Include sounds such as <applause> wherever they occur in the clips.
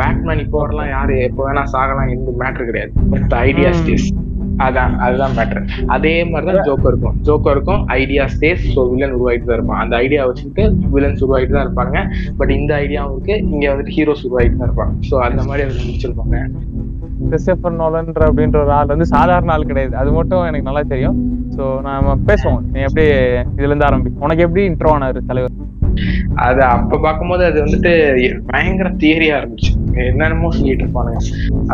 Batman இப்போ வரலாம் யாரு எப்போ வேணா சாகலாம் எந்த மேட்ரு கிடையாது. பட் ஐடியா ஸ்டேஸ் அதான் அதுதான் மேட்ரு அதே மாதிரிதான் ஜோக்கர் இருக்கும் ஜோக்கர் இருக்கும் ஐடியா ஸ்டேஸ் ஸோ வில்லன் உருவாயிட்டு தான் இருப்பான். அந்த ஐடியா வச்சுக்கிட்டு வில்லன்ஸ் உருவாயிட்டு தான் இருப்பாங்க. பட் இந்த ஐடியாவும் இருக்கு. இங்க வந்துட்டு ஹீரோஸ் உருவாயிட்டு தான் இருப்பாங்க. ஸோ அந்த மாதிரி அதை முடிச்சிருப்பாங்க. கிறிஸ்டபர் நோலன்ற அப்படின்ற ஒரு ஆள் வந்து சாதாரண ஆள் கிடையாது. அது மட்டும் எனக்கு நல்லா தெரியும். ஸோ நாம பேசுவோம். நீ எப்படி இதுல இருந்து ஆரம்பி. உனக்கு எப்படி இன்ட்ரோ ஆனாரு தலைவர்? அது அப்ப பார்க்கும்போது அது வந்துட்டு பயங்கர தியரியா இருந்துச்சு. என்னென்னமோ சொல்லிட்டு இருப்பானுங்க.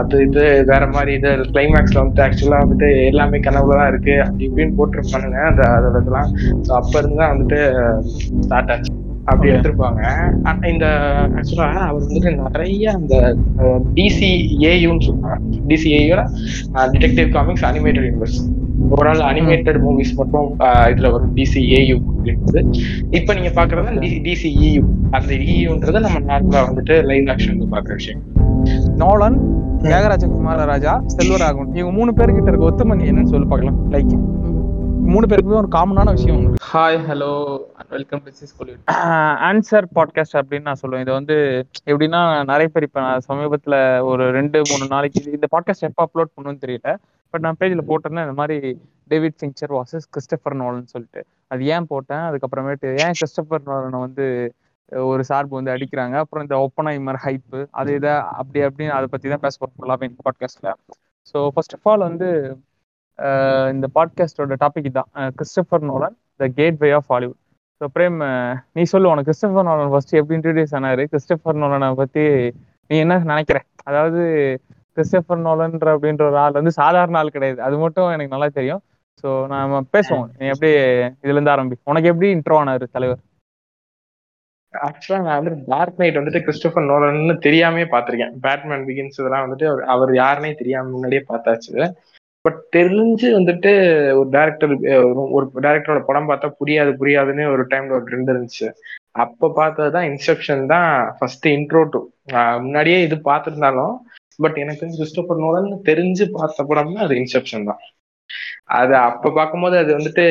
அது இது வேற மாதிரி இது கிளைமேக்ஸ்ல வந்துட்டு ஆக்சுவலா வந்துட்டு எல்லாமே கனவுலதான் இருக்கு அப்படி இப்படின்னு போட்டிருப்பானுங்க. அந்த அதோட இதெல்லாம். ஸோ அப்ப இருந்து தான் வந்துட்டு ஸ்டார்ட் ஆச்சு. அப்படி எடுத்திருப்பாங்க. ஆனா இந்த ஆக்சுவலா அவர் வந்துட்டு நிறைய அந்த டிசி ஏயுன்னு சொல்லுவாங்க DC ஏயோட detective comics animated universe overall animated movies மட்டும் இதுல வரும். டிசி ஏயு அப்படின்றது. இப்ப நீங்க பாக்குறது டிசி இயு அந்த இயுன்றது நம்ம நார்மலா வந்துட்டு லைவ் ஆக்ஷன்ல பாக்குற விஷயம். நோலன் தியாகராஜ குமார ராஜா செல்வராகவன். இவங்க மூணு பேர்கிட்ட இருக்க ஒத்துமை என்னன்னு சொல்லி பார்க்கலாம் லைக் மூணு பேருக்குமே ஒரு காமனான விஷயம் hi hello welcome to sis answer podcast அப்படின்னு நான் சொல்லுவேன். இது வந்து எப்படின்னா நிறைய பேர் இப்போ நான் சமீபத்தில் ஒரு ரெண்டு மூணு நாளைக்கு இந்த பாட்காஸ்ட் எப்போ அப்லோட் பண்ணணும்னு தெரியல. பட் நான் பேஜில் போட்டிருந்தேன் இந்த மாதிரி David Fincher versus Christopher Nolan சொல்லிட்டு. அது ஏன் போட்டேன்? அதுக்கப்புறமேட்டு ஏன் கிறிஸ்டபர் நோலனை வந்து ஒரு சார்பு வந்து அடிக்கிறாங்க? அப்புறம் இந்த ஒப்பனைமர் ஹைப்பு அது இதை அப்படி அப்படின்னு அதை பற்றி தான் பேச போகிறோம் ஃபுல்லாகவே இந்த பாட்காஸ்ட்டில் ஸோ ஃபர்ஸ்ட் ஆஃப் ஆல் வந்து இந்த பாட்காஸ்டோட டாபிக் தான் Christopher Nolan the gateway of Hollywood so Prem நீ சொல்லு உனக்கு கிறிஸ்டபர் நோலன் ஃபர்ஸ்ட் எப்படி இன்ட்ரடியூஸ் ஆனாரு? கிறிஸ்டபர் நோலனை பத்தி நீ என்ன நினைக்கிற? அதாவது கிறிஸ்டபர் நோலன்ற அப்படின்ற ஒரு ஆள் வந்து சாதாரண ஆள் கிடையாது. அது மட்டும் எனக்கு நல்லா தெரியும். ஸோ நாம பேசுவோம். நீ எப்படி இதுல இருந்து ஆரம்பி. உனக்கு எப்படி இன்ட்ரோ ஆனாரு தலைவர்? ஆக்சுவலா நான் வந்து டார்க் நைட் வந்துட்டு கிறிஸ்டபர் நோலன்னு தெரியாமே பாத்திருக்கேன் பேட்மேன் பிகின்ஸ் இதெல்லாம் வந்துட்டு அவர் அவர் யாருன்னே தெரியாம முன்னாடியே பார்த்தாச்சு. பட் தெரிஞ்சு வந்துட்டு ஒரு டேரக்டர் ஒரு டேரக்டரோட படம் பார்த்தா புரியாது புரியாதுன்னு ஒரு டைம்ல ஒரு ட்ரெண்ட் இருந்துச்சு. அப்ப பார்த்ததுதான் இன்ஸ்ட்ரக்ஷன் தான் ஃபர்ஸ்ட் இன்ட்ரோ டு முன்னாடியே இது பார்த்துருந்தாலும் பட் எனக்கு வந்து கிறிஸ்டோபர் நோலன் தெரிஞ்சு பார்த்த படம்னா அது இன்செப்ஷன் தான். அது அப்ப பார்க்கும்போது அது வந்துட்டு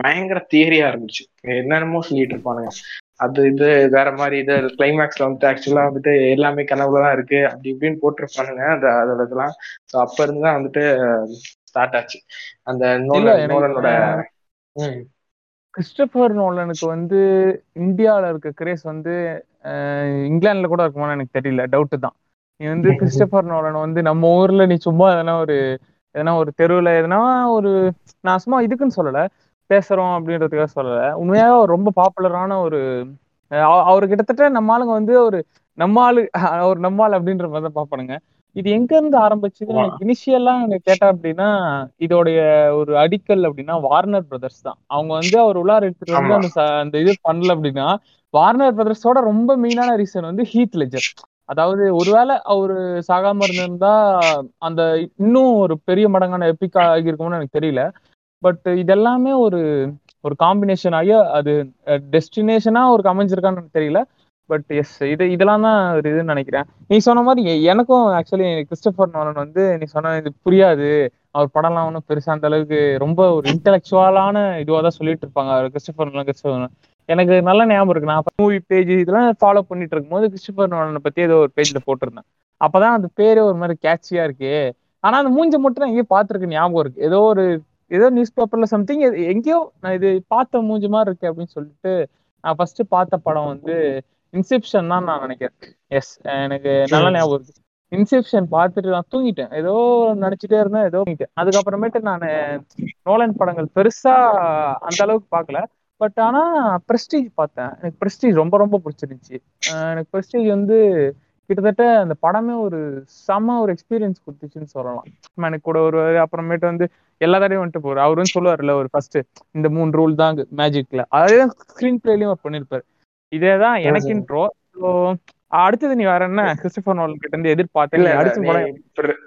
பயங்கர தியரியா இருந்துச்சு. என்னென்னமோ சொல்லிட்டு இருப்பானுங்க. அது இது வேற மாதிரி இது கிளைமேக்ஸ்ல வந்துட்டு ஆக்சுவலா வந்துட்டு எல்லாமே கனவுலதான் இருக்கு. அப்படி இப்படின்னு போட்டிருப்பானுங்க. அந்த அதோட இதெல்லாம் ஸோ அப்ப இருந்து தான் வந்துட்டு ஸ்டார்ட் ஆச்சு. அந்த நோலனோட கிறிஸ்டபர் நோலனுக்கு வந்து இந்தியாவில் இருக்க கிரேஸ் வந்து இங்கிலாந்துல கூட இருக்குமான்னு எனக்கு தெரியல. டவுட்டு தான். நீ வந்து <laughs> கிறிஸ்டபர் நோலன் வந்து நம்ம ஊர்ல நீ சும்மா எதனா ஒரு எதனா ஒரு தெருவில் எதனா ஒரு நான் சும்மா இதுக்குன்னு சொல்லலை பேசுறோம் அப்படின்றதுக்காக சொல்லலை. உண்மையாக ரொம்ப பாப்புலரான ஒரு அவர் கிட்டத்தட்ட நம்ம ஆளுங்க வந்து ஒரு நம்ம ஆளு ஒரு நம்ம ஆள் அப்படின்ற மாதிரி தான் பார்ப்பானுங்க. இது எங்க இருந்து ஆரம்பிச்சது? எனக்கு இனிஷியலா கேட்டா அப்படின்னா இதோடைய ஒரு அடிக்கல் அப்படின்னா வார்னர் பிரதர்ஸ் தான். அவங்க வந்து அவர் உள்ளார எடுத்துட்டு வந்து. அந்த அந்த இது பண்ணல அப்படின்னா வார்னர் பிரதர்ஸோட ரொம்ப மெயினான ரீசன் வந்து ஹீத் லெஜர் அதாவது ஒருவேளை அவரு சாகாம இருந்திருந்தா அந்த இன்னும் ஒரு பெரிய மடங்கான எபிக் ஆகியிருக்கும்னு எனக்கு தெரியல. பட் இதெல்லாமே ஒரு ஒரு காம்பினேஷன் ஆகி அது டெஸ்டினேஷனா ஒரு அமைஞ்சிருக்கான்னு எனக்கு தெரியல. பட் எஸ் இது இதெல்லாம் தான் ஒரு இதுன்னு நினைக்கிறேன். நீ சொன்ன மாதிரி எனக்கும் ஆக்சுவலி கிறிஸ்டபர் நோலன் வந்து நீ சொன்ன இது புரியாது. அவர் படம்லாம் ஒன்றும் பெருசா அந்த அளவுக்கு ரொம்ப ஒரு இன்டெலெக்சுவலான இதுவாக தான் சொல்லிட்டு இருப்பாங்க. அவர் கிறிஸ்டபர் நோலன் கிறிஸ்டபர் எனக்கு நல்ல ஞாபகம் இருக்கு. நான் மூவி பேஜ் இதெல்லாம் ஃபாலோ பண்ணிட்டு இருக்கும்போது கிறிஸ்டபர் நோலனை பத்தி ஏதோ ஒரு பேஜ்ல போட்டிருந்தேன். அப்பதான் அந்த பேரே ஒரு மாதிரி கேட்சியா இருக்கு. ஆனா அந்த மூஞ்ச மட்டும் நான் எங்கேயோ பார்த்திருக்க ஞாபகம் இருக்கு. ஏதோ ஒரு ஏதோ நியூஸ் பேப்பர்ல சம்திங் எங்கேயோ நான் இது பார்த்த மூஞ்ச மாதிரி இருக்கு அப்படின்னு சொல்லிட்டு நான் ஃபர்ஸ்ட் பார்த்த படம் வந்து இன்செப்ஷன் தான் நான் நினைக்கிறேன். எஸ் எனக்கு நல்ல ஞாபகம் இருக்கு. இன்செப்ஷன் பார்த்துட்டு நான் தூங்கிட்டேன். ஏதோ நினைச்சிட்டே இருந்தேன் ஏதோ தூங்கிட்டேன். அதுக்கப்புறமேட்டு நான் நோலன் படங்கள் பெருசா அந்த அளவுக்கு பார்க்கல. பட் ஆனா பிரஸ்டீஜ் பார்த்தேன். எனக்கு பிரஸ்டீஜ் ரொம்ப ரொம்ப பிடிச்சிருந்துச்சு. எனக்கு பிரஸ்டீஜ் வந்து கிட்டத்தட்ட அந்த படமே ஒரு செம ஒரு எக்ஸ்பீரியன்ஸ் கொடுத்துச்சுன்னு சொல்லலாம். எனக்கு கூட ஒரு அப்புறமேட்டு வந்து எல்லா தடையும் வந்துட்டு போறாரு. அவரு வந்து சொல்லுவார்ல ஒரு ஃபர்ஸ்ட் இந்த மூணு ரூல் தான் மேஜிக்ல அதே ஸ்கிரீன் பிளேலயும் அவர் பண்ணிருப்பாரு. இதேதான் எனக்கு இன்ட்ரோ ஸோ அடுத்தது நீ வேற என்ன? கிறிஸ்டபர் நோலன் கிட்ட இருந்து எதிர்பார்த்தேன். அடுத்த படம்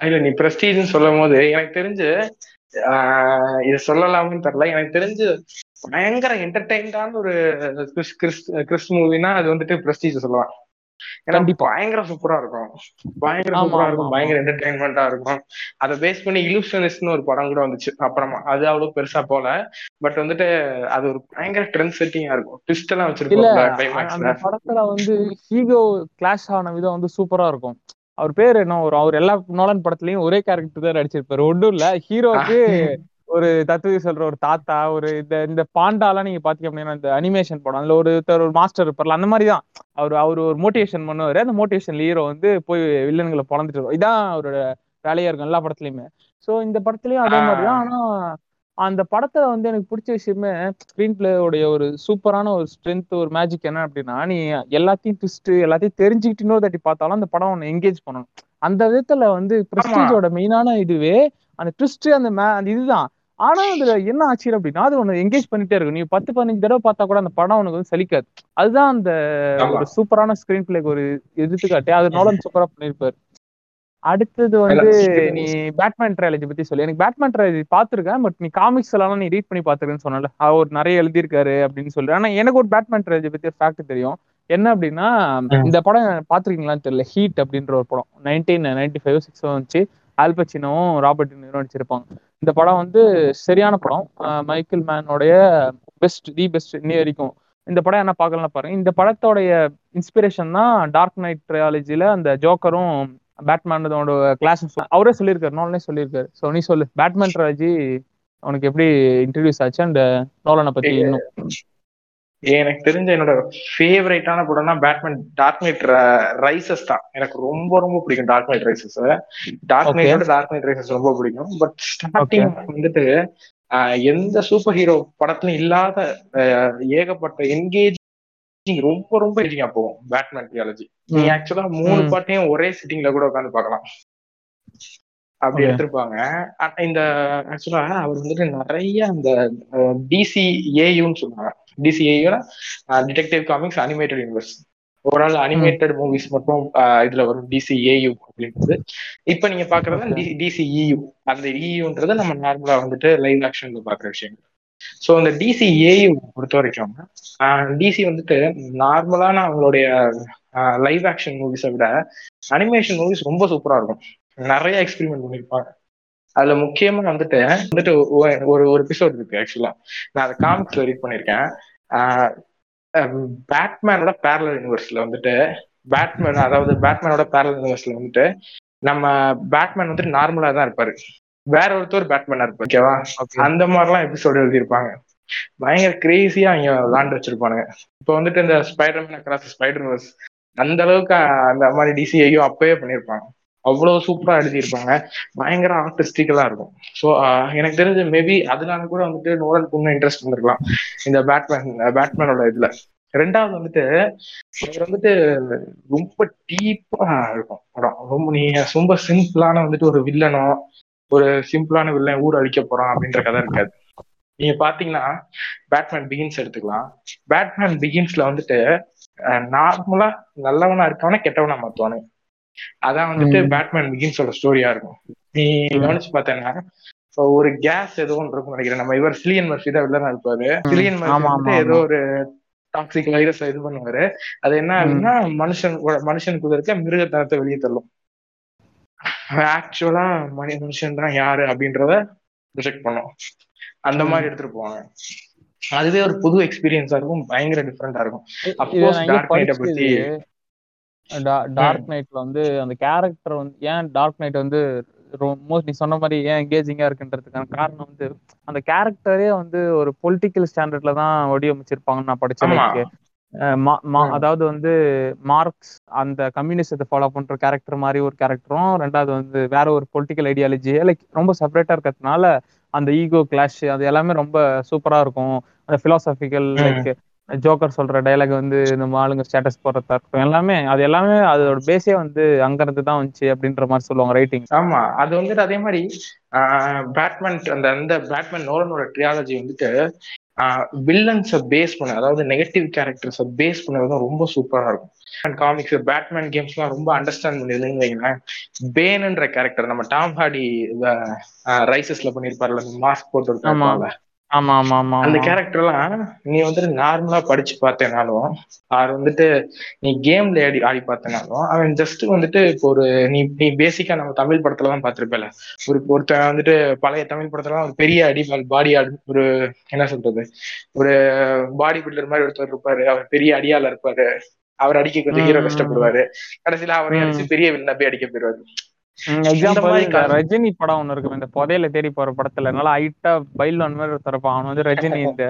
இல்ல நீ பிரஸ்டீஜ்னு சொல்லும் போது எனக்கு தெரிஞ்சு இது சொல்லலாம்னு தெரியல. எனக்கு தெரிஞ்சு பயங்கர என்டர்டைன்டான ஒரு கிறிஸ் கிறிஸ் கிறிஸ் மூவினா அது வந்துட்டு பிரஸ்டீஜ் சொல்லலாம். ஏன்னா. பயங்கர சூப்பரா இருக்கும். பயங்கர சூப்பரா இருக்கும். பயங்கர என்டர்டைன்மெண்டா இருக்கும். அதை பேஸ் பண்ணி இலூஷனிஸ்ட்னு ஒரு படம் கூட வந்துச்சு. அப்புறமா அது அவ்வளவு பெருசா போல. பட் வந்துட்டு அது ஒரு பயங்கர ட்ரெண்ட் செட்டிங்கா இருக்கும். ட்விஸ்ட் எல்லாம் அந்த படத்துல வந்து ஹீரோ கிளாஷ் ஆன விதம் வந்து சூப்பரா இருக்கும். அவர் பேர் என்ன ஒரு அவர் எல்லா நோலன் படத்துலயும் ஒரே கேரக்டர் தான் நடிச்சிருப்பாரு. ஒன்றும் இல்ல. ஹீரோக்கு <laughs> ஒரு தத்துவ சொல்ற ஒரு தாத்தா ஒரு இந்த இந்த பாண்டாலாம் நீங்க பாத்தீங்க அப்படின்னா இந்த அனிமேஷன் படம் அதுல ஒருத்தர் ஒரு மாஸ்டர் இருப்பார்ல அந்த மாதிரி தான் அவர் அவர் ஒரு மோட்டிவேஷன் பண்ணுவாரு. அந்த மோட்டிவேஷன் ஹீரோ வந்து போய் வில்லன்களை பொழந்துட்டு இருக்கும் இதான் அவரோட வேலையா இருக்கும் எல்லா படத்துலயுமே. சோ இந்த படத்துலயும் அதே மாதிரி தான் ஆனா அந்த படத்துல வந்து எனக்கு பிடிச்ச விஷயமே ஸ்கிரீன் பிளேயோடைய ஒரு சூப்பரான ஒரு ஸ்ட்ரென்த் ஒரு மேஜிக் என்ன அப்படின்னா நீ எல்லாத்தையும் ட்விஸ்ட் எல்லாத்தையும் தெரிஞ்சுக்கிட்டு இன்னொரு தாட்டி பார்த்தாலும் அந்த படம் உன்னை என்கேஜ் பண்ணணும். அந்த விதத்துல வந்து பிரஸ்டீஜோட மெயினான இதுவே அந்த ட்விஸ்ட் அந்த மே அந்த இதுதான். ஆனா அதுல என்ன ஆச்சு அப்படின்னா அது உன்னை என்கேஜ் பண்ணிட்டே இருக்கும். நீ பத்து பதினஞ்சு தடவை பார்த்தா கூட அந்த படம் உனக்கு வந்து சலிக்காது. அதுதான் அந்த. ஒரு சூப்பரான ஸ்கிரீன் பிளேக்கு ஒரு எடுத்துக்காட்டு. அது நோலன் சூப்பரா பண்ணிருப்பாரு அடுத்தது வந்து நீ பேட்மேன் ட்ரையாலஜி பத்தி சொல்லு. எனக்கு பேட்மேன் ட்ரையாலஜி பாத்திருக்கேன் பட் நீ காமிக்ஸ் எல்லாம் நீ ரீட் பண்ணி பாத்துருக்கேன்னு சொன்னல அவர் நிறைய எழுதியிருக்காரு அப்படின்னு சொல்லி ஆனா எனக்கு ஒரு பேட்மேன் ட்ரையாலஜி பத்தி ஒரு ஃபேக்ட் தெரியும். என்ன அப்படின்னா. இந்த படம் பாத்திருக்கீங்களான்னு தெரியல. ஹீட் அப்படின்ற ஒரு படம். நைன்டீன் நைன்டி ஃபைவ் சிக்ஸ் வந்துச்சு. ஆல்பச்சினோவும் ராபர்ட் டினிரும் நடிச்சிருப்பாங்க. இந்த படம் வந்து சரியான படம். மைக்கேல் மேனோடைய பெஸ்ட் தி பெஸ்ட் இன்னி வரைக்கும். இந்த படம் என்ன பார்க்கலாம் பாருங்க. இந்த படத்தோடைய இன்ஸ்பிரேஷன் தான் டார்க் நைட் ட்ரையாலஜில அந்த ஜோக்கரும் பேட்மேனோட கிளாஸ் அவரே சொல்லியிருக்காரு. நோலனே சொல்லியிருக்காரு. ஸோ நீ சொல்லு. பேட்மேன் ட்ரையாலஜி உனக்கு எப்படி இன்ட்ரடியூஸ் ஆச்சு? அண்ட் நோலனை பத்தி இன்னும். எனக்கு தெரிஞ்ச என்னோட ஃபேவரட்டான படம்னா பேட்மேன் டார்க் நைட் ரைசஸ் தான் எனக்கு ரொம்ப ரொம்ப பிடிக்கும் டார்க் நைட் ரைசஸ் டார்க். நைட்டோட டார்க் நைட் ரைசஸ் ரொம்ப பிடிக்கும் பட் ஸ்டார்டிங் வந்துட்டு எந்த சூப்பர் ஹீரோ படத்துலயும் இல்லாத ஏகப்பட்ட என்கேஜிங் ரொம்ப ரொம்ப என்கேஜிங்கா போகும் பேட்மேன் தியாலஜி நீ. ஆக்சுவலா மூணு. பாட்டையும் ஒரே சிட்டிங்ல கூட உட்காந்து பார்க்கலாம் அப்படி. எடுத்திருப்பாங்க இந்த ஆக்சுவலா அவர் வந்துட்டு நிறைய அந்த டிசி ஏயுன்னு சொல்லுவாங்க DC detective comics animated universe overall animated movies மட்டும் இதுல வரும். டிசிஏயு அப்படின்றது. இப்ப நீங்க பாக்குறது டிசிஇயு அந்த e இயுன்றது நம்ம நார்மலா வந்துட்டு லைவ் ஆக்ஷன்ல பாக்குற விஷயங்கள். ஸோ அந்த டிசிஏயு பொறுத்த வரைக்கும் டிசி வந்துட்டு நார்மலான அவங்களுடைய லைவ் ஆக்ஷன் மூவிஸை விட அனிமேஷன் மூவிஸ் ரொம்ப சூப்பரா இருக்கும். நிறைய எக்ஸ்பெரிமெண்ட் பண்ணிருப்பாங்க. அதுல முக்கியமா வந்துட்டு வந்துட்டு ஒரு ஒரு எபிசோட் இருக்கு ஆக்சுவலா நான் அதை காமிக்ஸ்ல ரீட் பண்ணிருக்கேன். பேட்மேனோட பேரலல் யூனிவர்ஸ்ல வந்துட்டு பேட்மேன் அதாவது பேட்மேனோட பேரலல் யூனிவர்ஸ்ல வந்துட்டு நம்ம பேட்மேன் வந்துட்டு நார்மலா தான் இருப்பாரு. வேற ஒருத்தர் பேட்மேனா இருப்பாரு ஓகேவா. அந்த மாதிரிலாம் எபிசோடு எழுதியிருப்பாங்க. பயங்கர கிரேசியா இங்க விளாண்டு வச்சிருப்பானுங்க. இப்போ வந்துட்டு இந்த ஸ்பைடர்மேன் அக்ராஸ் ஸ்பைடர் அந்த அளவுக்கு அந்த மாதிரி டிசிஐயும் அப்பவே பண்ணியிருப்பாங்க. அவ்வளவு சூப்பரா எழுதியிருப்பாங்க. பயங்கர ஆர்டிஸ்டிக்கலா இருக்கும். ஸோ எனக்கு தெரிஞ்சு மேபி அதனால கூட வந்துட்டு நோரல் இன்னும் இன்ட்ரெஸ்ட் வந்திருக்கலாம். இந்த பேட்மேன் பேட்மேனோட இதுல. ரெண்டாவது வந்துட்டு அவர் வந்துட்டு ரொம்ப டீப்பா இருக்கும் படம். ரொம்ப நீ ரொம்ப சிம்பிளான வந்துட்டு ஒரு வில்லனோ ஒரு சிம்பிளான வில்லன் ஊர் அழிக்க போறான் அப்படின்ற கதை இருக்காது. நீங்க பாத்தீங்கன்னா பேட்மேன் பிகின்ஸ் எடுத்துக்கலாம். பேட்மேன் பிகின்ஸ்ல வந்துட்டு நார்மலா நல்லவனா இருக்கவன கெட்டவனா மாத்துவானு அதான் வந்துட்டு. பேட்மேன் பிகின்ஸோட ஸ்டோரியா இருக்கும். நீ. கவனிச்சு பார்த்தேன்னா ஒரு கேஸ் ஏதோ ஒன்று இருக்கும்னு நினைக்கிறேன். நம்ம இவர் சிலியன் மர்ஃபி தான் வில்லனா இருப்பாரு. சிலியன் மர்ஃபி ஏதோ. ஒரு டாக்ஸிக் வைரஸ் இது பண்ணுவாரு. அது என்ன ஆகுதுன்னா மனுஷன் மனுஷனுக்குள்ள இருக்க மிருகத்தனத்தை வெளியே தள்ளும். ஆக்சுவலா மனி மனுஷன் தான் யாரு அப்படின்றத ரிஜெக்ட் பண்ணும். அந்த மாதிரி எடுத்துட்டு போவாங்க. அதுவே ஒரு புது எக்ஸ்பீரியன்ஸா இருக்கும். பயங்கர டிஃப்ரெண்டா இருக்கும். எங்கேயோ டார்க் நைட்டை பத்தி டார்க் நைட்ல வந்து அந்த கேரக்டர் வந்து ஏன் டார்க் நைட் வந்து மோஸ்ட் நீ சொன்ன மாதிரி ஏன் எங்கேஜிங்கா இருக்குன்றதுக்கான காரணம் வந்து அந்த கேரக்டரே வந்து ஒரு பொலிட்டிக்கல் ஸ்டாண்டர்ட்ல தான் வடிவமைச்சிருப்பாங்கன்னு நான் படிச்ச ஆமா. வரைக்கும். அஹ் மா- மா- ம். அதாவது வந்து மார்க்ஸ் அந்த கம்யூனிஸ்டத்தை ஃபாலோ பண்ற கேரக்டர் மாதிரி ஒரு கேரக்டரும் ரெண்டாவது வந்து வேற ஒரு பொலிட்டிக்கல் ஐடியாலஜி லைக் ரொம்ப செப்பரேட்டா இருக்கிறதுனால அந்த ஈகோ கிளாஷ் அது எல்லாமே ரொம்ப சூப்பரா இருக்கும் அந்த பிலாசபிக்கல். லைக் ஜோக்கர் சொல்ற டயலாக் வந்து நம்ம ஆளுங்க ஸ்டேட்டஸ் போடுறதா இருக்கட்டும் எல்லாமே அது எல்லாமே அதோட பேஸே வந்து அங்க இருந்து தான் வந்துச்சு அப்படின்ற மாதிரி சொல்லுவாங்க ரைட்டிங் ஆமா அது வந்துட்டு அதே மாதிரி பேட்மேன் அந்த அந்த பேட்மேன் நோலனோட ட்ரியாலஜி வந்துட்டு வில்லன்ஸை பேஸ் பண்ண அதாவது நெகட்டிவ் கேரக்டர்ஸை பேஸ் பண்ணது தான் ரொம்ப சூப்பரா இருக்கும். காமிக்ஸ் பேட்மேன் கேம்ஸ்லாம் ரொம்ப அண்டர்ஸ்டாண்ட் பண்ணிருந்தீங்கன்னு வைங்களேன். பேனுன்ற கேரக்டர் நம்ம டாம் ஹார்டி ரைசஸ்ல பண்ணிருப்பாருல மாஸ்க் போட்டு ஆமா. ஆமா ஆமா ஆமா அந்த ஆமா. கேரக்டர்லாம் நீ வந்துட்டு நார்மலா படிச்சு பார்த்தேனாலும் அவர் வந்துட்டு நீ கேம்ல ஆடி ஆடி பார்த்தனாலும் அவன் ஜஸ்ட் வந்துட்டு இப்போ ஒரு நீ நீ பேசிக்கா நம்ம தமிழ் படத்துல தான் பார்த்திருப்பல ஒரு ஒருத்தன் வந்துட்டு பழைய தமிழ் படத்துல ஒரு பெரிய அடிமால் பாடி ஆடு ஒரு என்ன சொல்றது? ஒரு பாடி பில்டர் மாதிரி ஒருத்தர் இருப்பாரு. அவர் பெரிய அடியால இருப்பாரு. அவர் அடிக்க கொஞ்சம் ஹீரோ. கஷ்டப்படுவாரு. கடைசியில அவரையும். அடிச்சு பெரிய வில்லனா போய் அடிக்க போயிடுவாரு. எக்ஸாம்பிள் மாதிரி ரஜினி படம் ஒண்ணு இருக்கும். இந்த புதையில தேடி போற படத்துல. நல்லா ஹைட்டா பைலோன் மாதிரி ஒருத்தர் இருப்பான். அவன் வந்து ரஜினி <laughs> இந்த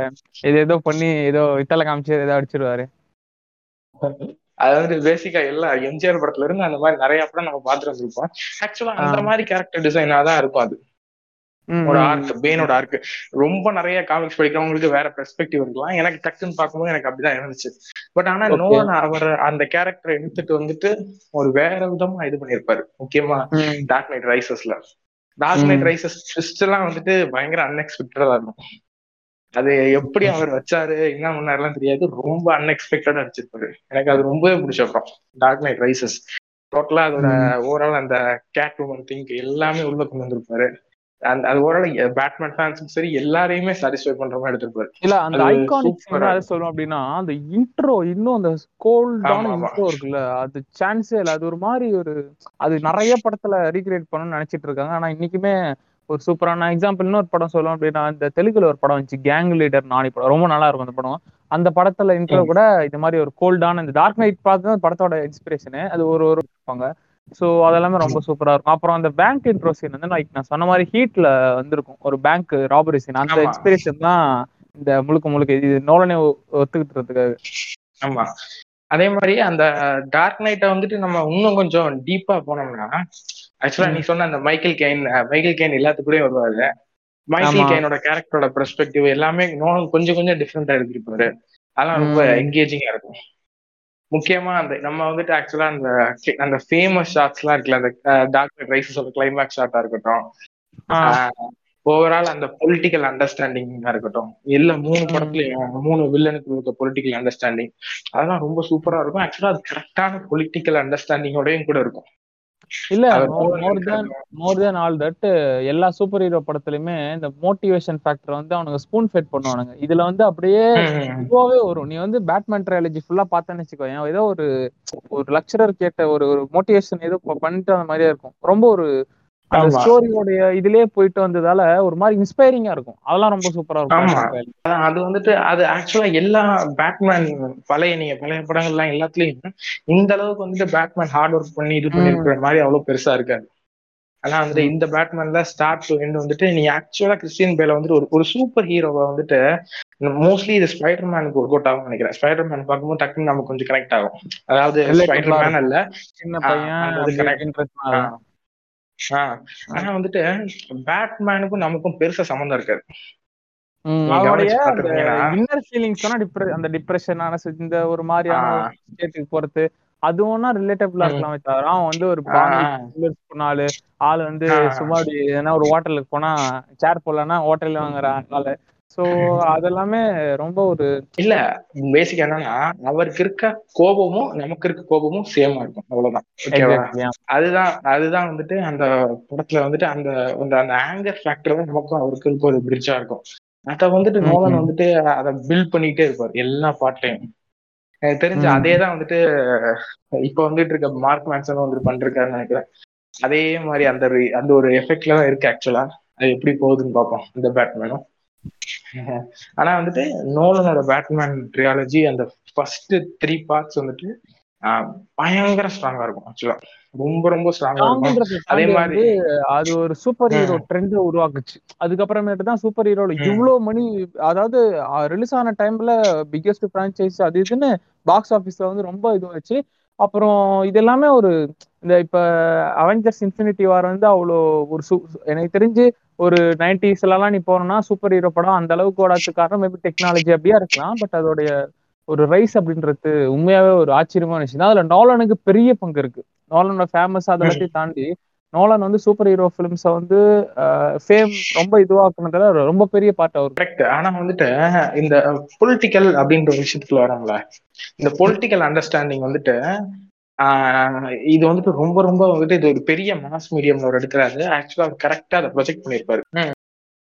இது ஏதோ பண்ணி ஏதோ இத்தலை காமிச்சு ஏதோ அடிச்சிருவாரு. அதாவது பேசிக்கா எல்லா எம்ஜிஆர் படத்துல இருந்து அந்த மாதிரி நிறைய படம் நம்ம பார்த்துட்டு வந்திருப்போம் ஆக்சுவலா அந்த. மாதிரி கேரக்டர் டிசைனா தான் இருக்கும் அது. ஒரு. ஆர்க் பெயினோட ஆர்க் ரொம்ப நிறைய காமிக்ஸ் படிக்கிறவங்களுக்கு வேற பெர்ஸ்பெக்டிவ் இருக்கலாம். எனக்கு டக்குன்னு பார்க்கும்போது எனக்கு அப்படிதான் இருந்துச்சு. பட் ஆனா. நோலன் அவர் அந்த கேரக்டரை எடுத்துட்டு வந்துட்டு ஒரு வேற விதமா இது பண்ணியிருப்பாரு. முக்கியமா. டார்க் நைட் ரைசஸ்ல டார்க் நைட் ரைசஸ் ட்விஸ்ட் எல்லாம் வந்துட்டு பயங்கர அன்எக்ஸ்பெக்டடா இருக்கும். அது எப்படி அவர் வச்சாரு என்ன பண்ணாருலாம் தெரியாது. ரொம்ப அன்எக்ஸ்பெக்டடா அடிச்சிருப்பாரு எனக்கு அது ரொம்பவே பிடிச்ச படம். டார்க் நைட் ரைசஸ் டோட்டலா அதோட ஓவரால் அந்த கேட் உமன் திங்க் எல்லாமே உள்ள கொண்டு வந்திருப்பாரு. அந்த அது ஓவரால் பேட்மேன் ஃபேன்ஸும் சரி எல்லாரையுமே சாட்டிஸ்ஃபை பண்ற மாதிரி எடுத்திருப்பாரு. இல்ல அந்த ஐகானிக் சொல்லுவோம் அப்படின்னா அந்த இன்ட்ரோ இன்னும் அந்த கோல்டான. இன்ட்ரோ இருக்குல்ல அது சான்ஸே இல்ல. அது ஒரு மாதிரி ஒரு அது நிறைய படத்துல ரீக்ரியேட் பண்ணணும்னு நினைச்சிட்டு இருக்காங்க. ஆனா இன்னைக்குமே ஒரு சூப்பரான எக்ஸாம்பிள் இன்னொரு படம் சொல்லணும் அப்படின்னா இந்த தெலுங்குல ஒரு படம் வந்துச்சு கேங் லீடர் நானி படம். ரொம்ப நல்லா இருக்கும் அந்த படம். அந்த படத்துல இன்ட்ரோ. கூட இந்த மாதிரி ஒரு கோல்டான இந்த டார்க் நைட் பார்த்து படத்தோட இன்ஸ்பிரேஷனு அது ஒரு ஒரு இருப்பாங்க. ஸோ அதெல்லாமே ரொம்ப சூப்பரா இருக்கும். அப்புறம் அந்த பேங்க் இன்ட்ரோ சீன் வந்து like நான் சொன்ன மாதிரி ஹீட்ல வந்திருக்கும். ஒரு பேங்க் ராபரி சீன் அந்த. இன்ஸ்பிரேஷன் தான் இந்த முழுக்க முழுக்க இது நோலனே ஒத்துக்கிட்டுறதுக்காக ஆமா. அதே மாதிரி அந்த டார்க் நைட்டை வந்துட்டு நம்ம இன்னும் கொஞ்சம் டீப்பா போனோம்னா ஆக்சுவலா நீ சொன்ன அந்த மைக்கேல் கெயின் மைக்கேல் கெயின் எல்லாத்துக்கூடயும் வருவாரு. மைக்கேல் ஆமா. கெயினோட கேரக்டரோட பெர்ஸ்பெக்டிவ் எல்லாமே நோலன் கொஞ்சம் கொஞ்சம் டிஃப்ரெண்டா எடுத்திருப்பாரு அதெல்லாம் ரொம்ப. என்கேஜிங்கா இருக்கும். முக்கியமா அந்த நம்ம வந்துட்டு ஆக்சுவலா அந்த அந்த ஃபேமஸ் ஷாட்ஸ் எல்லாம் இருக்குல்ல அந்த டாக்டர் ரைசஸோட கிளைமேக்ஸ் ஷாட்டா இருக்கட்டும். ஓவரால் அந்த பொலிட்டிக்கல் அண்டர்ஸ்டாண்டிங்கா இருக்கட்டும். எல்லா மூணு. படத்துலயும் மூணு வில்லனுக்கு இருக்க பொலிட்டிக்கல் அண்டர்ஸ்டாண்டிங் அதெல்லாம் ரொம்ப சூப்பரா இருக்கும். ஆக்சுவலா அது கரெக்டான பொலிட்டிக்கல் அண்டர்ஸ்டாண்டிங்கோடயும் கூட இருக்கும். இல்ல more than more than all that எல்லா சூப்பர் ஹீரோ படத்துலயுமே இந்த மோட்டிவேஷன் ஃபேக்டர் வந்து அவனுங்க ஸ்பூன் ஃபெட் பண்ணுவானுங்க இதுல வந்து அப்படியே. இதுவாவே வரும் நீ வந்து பேட்மேன் ட்ரையாலஜி ஃபுல்லா பார்த்தேன்னு வச்சுக்கோ ஏதோ ஒரு ஒரு லெக்சரர் கேட்ட ஒரு ஒரு மோட்டிவேஷன் ஏதோ பண்ணிட்டு அந்த மாதிரியே இருக்கும் ரொம்ப ஒரு. ஸ்டோரியோடைய இதுலயே போயிட்டு வந்ததால ஒரு மாதிரி இன்ஸ்பைரிங்கா இருக்கும். அதெல்லாம் ரொம்ப சூப்பரா இருக்கும். அது வந்துட்டு அது ஆக்சுவலா எல்லா பேட்மேன் பழைய நீங்க பழைய படங்கள்லாம் எல்லாத்துலயும் இந்த அளவுக்கு வந்துட்டு பேட்மேன் ஹார்ட் ஒர்க் பண்ணி இது பண்ணிருக்கிற மாதிரி அவ்வளவு பெருசா இருக்காது. ஆனா வந்துட்டு இந்த பேட்மேன்ல ஸ்டார்ட் டு எண்ட் வந்துட்டு நீ ஆக்சுவலா கிறிஸ்டியன் பேல வந்துட்டு ஒரு ஒரு சூப்பர் ஹீரோவை வந்துட்டு மோஸ்ட்லி இது ஸ்பைடர் மேனுக்கு ஒர்க் அவுட் ஆகும் நினைக்கிறேன். ஸ்பைடர் மேன் பார்க்கும்போது டக்குன்னு நமக்கு கொஞ்சம் கனெக்ட் ஆகும். அதாவது ஸ்பைடர் மேன். அல்ல சின்ன பையன் ஆனா வந்துட்டு பேட்மேனுக்கும் நமக்கும் பெருசா சம்மந்தம் இருக்காது இன்னர் ஃபீலிங்ஸ் அந்த டிப்ரெஷனான இந்த ஒரு மாதிரியான. ஸ்டேட்டுக்கு போறது அதுவும்னா ரிலேட்டபிளா. இருக்கலாமே தவிர அவன் வந்து ஒரு போனாலு ஆள் வந்து. சும்மா எதனா ஒரு ஹோட்டலுக்கு போனா சேர் போடலன்னா ஹோட்டல்ல வாங்குற ஆளு சோ அதெல்லாமே ரொம்ப ஒரு இல்ல பேசிக் என்னன்னா அவருக்கு இருக்க கோபமும் நமக்கு இருக்க கோபமும் சேமா இருக்கும். அவ்வளவுதான். அதுதான் அதுதான் வந்துட்டு அந்த படத்துல வந்துட்டு அந்த அந்த ஆங்கர் ஃபேக்டர் தான் நமக்கும் அவருக்கு இருக்க ஒரு பிரிட்ஜா இருக்கும். அத வந்துட்டு நோலன் ம். வந்துட்டு அதை பில்ட் பண்ணிட்டே இருப்பார் எல்லா பாட்டையும் எனக்கு தெரிஞ்சு ம். அதே தான் வந்துட்டு இப்ப வந்துட்டு இருக்க மார்க் மேன்சன் வந்துட்டு பண்றாருன்னு நினைக்கிறேன். அதே மாதிரி அந்த அந்த ஒரு எஃபெக்ட்ல தான் இருக்கு ஆக்சுவலா அது எப்படி போகுதுன்னு பார்ப்போம். இந்த பேட்மேனும் <laughs> ஆனா வந்துட்டு நோலனோட பேட்மேன் ட்ரியாலஜி அந்த ஃபர்ஸ்ட் த்ரீ பார்ட்ஸ் வந்துட்டு பயங்கர ஸ்ட்ராங்கா இருக்கும் ஆக்சுவலா ரொம்ப ரொம்ப ஸ்ட்ராங்கா இருக்கும் அதே மாதிரி அது ஒரு சூப்பர் ஹீரோ. ட்ரெண்ட் உருவாக்குச்சு அதுக்கப்புறமேட்டு தான் சூப்பர் ஹீரோல. இவ்வளவு மணி அதாவது ரிலீஸ் ஆன டைம்ல பிக்கெஸ்ட் பிரான்ச்சைஸ் அது இதுன்னு பாக்ஸ் ஆபீஸ்ல வந்து ரொம்ப இது வச்சு அப்புறம் இதெல்லாமே ஒரு இந்த இப்ப அவெஞ்சர்ஸ் இன்ஃபினிட்டி வார் வந்து அவ்வளோ ஒரு சு எனக்கு தெரிஞ்சு ஒரு நைன்டிஸ்லாம் நீ போனோம்னா சூப்பர் ஹீரோ படம் அந்த அளவுக்கு ஓடாதுக்கு காரணம் மேபி டெக்னாலஜி அப்படியா இருக்கலாம். பட் அதோடைய ஒரு ரைஸ் அப்படின்றது உண்மையாவே ஒரு ஆச்சரியமான விஷயம் தான். அதுல நாலனுக்கு பெரிய பங்கு இருக்கு. நாலனோட ஃபேமஸ் அதெல்லாத்தையும் தாண்டி நோலன் வந்து சூப்பர் ஹீரோ ஃபிலிம்ஸை வந்து ஃபேம் ரொம்ப இதுவாக்குனதுல ரொம்ப பெரிய பார்ட் அவர். கரெக்ட் ஆனா வந்துட்டு இந்த பொலிட்டிக்கல் அப்படின்ற ஒரு விஷயத்துக்குள்ள வரோம்ல இந்த பொலிட்டிக்கல் அண்டர்ஸ்டாண்டிங் வந்துட்டு ஆஹ் இது வந்துட்டு ரொம்ப ரொம்ப வந்துட்டு இது ஒரு பெரிய மாஸ் மீடியம்ல ஒரு எடுக்கிறாரு. ஆக்சுவலா அவர் கரெக்டா அதை ப்ரொஜெக்ட் பண்ணியிருப்பாரு.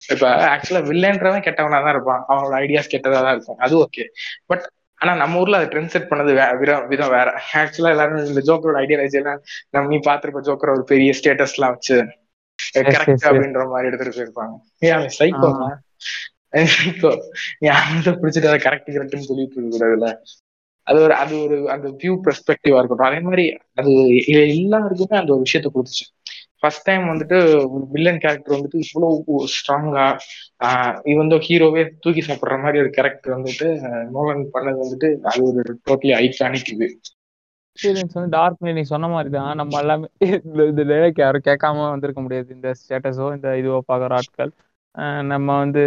இப்ப ஆக்சுவலா வில்லன்றவன் கெட்டவனா தான் இருப்பான். அவனோட ஐடியாஸ் கெட்டதா தான் இருக்கும். அது ஓகே பட் ஆனா நம்ம ஊர்ல அதை ட்ரெண்ட் செட் பண்ணது விதம் விதம் வேற. ஆக்சுவலா எல்லாரும் இந்த ஜோக்கரோட ஐடியாலஜி எல்லாம் நம்ம நீ பாத்திருப்ப ஜோக்கர் ஒரு பெரிய ஸ்டேட்டஸ் எல்லாம் வச்சு கரெக்ட். அப்படின்ற மாதிரி எடுத்துட்டு போயிருப்பாங்க. சைக்கோ சைக்கோ நீ அந்த பிடிச்சிட்டு அதை கரெக்ட் கரெக்ட்னு சொல்லிட்டு இருக்க கூடாதுல்ல? அது ஒரு அது ஒரு அந்த வியூ பெர்ஸ்பெக்டிவா இருக்கட்டும். அதே மாதிரி அது எல்லாருக்குமே அந்த ஒரு விஷயத்த கொடுத்துச்சு. ஃபர்ஸ்ட் டைம் வந்துட்டு ஒரு வில்லன் கேரக்டர் வந்துட்டு இவ்வளவு ஸ்ட்ராங்கா இவன் ஹீரோவே தூக்கி சாப்பிடுற மாதிரி ஒரு கேரக்டர் வந்துட்டு நோலன் பண்ணது வந்துட்டு அது ஒரு டோட்டலி ஐகானிக் இது. எக்ஸ்பீரியன்ஸ் வந்து டார்க் நீ சொன்ன மாதிரி தான் நம்ம எல்லாமே இந்த டைலாக் யாரும் கேட்காம வந்திருக்க முடியாது. இந்த ஸ்டேட்டஸோ இந்த இதுவோ பார்க்குற ஆட்கள். நம்ம வந்து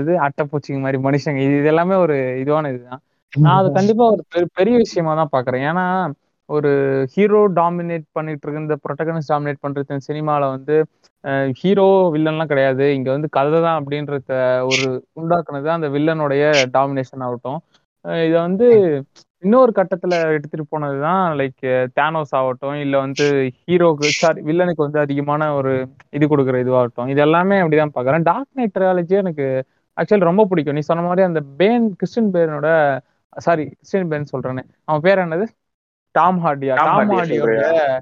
இது அட்டைப்பூச்சிங்க மாதிரி மனுஷங்க. இது இது எல்லாமே ஒரு இதுவான இதுதான். நான் அது <laughs> கண்டிப்பா ஒரு பெரு- பெரிய விஷயமா தான் பாக்குறேன் ஏன்னா ஒரு ஹீரோ டாமினேட் பண்ணிட்டு இருக்கு இந்த ப்ரொட்டகனிஸ்ட் டாமினேட் பண்றது சினிமால வந்து ஹீரோ வில்லன்லாம் கிடையாது. இங்க வந்து கதை தான் அப்படின்றத ஒரு உண்டாக்குனது அந்த வில்லனுடைய டாமினேஷன் ஆகட்டும். இதை வந்து இன்னொரு கட்டத்துல எடுத்துட்டு போனதுதான் லைக் தேனோஸ் ஆகட்டும் இல்ல வந்து ஹீரோக்கு சாரி வில்லனுக்கு வந்து அதிகமான ஒரு இது கொடுக்குற இதுவாகட்டும். இது எல்லாமே அப்படிதான் பாக்குறேன் டார்க் நைட் ட்ரையாலஜி எனக்கு ஆக்சுவலி ரொம்ப பிடிக்கும். நீ சொன்ன மாதிரி அந்த பேன் கிறிஸ்டின் பேனோட சாரி கிறிஸ்டின் பேன் சொல்றேன்னு அவன் பேர் என்னது? டாம் ஹார்டியா டாம் டாம் ஹார்டியா ஹார்டியோட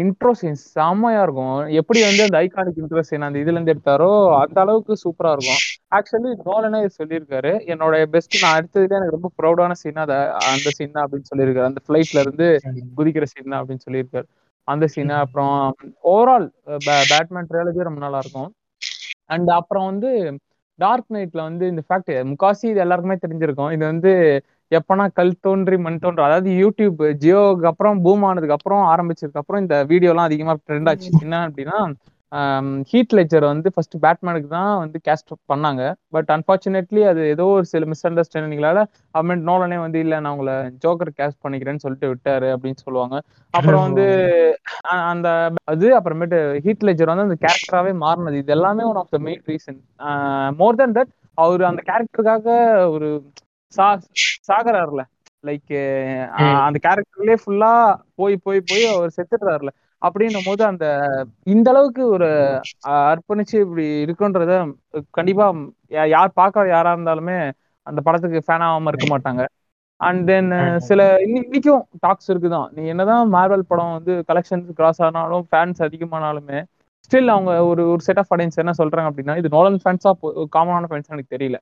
இன்ட்ரோ சீன் செம்மையா இருக்கும். எப்படி வந்து அந்த ஐகானிக் இன்ட்ரோ சீன் அந்த இதுல இருந்து எடுத்தாரோ அந்த அளவுக்கு சூப்பரா இருக்கும். ஆக்சுவலி நோலனே சொல்லியிருக்காரு. என்னோட பெஸ்ட் நான் எடுத்ததுல எனக்கு ரொம்ப ப்ரௌடான சீன் அந்த சீன் தான் அப்படின்னு சொல்லியிருக்காரு. அந்த ஃபிளைட்ல இருந்து குதிக்கிற சீன் தான் அப்படின்னு சொல்லியிருக்காரு. அந்த சீன் அப்புறம் ஓவரால் பேட்மேன் ட்ரையாலஜி ரொம்ப நல்லா இருக்கும். அண்ட் அப்புறம் வந்து டார்க் நைட்ல வந்து இந்த ஃபேக்ட் முக்காசி இது எல்லாருக்குமே தெரிஞ்சிருக்கும். இது வந்து எப்பனா கல் தோன்றி மண் தோன்றி அதாவது யூடியூப் ஜியோக்கு அப்புறம் பூம் ஆனதுக்கு அப்புறம் ஆரம்பிச்சதுக்கு அப்புறம் இந்த வீடியோலாம் அதிகமா ட்ரெண்ட் ஆச்சு. என்ன அப்படின்னா ஹீட் லெக்சர் வந்து ஃபர்ஸ்ட் பேட்மேனுக்கு தான் வந்து கேஸ்ட் பண்ணாங்க. பட் அன்பார்ச்சுனேட்லி அது ஏதோ ஒரு சில மிஸ் அண்டர்ஸ்டாண்டிங்னால அமெண்ட் நோலனே வந்து இல்ல நான் உங்களை ஜோக்கர் கேஸ்ட் பண்ணிக்கிறேன்னு சொல்லிட்டு விட்டாரு அப்படின்னு சொல்லுவாங்க. அப்புறம் வந்து அந்த அது அப்புறமேட்டு ஹீட் லெஜர் வந்து அந்த கேரக்டராகவே மாறினது. இது எல்லாமே one of the main reason more then that அவர் அந்த கேரக்டருக்காக ஒரு சா சாகறாருல. லைக் அந்த கேரக்டர்லயே ஃபுல்லா போய் போய் போய் அவர் செத்துடுறாருல அப்படின்னும் போது அந்த இந்த அளவுக்கு ஒரு அர்ப்பணிச்சு இப்படி இருக்குன்றத கண்டிப்பா யார் பார்க்க யாரா இருந்தாலுமே அந்த படத்துக்கு ஃபேன் ஆகாம இருக்க மாட்டாங்க. அண்ட் தென் சில இன்னி- இன்னைக்கும் டாக்ஸ் இருக்குதான். நீ என்னதான் மார்வல் படம் வந்து கலெக்ஷன்ஸ் கிராஸ் ஆனாலும் ஃபேன்ஸ் அதிகமானாலுமே ஸ்டில் அவங்க ஒரு ஒரு செட் ஆஃப் ஆடியன்ஸ் என்ன சொல்றாங்க அப்படின்னா இது நோலன் ஃபேன்ஸா காமனான ஃபேன்ஸ் எனக்கு தெரியல.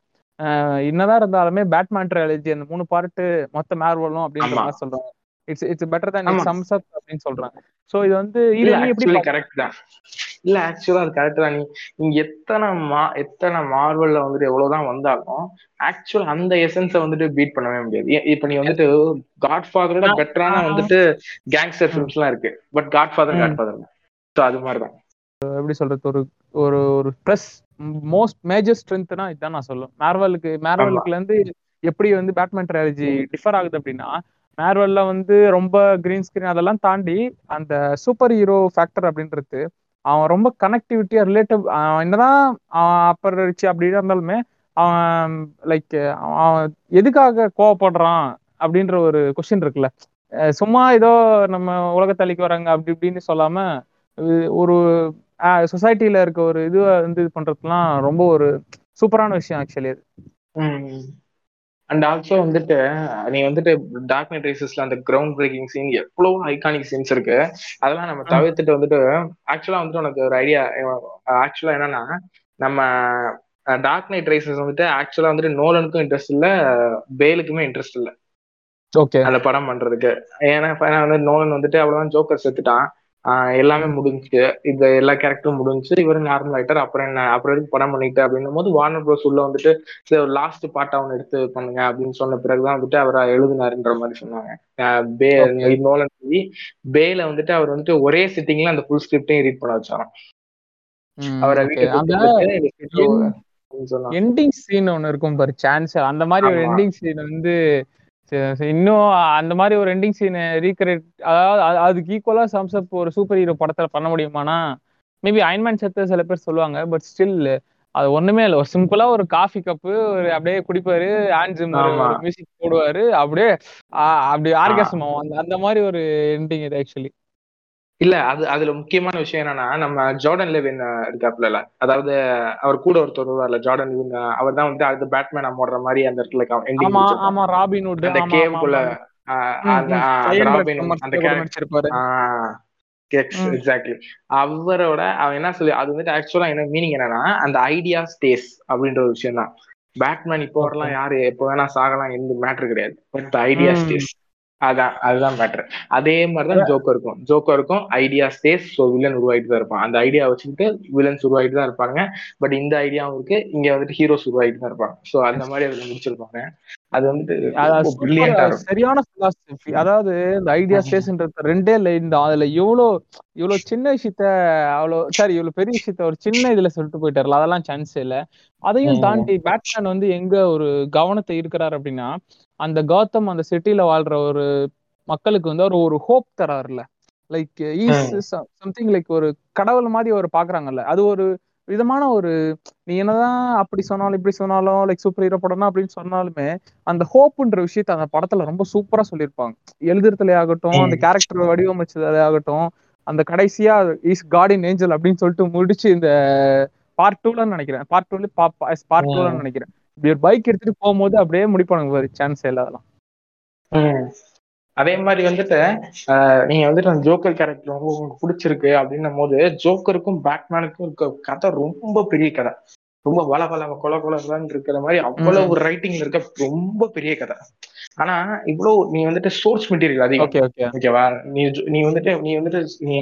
என்னதான் இருந்தாலுமே பேட்மேன் ட்ரையாலஜி அந்த மூணு பார்ட் மொத்த மார்வலும் அப்படின்ற ஆமா. மாதிரி சொல்றாங்க. It's it's better it sums up அப்படின்னு சொல்றாங்க. சோ இது வந்து இது இல்ல ஆக்சுவலி கரெக்ட் தான். இல்ல ஆக்சுவலா அது கரெக்ட் தான். நீ நீங்க எத்தனை மா எத்தனை மார்வல்ல வந்துட்டு எவ்வளவுதான் வந்தாலும் ஆக்சுவல் அந்த எசன்ஸ வந்துட்டு பீட் பண்ணவே முடியாது. இப்ப நீ வந்துட்டு காட் ஃபாதரோட நான்- பெட்டரான. வந்துட்டு கேங்ஸ்டர் ஃபிலிம்ஸ் எல்லாம் இருக்கு. But Godfather. God father so அது மாதிரிதான் எப்படி சொல்றது? ஒரு ஒரு ஒரு ப்ளஸ் மோஸ்ட் மேஜர் ஸ்ட்ரென்த்னா இதுதான் நான் சொல்லுவேன். மார்வலுக்கு மார்வலுக்குல இருந்து எப்படி வந்து பேட்மேன் ட்ரையாலஜி டிஃபர் ஆகுது அப்படின்னா மார்வல்ல வந்து ரொம்ப கிரீன் ஸ்கிரீன் அதெல்லாம் தாண்டி அந்த சூப்பர் ஹீரோ ஃபேக்டர் அப்படின்றது அவன் ரொம்ப கனெக்டிவிட்டியா ரிலேட்டிவ் என்னதான் அவன் அப்பர் ரிச்சு அப்படி இருந்தாலுமே அவன் லைக் அவன் எதுக்காக கோவப்படுறான் அப்படின்ற ஒரு கொஸ்டின் இருக்குல்ல. சும்மா ஏதோ நம்ம உலகத்தளிக்கு வராங்க அப்படி இப்படின்னு சொல்லாம ஒரு சொசைட்டில இருக்க ஒரு இது வந்து இது பண்றதுலாம் ரொம்ப ஒரு சூப்பரான விஷயம் ஆக்சுவலி அது. அண்ட் ஆல்சோ வந்துட்டு நீ வந்துட்டு டார்க் நைட் ரைசஸ்ல அந்த கிரவுண்ட் பிரேக்கிங் சீன் எவ்வளவு ஐகானிக் சீன்ஸ் இருக்கு அதெல்லாம் நம்ம தவிர்த்துட்டு வந்துட்டு ஆக்சுவலா வந்துட்டு உனக்கு ஒரு ஐடியா ஆக்சுவலா என்னன்னா நம்ம டார்க் நைட் ரைசஸ் வந்துட்டு ஆக்சுவலா வந்துட்டு நோலனுக்கும் இன்ட்ரெஸ்ட் இல்ல பேலுக்குமே இன்ட்ரெஸ்ட் இல்ல. ஓகே அந்த படம் பண்றதுக்கு. ஏன்னா வந்து நோலன் வந்துட்டு அவ்வளவுதான் ஜோக்கர் செத்துட்டான். எல்லாமே முடிஞ்சுச்சு. இந்த எல்லா கேரக்டரும் முடிஞ்சு இவரு நார்மல் ஆயிட்டார் அப்புறம் என்ன? அப்புறம் எதுக்கு படம் பண்ணிட்டு? அப்படின்னும் போது வார்னர் ப்ரோஸ் உள்ள வந்துட்டு லாஸ்ட் பார்ட் அவன் எடுத்து பண்ணுங்க அப்படின்னு சொன்ன பிறகுதான் வந்துட்டு அவரை எழுதினாருன்ற மாதிரி சொன்னாங்க. பே. நோலன் பேல வந்துட்டு அவர் வந்துட்டு ஒரே சிட்டிங்ல அந்த ஃபுல் ஸ்கிரிப்டையும் ரீட் பண்ண வச்சாராம். அவரை ஓகே வீட்டுக்கு அந்த கூப்பிட்டு இந்த script என்- அப்படின்னு சொன்னாங்க. எண்டிங் சீன் ஒன்னு இருக்கும் பாரு சான்ஸ் அந்த மாதிரி ஒரு ஆமா. எண்டிங் சீன் வந்து இன்னும் அந்த மாதிரி ஒரு எண்டிங் சீனை ரீக்ரியேட் அதாவது அது- அதுக்கு ஈக்குவலா சம்ஸ்அப் ஒரு சூப்பர் ஹீரோ படத்துல பண்ண முடியுமானா மேபி அயன்மேன் செத்து சில பேர் சொல்லுவாங்க பட் ஸ்டில் அது ஒண்ணுமே இல்லை. ஒரு சிம்பிளா ஒரு காஃபி கப்பு ஒரு அப்படியே குடிப்பாரு ஆன்ஜிம் மியூசிக் போடுவாரு அப்படியே அப்படி ஆர்காசம் அந்த மாதிரி ஒரு எண்டிங் இது ஆக்சுவலி இல்ல அது அதுல முக்கியமான விஷயம் என்னன்னா நம்ம ஜார்டன் லெவின் இருக்காப்ல அதாவது அவர் கூட ஒருத்தர் வருவார்ல ஜார்டன் லெவின் அவர் தான் வந்து அடுத்த பேட்மேன் போடுற மாதிரி அந்த இடத்துல அந்த ஆமா, கேவுக்குள்ள ஆமா, ஆஹ் ம், அந்த ம். ஆஹ் அந்த Iron Man ராபின் commercial அந்த கூட character- நடிச்சிருப்பாரு. ம். எக்ஸாக்ட்லி அவரோட அவன் என்ன சொல்லி அது வந்துட்டு ஆக்சுவலா என்ன மீனிங் என்னன்னா அந்த ஐடியா ஸ்டேஸ் அப்படின்ற ஒரு விஷயம் தான் பேட்மேன் இப்போ வரலாம் யாரு எப்போ வேணா சாகலாம் எந்த மேட்ரு கிடையாது. But idea. ஸ்டேஸ் அதான் அதுதான் மேட்ரு அதே மாதிரிதான் ஜோக்கர் இருக்கும் ஜோக்கர் இருக்கும் ஐடியா ஸ்டேஸ் ஸோ வில்லன் உருவாயிட்டு தான் இருப்பான். அந்த ஐடியா வச்சுக்கிட்டு வில்லன்ஸ் உருவாயிட்டு தான் இருப்பாங்க. பட் இந்த ஐடியாவும் இருக்கு. இங்க வந்துட்டு ஹீரோஸ் உருவாயிட்டு தான் இருப்பாங்க. ஸோ அந்த மாதிரி அதுல முடிச்சிருப்பாங்க. அது இருக்கும் சரியான philosophy. அதாவது இந்த ஐடியா ஆமா. ஸ்டேஸ்ன்றது ரெண்டே லைன் தான் அதுல எவ்வளவு இவ்வளவு சின்ன விஷயத்த அவ்வளவு சாரி இவ்வளவு பெரிய விஷயத்த ஒரு சின்ன இதுல சொல்லிட்டு போயிட்டாருல அதெல்லாம் சான்ஸ் இல்ல அதையும். தாண்டி பேட்மேன் வந்து எங்க ஒரு கவனத்தை இருக்கிறார் அப்படின்னா அந்த கௌதம் அந்த சிட்டில வாழ்ற ஒரு மக்களுக்கு வந்து அவர் ஒரு ஹோப் தராருல லைக் சம்திங் லைக் ஒரு கடவுள் மாதிரி அவர் பாக்குறாங்கல்ல அது ஒரு விதமான ஒரு நீ என்னதான் அப்படி சொன்னாலும் இப்படி சொன்னாலும் லைக் சூப்பர் ஹீரோ படம்னா அப்படின்னு சொன்னாலுமே அந்த ஹோப்புன்ற விஷயத்த அந்த படத்துல ரொம்ப சூப்பரா சொல்லியிருப்பாங்க எழுதுறதுல ஆகட்டும் அந்த. கேரக்டர் வடிவமைச்சதுல ஆகட்டும் அந்த கடைசியா இஸ் கார்டின் ஏஞ்சல் அப்படின்னு சொல்லிட்டு முடிச்சு இந்த பார்ட் டூல நினைக்கிறேன் பார்ட் டூல பார்ட் டூல. நினைக்கிறேன் இப்படி ஒரு பைக் எடுத்துட்டு போகும்போது அப்படியே முடிப்பானுங்க சான்ஸ் இல்ல அதெல்லாம். அதே மாதிரி வந்துட்டு நீங்க வந்துட்டு அந்த ஜோக்கர் கேரக்டர் ரொம்ப உங்களுக்கு பிடிச்சிருக்கு அப்படின்னும் போது ஜோக்கருக்கும் பேட்மேனுக்கும் இருக்க கதை ரொம்ப பெரிய கதை. ரொம்ப வள வள கொல கொலன்னு இருக்கிற மாதிரி அவ்வளவு ரைட்டிங்ல இருக்க ரொம்ப பெரிய கதை. ஆனா இவ்வளவு நீ வந்துட்டு சோர்ஸ் மெட்டீரியல் அதிகம். Okay okay. ஓகேவா? நீ நீ வந்துட்டு நீ வந்துட்டு நீ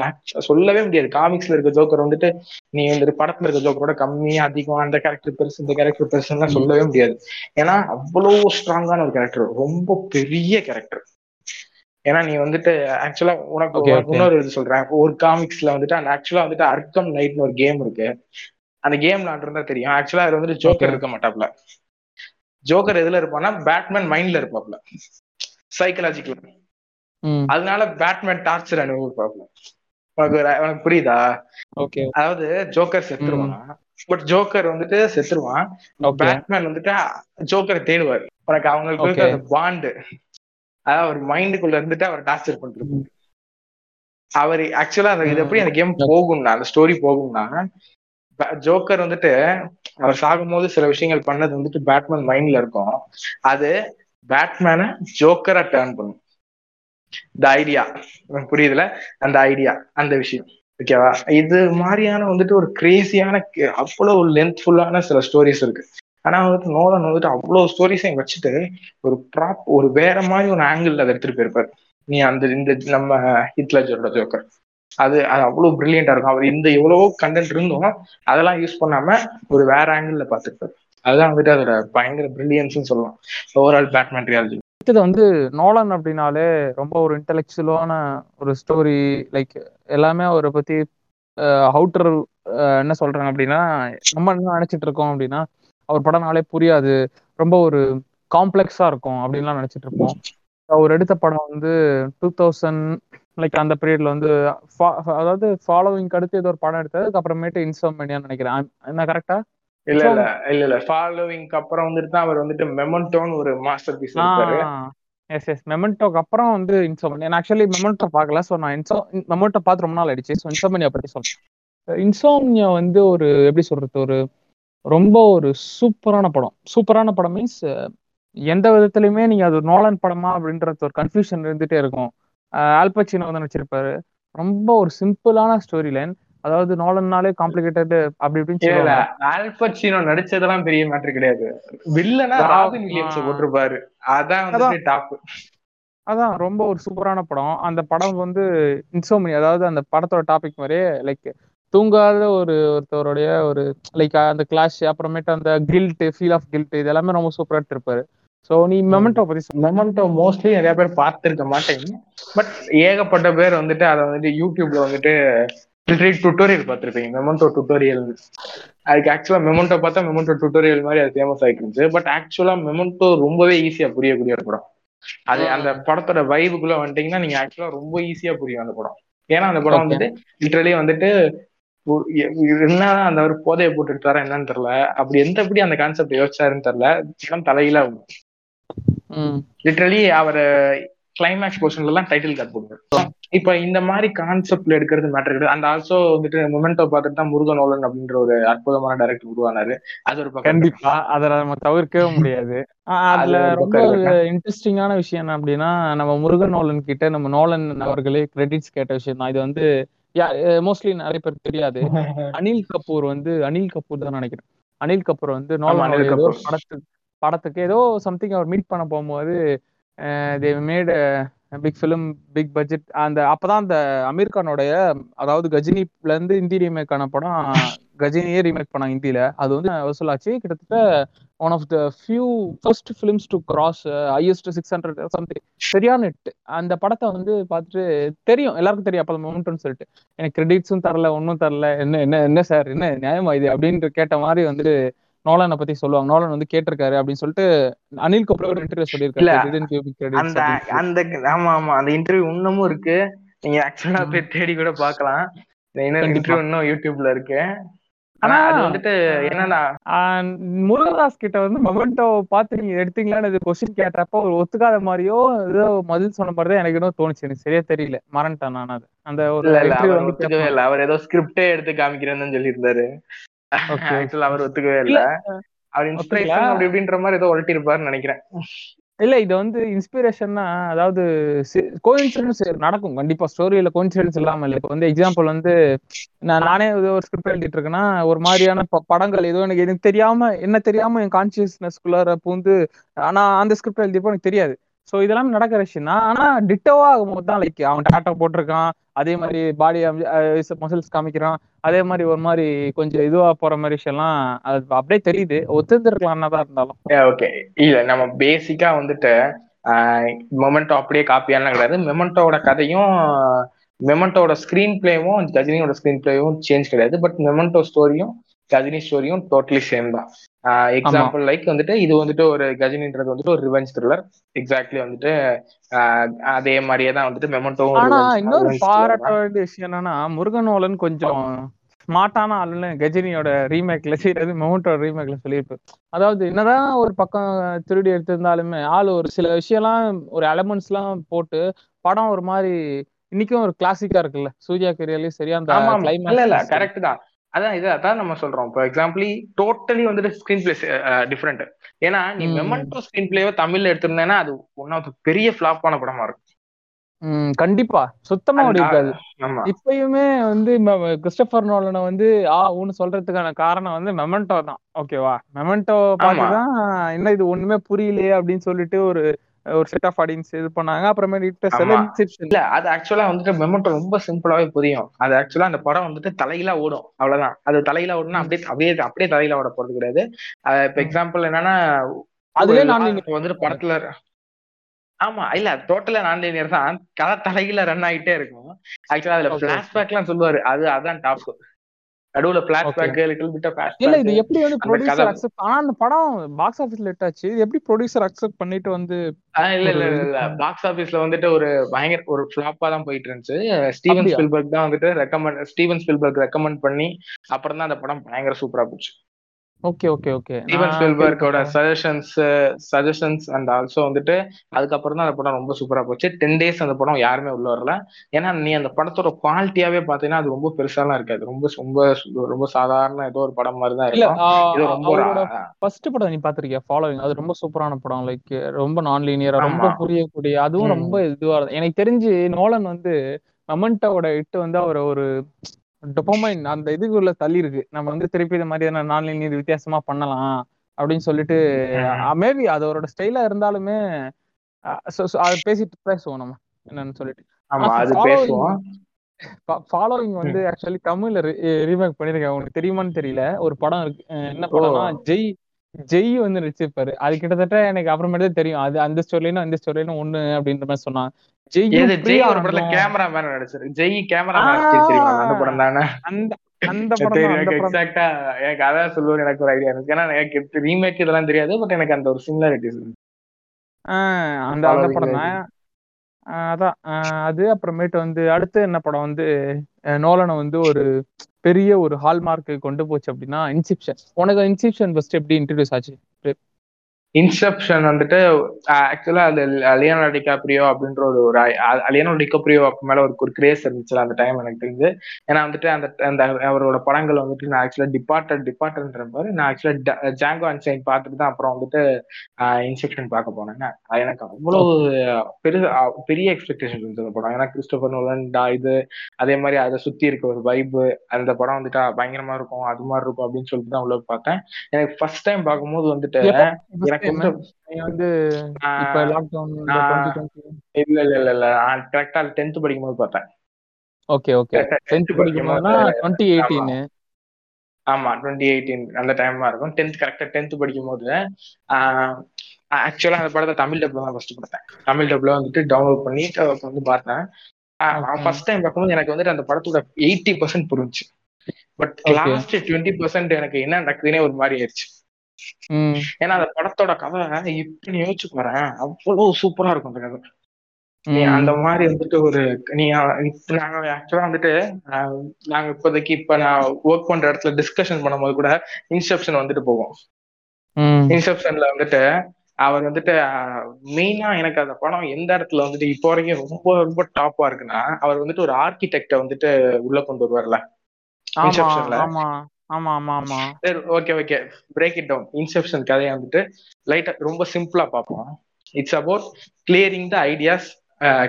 சொல்லவே முடியாது. காமிக்ஸ்ல இருக்க ஜோக்கர் வந்துட்டு நீ வந்துட்டு படத்துல இருக்க ஜோக்கரோட கம்மி அதிகம் அந்த கேரக்டர் பெருசு இந்த கேரக்டர் பெருசுலாம் சொல்லவே முடியாது. ஏன்னா அவ்வளவு ஸ்ட்ராங்கான ஒரு கேரக்டர் ரொம்ப பெரிய கேரக்டர் ஏன்னா நீ வந்துட்டு ஆக்சுவலா உனக்கு. இன்னொரு இது சொல்றேன். ஒரு காமிக்ஸ்ல வந்துட்டு அந்த ஆக்சுவலா வந்துட்டு அர்க்கம் நைட்னு ஒரு கேம் இருக்கு. அந்த கேம் விளாண்டுருந்தா தெரியும். ஆக்சுவலா அதுல வந்துட்டு ஜோக்கர். இருக்க மாட்டாப்ல. ஜோக்கர் எதுல இருப்பான்னா பேட்மேன் மைண்ட்ல இருப்பாப்ல. சைக்கலாஜிக்கல் அதனால பேட்மேன் டார்ச்சர் அனுபவிப்பாப்ல. உனக்கு உனக்கு புரியுதா? ஓகே அதாவது ஜோக்கர் செத்துருவான். பட் ஜோக்கர் வந்துட்டு செத்துருவான். பேட்மேன் வந்துட்டு ஜோக்கரை தேடுவார். உனக்கு அவங்களுக்கு பாண்டு அதாவது அவர் மைண்டுக்குள்ள இருந்துட்டு அவர் டார்ச்சர் பண்றது. அவர் ஆக்சுவலா அந்த இது எப்படி அந்த கேம் போகும்னா அந்த ஸ்டோரி போகும்னா ஜோக்கர் வந்துட்டு அவர் சாகும்போது சில விஷயங்கள் பண்ணது வந்துட்டு பேட்மேன் மைண்ட்ல இருக்கும். அது பேட்மேனை ஜோக்கரா டேர்ன் பண்ணும். இந்த ஐடியா புரியுதுல? அந்த ஐடியா அந்த விஷயம். ஓகேவா இது மாதிரியான வந்துட்டு ஒரு கிரேசியான அவ்வளவு லென்த்ஃபுல்லான சில ஸ்டோரிஸ் இருக்கு. ஆனா வந்துட்டு நோலன் வந்துட்டு அவ்வளவு ஸ்டோரிஸையும் வச்சுட்டு ஒரு ப்ராப் ஒரு வேற மாதிரி ஒரு ஆங்கிள் அதை எடுத்துட்டு போயிருப்பாரு. நீ அந்த இந்த நம்ம ஹிட்லஜரோட ஜோக்கர். அது அது அவ்வளவு பிரில்லியண்டா இருக்கும். அவர் இந்த எவ்வளவோ கண்டென்ட் இருந்தும் அதெல்லாம் யூஸ் பண்ணாம ஒரு வேற ஆங்கிள் பாத்துருப்பாரு அதுதான் வந்துட்டு அதோட பயங்கர பிரில்லியன்ஸ் சொல்லலாம். ஓவரால் பேட்மேன் ரியாலஜி அடுத்தது வந்து நோலன் அப்படின்னாலே ரொம்ப ஒரு இன்டெலெக்சுவலான ஒரு ஸ்டோரி லைக் எல்லாமே அவரை பத்தி அவுட்டர் என்ன சொல்றாங்க அப்படின்னா நம்ம என்ன நினைச்சிட்டு இருக்கோம் அப்படின்னா அவர் படம்னாலே புரியாது. ரொம்ப ஒரு காம்ப்ளெக்ஸா இருக்கும் அப்படின்லாம் நினைச்சிட்டு இருப்போம். அவர் எடுத்த படம் வந்து டூ தௌசண்ட் லைக் அந்த பீரியட்ல வந்து அதாவது ஃபாலோவிங் அடுத்து ஏதோ ஒரு படம் எடுத்தது அதுக்கப்புறமேட்டு இன்சோமேனியான்னு நினைக்கிறேன். என்ன கரெக்டா இல்ல இல்ல இல்ல இல்ல. ஃபாலோவிங்க்கு அப்புறம் வந்துட்டு தான் அவர் வந்துட்டு மெமன்டோன்னு ஒரு மாஸ்டர் பீஸ் எஸ் எஸ் மெமெண்டோக்கு அப்புறம் வந்து இன்சோமனியா நான் ஆக்சுவலி மெமெண்டோ பார்க்கல. ஸோ நான் இன்சோ மெமெண்டோ பார்த்து ரொம்ப நாள் ஆயிடுச்சு. ஸோ இன்சோமனியா பத்தி சொல்றேன். இன்சோம்னியா வந்து ஒரு எப்படி சொல்றது ஒரு ரொம்ப ஒரு சூப்பரான படம். சூப்பரான படம் மீன்ஸ் எந்த விதத்துலயுமே நீங்க அது நோலன் படமா அப்படின்றது ஒரு கன்ஃபியூஷன் இருந்துட்டே இருக்கும். ஆல்பச்சினோ வந்து நினைச்சிருப்பாரு ரொம்ப ஒரு சிம்பிளான ஸ்டோரி லைன் அதாவது நோலன்னாலே காம்ப்ளிகேட்டட் அப்படி இப்படின்னு ஆல்பச்சினோ நடிச்சதெல்லாம் பெரிய மேட்டர் கிடையாது. வில்லனா. Robin Williams. போட்டிருப்பாரு. அதான் வந்துட்டு டாப் அதான். ரொம்ப ஒரு சூப்பரான படம். அந்த படம் வந்து இன்சோமனி அதாவது அந்த படத்தோட டாபிக் மாதிரியே லைக் தூங்காத ஒரு ஒருத்தவருடைய ஒரு லைக் அந்த கிளாஷ் அப்புறமேட்டு அந்த கில்ட் ஃபீல் ஆஃப் கில்ட் இது எல்லாமே ரொம்ப சூப்பரா எடுத்திருப்பாரு. ஸோ நீ மெமெண்டோ பத்தி. மொமெண்டோ மோஸ்ட்லி நிறைய பேர் பார்த்திருக்க மாட்டேங்க பட் ஏகப்பட்ட பேர் வந்துட்டு அதை வந்துட்டு யூடியூப்ல வந்துட்டு டுட்டோரியல் பார்த்திருப்பீங்க. மெமோண்டோ டுட்டோரியல் அதுக்கு ஆக்சுவலா மெமோண்டோ பார்த்தா மெமோண்டோ டுட்டோரியல் மாதிரி அது ஃபேமஸ் ஆயிட்டு இருந்துச்சு. பட் ஆக்சுவலா மெமோண்டோ ரொம்பவே ஈஸியா புரியக்கூடிய ஒரு படம். அது அந்த படத்தோட வைவுக்குள்ள வந்துட்டீங்கன்னா நீங்க ஆக்சுவலா ரொம்ப ஈஸியா புரியும் அந்த படம். ஏன்னா அந்த படம். வந்துட்டு லிட்டரலி வந்துட்டு என்னதான் அந்த ஒரு போதையை போட்டுட்டாரா என்னன்னு தெரியல. அப்படி எந்த எப்படி அந்த கான்செப்ட் யோசிச்சாருன்னு தெரியல. படம் தலையில ம். லிட்டரலி அவர் கிளைமேக்ஸ் போர்ஷன்ல எல்லாம் டைட்டில் கார்டு போடுவார். இப்ப இந்த மாதிரி கான்செப்ட்ல எடுக்கிறது மேட்டர் கிடையாது. அந்த ஆல்சோ வந்துட்டு மொமெண்டோ பார்த்துட்டு தான் முருகன் நோலன் அப்படின்ற ஒரு அற்புதமான டைரக்டர் உருவானாரு. அது ஒரு பக்கம் கண்டிப்பா. அத நம்ம தவிர்க்கவே முடியாது. அதுல ரொம்ப. இன்ட்ரெஸ்டிங்கான விஷயம் என்ன அப்படின்னா நம்ம முருகன் நோலன் கிட்ட நம்ம நோலன் அவர்களே கிரெடிட்ஸ் கேட்ட விஷயம் தான் இது வந்து மோஸ்ட்லி நிறைய பேர் தெரியாது. <laughs> அனில் கபூர் வந்து அனில் கபூர் தான் நினைக்கிறேன். அனில் கபூர் வந்து. படத்துக்கு படத்துக்கு ஏதோ சம்திங் அவர் மீட் பண்ண போகும்போது they made big film big budget அந்த அப்பதான் அந்த அமீர் கானோடைய அதாவது கஜினில இருந்து இந்தி ரீமேக் ஆன படம் கஜினியே ரீமேக் பண்ணாங்க ஹிந்தியில அது வந்து வசூலாச்சு கிட்டத்தட்ட one of the few first films to cross highest six hundred something சரியான ஹிட் அந்த படத்தை வந்து பார்த்துட்டு தெரியும் எல்லாருக்கும் தெரியும் அப்போ மொமெண்ட்னு சொல்லிட்டு. எனக்கு கிரெடிட்ஸும் தரல ஒன்றும் தரல என்ன என்ன என்ன சார் என்ன நியாயமா இது அப்படின்ட்டு கேட்ட மாதிரி வந்து நோலனை பத்தி சொல்லுவாங்க. நோலன் வந்து கேட்டிருக்காரு அப்படின்னு சொல்லிட்டு அனில் கபூர் ஒரு இன்டர்வியூ சொல்லியிருக்காரு. அந்த அந்த ஆமா ஆமா அந்த இன்டர்வியூ இன்னமும் இருக்கு. நீங்க ஆக்சுவலா போய் தேடி கூட கண்டிப்பா. இன்டர்வியூ இன்னும் யூடியூப்ல இருக்கு. முருகதாஸ் கிட்ட வந்து மொமெண்டோ பார்த்து நீங்க எடுத்தீங்களான்னு கொஸ்டின் கேட்டப்போ ஒரு ஒத்துக்காத மாதிரியோ ஏதோ பதில் சொன்ன மாதிரி தான் எனக்கு இன்னும் தோணுச்சு. எனக்கு சரியா தெரியல. மறந்துட்டேன் நான் அது. அந்த ஒரு ஒத்துக்கவே. இல்ல. அவர் ஏதோ ஸ்கிரிப்டே எடுத்து காமிக்கிறேன்னு. <laughs> ஆக்சுவலா அவர் ஒத்துக்கவே இல்ல. அவர் இன்ஸ்பிரேஷன் அப்படி இப்படின்ற மாதிரி ஏதோ உழட்டி இருப்பாருன்னு நினைக்கிறேன். இல்ல இது வந்து இன்ஸ்பிரேஷன்னா அதாவது கோயின்சிடன்ஸ் நடக்கும் கண்டிப்பா. ஸ்டோரியில கோயின்சிடன்ஸ் இல்லாம இல்ல இப்போ வந்து எக்ஸாம்பிள் வந்து நான் நானே ஒரு ஸ்கிரிப்ட் எழுதிட்டு இருக்கேன்னா ஒரு மாதிரியான ப- படங்கள் ஏதோ எனக்கு எனக்கு தெரியாம என்ன தெரியாம என் கான்சியஸ்னஸ்குள்ளார பூந்து ஆனா அந்த ஸ்கிரிப்ட் எழுதியப்போ எனக்கு தெரியாது. சோ இதெல்லாம் நடக்கிற விஷயம் தான் ஆனா டிட்டோவா ஆகும்போது தான் லைக் அவன் டாட்டா போட்டிருக்கான். அதே மாதிரி பாடி மசில்ஸ் காமிக்கிறான். அதே மாதிரி ஒரு மாதிரி கொஞ்சம் இதுவா போற மாதிரி விஷயம்லாம் அது அப்படியே தெரியுது. ஒத்துருந்துருக்கலாம் தான் இருந்தாலும். ஓகே இல்ல நம்ம பேசிக்கா வந்துட்டு மொமெண்டோ அப்படியே காப்பியாலாம் கிடையாது. மொமெண்டோட கதையும் மெமெண்டோட ஸ்கிரீன் பிளேவும் கஜினியோட ஸ்கிரீன் பிளேவும் சேஞ்ச் கிடையாது. பட் மெமெண்டோ ஸ்டோரியும் கஜினி ஸ்டோரியும் டோட்டலி சேம் தான் எக்ஸாம்பிள் லைக் வந்துட்டு இது வந்துட்டு ஒரு கஜினின்றது வந்துட்டு ஒரு ரிவெஞ்ச் த்ரில்லர் எக்ஸாக்ட்லி வந்துட்டு அதே மாதிரியே தான் வந்துட்டு ஆனா revenge- இன்னொரு பாராட்ட. வேண்டிய விஷயம் என்னன்னா முருகனோலன் கொஞ்சம் ஸ்மார்ட்டான ஆளுன்னு கஜினியோட ரீமேக்ல செய்யறது மவுண்டோட ரீமேக்ல சொல்லியிருப்பாரு அதாவது என்னதான் ஒரு பக்கம் திருடி எடுத்திருந்தாலுமே ஆள் ஒரு சில விஷயம்லாம் ஒரு எலமெண்ட்ஸ் எல்லாம் போட்டு படம் ஒரு மாதிரி இன்னைக்கும் ஒரு கிளாசிக்கா இருக்குல்ல. சூர்யா கரியர்லயும் சரி அந்த. இல்ல இல்ல கரெக்ட் தான். அதான் இது அதான் நம்ம சொல்றோம். இப்போ எக்ஸாம்பிளி டோட்டலி வந்துட்டு ஸ்கிரீன் பிளே டிஃப்ரெண்ட் ஏன்னா நீ. மெமெண்டோ ஸ்கிரீன் பிளேவை தமிழ்ல எடுத்திருந்தேன்னா அது ஒன் ஆஃப் பெரிய ஃபிளாப்பான படமா இருக்கும். கண்டிப்பா. சுத்தமா இருக்காது இப்பயுமே வந்து கிறிஸ்டபர் நோலனை வந்து ஆ ஊன்னு சொல்றதுக்கான காரணம் வந்து மெமெண்டோ தான். ஓகேவா மெமெண்டோ பார்த்துதான் என்ன இது ஒண்ணுமே புரியலையே அப்படின்னு சொல்லிட்டு ஒரு ஒரு செட் ஆஃப் ஆடியன்ஸ் இது பண்ணாங்க. அப்புறமேட்டு. இன்செப்ஷன் இல்ல அது ஆக்சுவலா வந்துட்டு மெமெண்டோ ரொம்ப சிம்பிளாவே புரியும். அது ஆக்சுவலா அந்த படம் வந்துட்டு தலையில ஓடும். அவ்வளவுதான். அது தலையில ஓடுனா அப்படியே அப்படியே அப்படியே தலையில ஓட போறது கிடையாது. இப்ப. எக்ஸாம்பிள் என்னன்னா அதுலயே ஒரு நான் வந்துட்டு படத்துல ஆமா இல்ல டோட்டலா நான் லீனியர் தான். கதை தலையில ரன் ஆகிட்டே இருக்கும். ஆக்சுவலா அதுல. பிளாஷ்பேக் எல்லாம் சொல்லுவாரு. அது அதான் டாப் நடுவுல பிளாஷ்பேக் லிட்டில் பிட்ட இல்ல இது எப்படி வந்து ப்ரொடியூசர் அக்செப்ட் ஆனா அந்த படம் பாக்ஸ் ஆபீஸ்ல ஹிட் ஆச்சு இது எப்படி ப்ரொடியூசர் அக்செப்ட் பண்ணிட்டு வந்து இல்ல இல்ல இல்ல, பாக்ஸ் ஆபீஸ்ல வந்துட்டு ஒரு பயங்கர ஒரு ஃபிளாப்பா தான் போயிட்டு இருந்துச்சு. ஸ்டீவன்? ஸ்பில்பர்க் தான் வந்துட்டு ரெக்கமெண்ட் ஸ்டீவன் ஸ்பில்பர்க் ரெக்கமெண்ட் பண்ணி அப்புறம் தான் அந்த படம் பயங்கர சூப்பரா போச்சு. Okay okay okay. ஸ்டீவன் ஸ்பில்பர்க்கோட சஜஷன்ஸ் சஜஷன்ஸ் அண்ட் ஆல்சோ வந்துட்டு அதுக்கப்புறம் தான் அந்த படம் ரொம்ப சூப்பரா போச்சு. டென் டேஸ் அந்த படம் யாருமே உள்ள வரல. ஏன்னா நீ அந்த படத்தோட குவாலிட்டியாவே பாத்தீங்கன்னா அது ரொம்ப பெருசாலாம் இருக்காது. ரொம்ப ரொம்ப ரொம்ப சாதாரண ஏதோ ஒரு படம் மாதிரி தான் இருக்கும். இது ரொம்ப ஃபர்ஸ்ட் படம் நீ பாத்திருக்கியா? ஃபாலோவிங் அது ரொம்ப சூப்பரான படம். லைக் ரொம்ப நான் லீனியரா ரொம்ப. புரியக்கூடிய அதுவும். ரொம்ப இதுவா. எனக்கு தெரிஞ்சு நோலன் வந்து மொமெண்டோட இட்டு வந்து அவர் ஒரு டொபமைன் அந்த இதுக்குள்ள தள்ளி இருக்கு நம்ம வந்து திருப்பி இந்த மாதிரியான நான் லீனியர் வித்தியாசமா பண்ணலாம் அப்படின்னு சொல்லிட்டு. மேபி அது அவரோட ஸ்டைலா இருந்தாலுமே அது பேசிட்டு பேசுவோம் நம்ம என்னன்னு சொல்லிட்டு. ஃபாலோவிங் வந்து ஆக்சுவலி தமிழ்ல ரீமேக் பண்ணிருக்கேன். உங்களுக்கு தெரியுமான்னு தெரியல. ஒரு படம் இருக்கு என்ன படம்னா. ஜெய் ஜெய் வந்து நடிச்சிருப்பாரு. அது கிட்டத்தட்ட எனக்கு அப்புறமேட்டு தெரியும். அது அந்த ஸ்டோரியிலும் அந்த ஸ்டோரியிலும் ஒண்ணு அப்படின்ற மாதிரி சொன்னான். ஜெய் ஜெய் ஒரு படத்துல கேமரா மேன் நடிச்சிருக்கு ஜெய் கேமரா அந்த படம் தானே? அந்த அந்த படம் தான், அந்த படம். எக்ஸாக்டா எனக்கு அதான் சொல்லுவேன் எனக்கு ஒரு ஐடியா இருக்கு. ஏன்னா எனக்கு ரீமேக் இதெல்லாம் தெரியாது பட் எனக்கு அந்த ஒரு சிமிலாரிட்டிஸ் அந்த அந்த படம் தான். அதான். ஆஹ் அது அப்புறமேட்டு வந்து அடுத்து என்ன படம் வந்து நோலனை வந்து ஒரு பெரிய ஒரு ஹால்மார்க்கு கொண்டு போச்சு அப்படின்னா இன்சிப்ஷன் உனக்கு இன்சிப்ஷன் ஃபர்ஸ்ட் எப்படி இன்ட்ரடியூஸ் ஆச்சு? இன்செப்ஷன் வந்துட்டு ஆக்சுவலா அது அலியானோ டிகாப்ரியோ அப்படின்ற ஒரு ஒரு அலியானோ டிகாப்ரியோ மேல ஒரு ஒரு கிரேஸ் இருந்துச்சு அந்த டைம் எனக்கு தெரிஞ்சு. ஏன்னா வந்துட்டு அந்த அந்த அவரோட படங்கள் வந்துட்டு நான் ஆக்சுவலா டிபார்ட்டட் டிபார்ட்டன்ற மாதிரி நான் ஆக்சுவலா ஜாங்கோ அண்ட் சைன் பார்த்துட்டு தான் அப்புறம் வந்துட்டு இன்செப்ஷன் பார்க்க போனேன். எனக்கு அவ்வளவு பெரு பெரிய எக்ஸ்பெக்டேஷன் இருந்தது அந்த படம். ஏன்னா கிறிஸ்டோபர் நோலன் இது அதே மாதிரி அதை சுத்தி இருக்க ஒரு வைப்பு அந்த படம் வந்துட்டு பயங்கரமா இருக்கும் அது மாதிரி இருக்கும் அப்படின்னு சொல்லிட்டு தான் உள்ள பார்த்தேன். எனக்கு ஃபர்ஸ்ட் டைம் பார்க்கும்போது வந்துட்டு எனக்கு வந்து இல்ல இல்ல இல்ல இல்ல கரெக்டா டென்த் படிக்கும் போது பார்த்தேன் ஓகே ஓகே டென்த் படிக்கும் போதுனா டுவெண்ட்டி எயிட்டீன் ஆமா டுவெண்ட்டி எயிட்டீன் அந்த டைமா இருக்கும் டென்த் கரெக்டா டென்த் படிக்கும் போது ஆக்சுவலா அந்த படத்தை தமிழ் டப்ல தான் ஃபர்ஸ்ட் பார்த்தேன் தமிழ் டப்ல வந்துட்டு டவுன்லோட் பண்ணி வந்து பார்த்தேன் ஃபர்ஸ்ட் டைம் பார்க்கும்போது எனக்கு வந்துட்டு அந்த படத்தோட எயிட்டி பர்சன்ட் புரிஞ்சு பட் லாஸ்ட் டுவெண்ட்டி பர்சன்ட் எனக்கு என்ன நடக்குதுன்னே ஒரு மாதிரி ஆயிடுச்சு ஏன்னா அந்த படத்தோட கதை இப்ப நீ யோசிச்சு போறேன் அவ்வளவு சூப்பரா இருக்கும் அந்த கதை. நீ அந்த மாதிரி வந்துட்டு ஒரு நீ நாங்க ஆக்சுவலா வந்துட்டு நாங்க இப்போதைக்கு இப்ப நான் ஒர்க் பண்ற இடத்துல டிஸ்கஷன் பண்ணும்போது கூட இன்செப்ஷன் வந்துட்டு போவோம் இன்செப்ஷன்ல வந்துட்டு அவர் வந்துட்டு மெயினா எனக்கு அந்த படம் எந்த இடத்துல வந்துட்டு இப்போ வரைக்கும் ரொம்ப ரொம்ப டாப்பா இருக்குன்னா அவர் வந்துட்டு ஒரு ஆர்கிடெக்ட வந்துட்டு உள்ள கொண்டு வருவார்ல. இன்செப்ஷன்ல ஆமா ஆமா ஆமா. Okay okay break it down Inception கதையை வந்துட்டு லைட்டா ரொம்ப சிம்பிளா பார்ப்போம். It's about clearing the ideas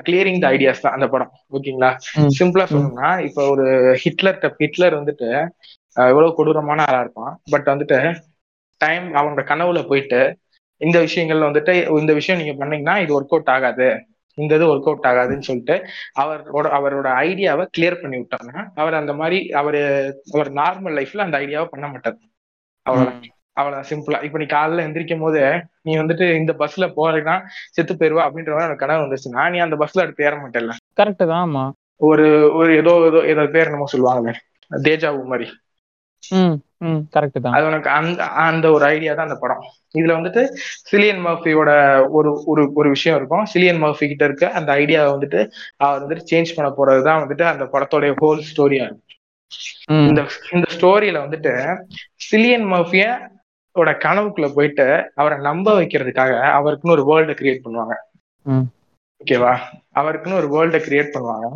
clearing the ideas தான் அந்த படம். ஓகேங்களா சிம்பிளா சொல்லணும்னா இப்ப ஒரு ஹிட்லர் ஹிட்லர் வந்துட்டு எவ்வளவு கொடூரமான ஆளா இருப்பான். பட் வந்துட்டு டைம் அவனோட கனவுல போயிட்டு இந்த விஷயங்கள்ல வந்துட்டு இந்த விஷயம் நீங்க பண்ணீங்கன்னா இது ஒர்க் அவுட் ஆகாது. இந்த இது ஒர்க் அவுட் ஆகாதுன்னு சொல்லிட்டு அவரோட அவரோட ஐடியாவை கிளியர் பண்ணி விட்டாங்க அவர் அந்த மாதிரி அவர் அவர் நார்மல் லைஃப்ல அந்த ஐடியாவை பண்ண மாட்டார். அவ்வளவுதான். அவ்வளவு சிம்பிளா இப்ப நீ காலைல எந்திரிக்கும் போது நீ வந்துட்டு இந்த பஸ்ல போறீங்கன்னா செத்து போயிருவா அப்படின்ற மாதிரி எனக்கு கனவு வந்துருச்சுன்னா நீ அந்த பஸ்ல அடுத்து ஏற மாட்டேல்ல. கரெக்ட் தான் ஆமா. ஒரு ஒரு ஏதோ ஏதோ ஏதோ பேர் என்னமோ சொல்லுவாங்களே. தேஜாவு மாதிரி. கரெக்ட் தான். அது உனக்கு அந்த அந்த ஒரு ஐடியா தான் அந்த படம். இதுல வந்துட்டு சிலியன் மர்ஃபியோட ஒரு ஒரு ஒரு விஷயம் இருக்கும். சிலியன் மர்ஃபி கிட்ட இருக்க அந்த ஐடியா வந்துட்டு அவர் வந்துட்டு சேஞ்ச் பண்ண போறதுதான் வந்துட்டு அந்த படத்தோட ஹோல் ஸ்டோரியா இந்த இந்த ஸ்டோரியில வந்துட்டு சிலியன் மர்ஃபிய ஓட கனவுக்குள்ள போயிட்டு அவரை நம்ப வைக்கிறதுக்காக அவருக்குன்னு ஒரு வேர்ல்ட கிரியேட் பண்ணுவாங்க. ஓகேவா அவருக்குன்னு ஒரு வேர்ல்ட கிரியேட் பண்ணுவாங்க.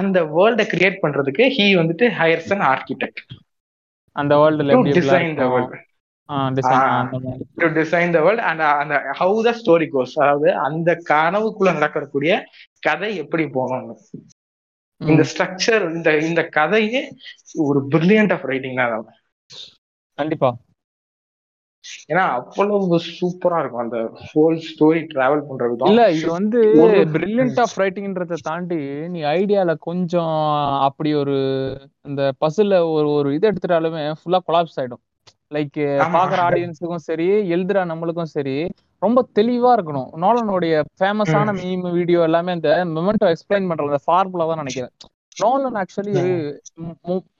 அந்த வேர்ல்ட கிரியேட் பண்றதுக்கு ஹீ வந்துட்டு ஹையர்ஸ் அன் ஆர்கிடெக்ட் அந்த வேர்ல்டுல to design the world to design the world and அந்த ஹவு த ஸ்டோரி கோஸ் அதாவது அந்த கனவுக்குள்ள நடக்கக்கூடிய கதை எப்படி போகணும். இந்த ஸ்ட்ரக்சர் இந்த இந்த கதையே ஒரு பிரில்லியன்ட் ஆஃப் ரைட்டிங் தான். கண்டிப்பா. ஏன்னா அவ்வளவு சூப்பரா இருக்கும். அந்த ஹோல் ஸ்டோரி டிராவல் பண்ற விதம் இல்ல இது வந்து பிரில்லியன்ட் ஆஃப் ரைட்டிங்ன்றத தாண்டி நீ ஐடியால கொஞ்சம் அப்படி ஒரு இந்த பசில ஒரு ஒரு இது எடுத்துட்டாலுமே ஃபுல்லா கொலாப்ஸ் ஆயிடும். லைக் பாக்குற ஆடியன்ஸுக்கும் சரி எழுதுற நம்மளுக்கும் சரி ரொம்ப தெளிவா இருக்கணும். நோலனுடைய ஃபேமஸான மீம் வீடியோ எல்லாமே இந்த மெமெண்டோ எக்ஸ்பிளைன் பண்ற அந்த ஃபார்முலா தான் நினைக்கிறேன். Nolan actually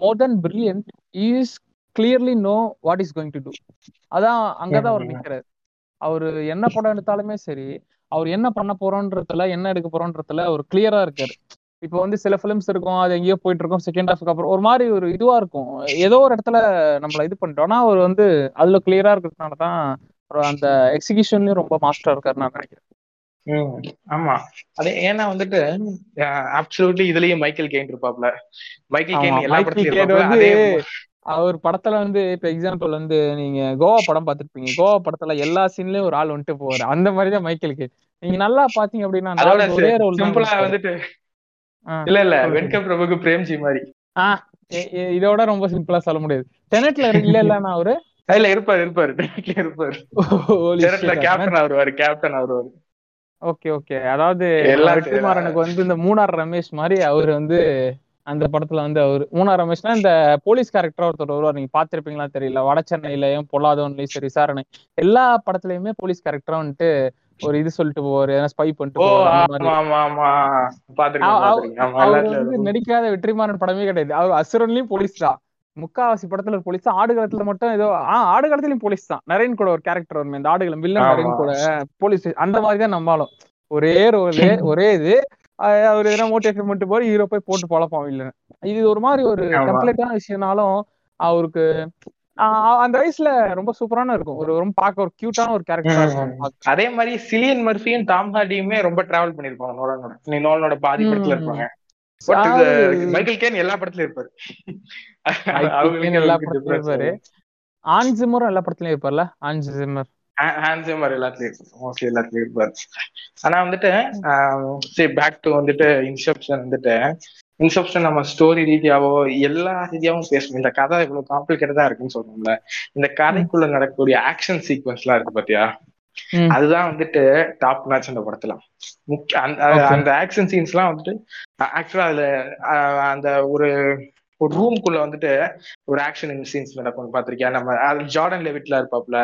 more then brilliant is clearly know what is going to do அதான் அங்கதான் அவர் நிக்கிறாரு. அவரு என்ன படம் எடுத்தாலுமே சரி அவர் என்ன பண்ண போறோன்றதுல என்ன எடுக்க போறோன்றதுல அவர் கிளியரா இருக்காரு. இப்போ வந்து சில பிலிம்ஸ் இருக்கும் அது எங்கேயோ போயிட்டு இருக்கும் செகண்ட் ஹாஃப்க்கு அப்புறம் ஒரு மாதிரி ஒரு இதுவா இருக்கும். ஏதோ ஒரு இடத்துல நம்மள இது பண்ணிட்டோம்னா அவர் வந்து அதுல கிளியரா இருக்கிறதுனால தான் அந்த எக்ஸிகியூஷன்லயும் ரொம்ப மாஸ்டரா இருக்காரு நான் நினைக்கிறேன். ஆமா. அதே ஏன்னா வந்துட்டு அப்சல்யூட்லி இதுலயும் மைக்கேல் கெயின் இருப்பாப்ல. மைக்கேல் கெயின் எல்லா படத்துலயும் அவர் படத்துல வந்து இப்ப எக்ஸாம்பிள் வந்து நீங்க கோவா படம் பாத்துருப்பீங்க கோவா படத்துல எல்லா சீன்லயும் ஒரு ஆள் வந்துட்டு போவாரு. அந்த மாதிரிதான் மைக்கேல் கே நீங்க நல்லா பாத்தீங்க அப்படின்னா ஒரே ரோல் சிம்பிளா வந்துட்டு இல்ல இல்ல வெண்க பிரபுக்கு பிரேம்ஜி மாதிரி. ஆஹ் இதோட ரொம்ப சிம்பிளா சொல்ல முடியாது. டெனட்ல இல்ல இல்லன்னா அவரு? இல்ல இருப்பாரு இருப்பாரு டெனட்ல இருப்பாரு. டெனட்ல கேப்டன் வருவாரு கேப்டன் வருவாரு ஓகே ஓகே அதாவது வெற்றிமாறனுக்கு வந்து இந்த மூணார் ரமேஷ் மாதிரி அவர் வந்து அந்த படத்துல வந்து அவர் மூணா ரமேஷ்னா இந்த போலீஸ் கேரக்டர் ஒருத்தர் வருவார். நீங்க பாத்திருப்பீங்களா தெரியல. வட சென்னையிலயும் பொல்லாதவன்லயும் சரி விசாரணை. எல்லா படத்துலயுமே போலீஸ் கேரக்டரா வந்துட்டு ஒரு இது சொல்லிட்டு போவாரு. ஸ்பை பண்ணிட்டு நடிக்காத வெற்றிமாறன் படமே கிடையாது. அவர் அசுரன்லயும் போலீஸ் தான். முக்காவாசி படத்துல ஒரு போலீஸ் ஆடுகளத்துல மட்டும் ஏதோ ஆஹ் ஆடுகளத்திலயும் போலீஸ் தான். நரேன் கூட ஒரு கேரக்டர் வரும் இந்த ஆடுகளம் வில்லன் நரேன் கூட போலீஸ். அந்த மாதிரி தான் நம்பாலும் ஒரே ரோல் <laughs> ஒரே இது. அவர் எதனா மோட்டிவேஷன் பண்ணிட்டு போய் ஹீரோ போய் போட்டு பொழப்பான் இல்ல இது ஒரு மாதிரி ஒரு கம்ப்ளீட்டான விஷயம்னாலும் அவருக்கு அந்த வயசுல ரொம்ப சூப்பரான இருக்கும். ஒரு ரொம்ப பார்க்க ஒரு கியூட்டான ஒரு கேரக்டரா இருக்கும். அதே மாதிரி சிலியன் மர்ஃபியும் டாம் ஹார்டியுமே ரொம்ப டிராவல் பண்ணிருப்பாங்க நோலனோட. நீ நோலனோட பாதி படத்துல. இருப்பாங்க. மைக்கேல் கேன் எல்லா படத்துலயும் இருப்பாரு. எல்லா படத்துலயும் இருப்பாரு. ஆன் ஜிம்மரும் எல்லா படத்துலயும் இருப்பார்ல? ஆன் ஜிம்மர் ஹேண்ட்ஸமர் எல்லாத்துலயும் இருப்பாரு மோஸ்ட்லி எல்லாத்துலயும் இருப்பாரு ஆனா வந்துட்டு சரி பேக் டு வந்துட்டு இன்செப்ஷன் வந்துட்டு இன்செப்ஷன் நம்ம ஸ்டோரி ரீதியாவோ எல்லா ரீதியாவும் பேசணும் இந்த கதை இவ்வளவு காம்ப்ளிகேட்டடா இருக்குன்னு சொல்றோம்ல. இந்த கதைக்குள்ள நடக்கக்கூடிய ஆக்ஷன் சீக்வன்ஸ் எல்லாம் இருக்கு பாத்தியா. அதுதான் வந்துட்டு டாப் மேட்ச் அந்த படத்துல முக்கிய அந்த ஆக்ஷன் சீன்ஸ் எல்லாம் வந்துட்டு ஆக்சுவலா அதுல அந்த ஒரு ஒரு ரூம்குள்ள வந்துட்டு ஒரு ஆக்ஷன் சீன்ஸ் நடக்கும். பாத்திருக்கியா நம்ம ஜார்டன் லெவிட்ல இருப்பாப்ல.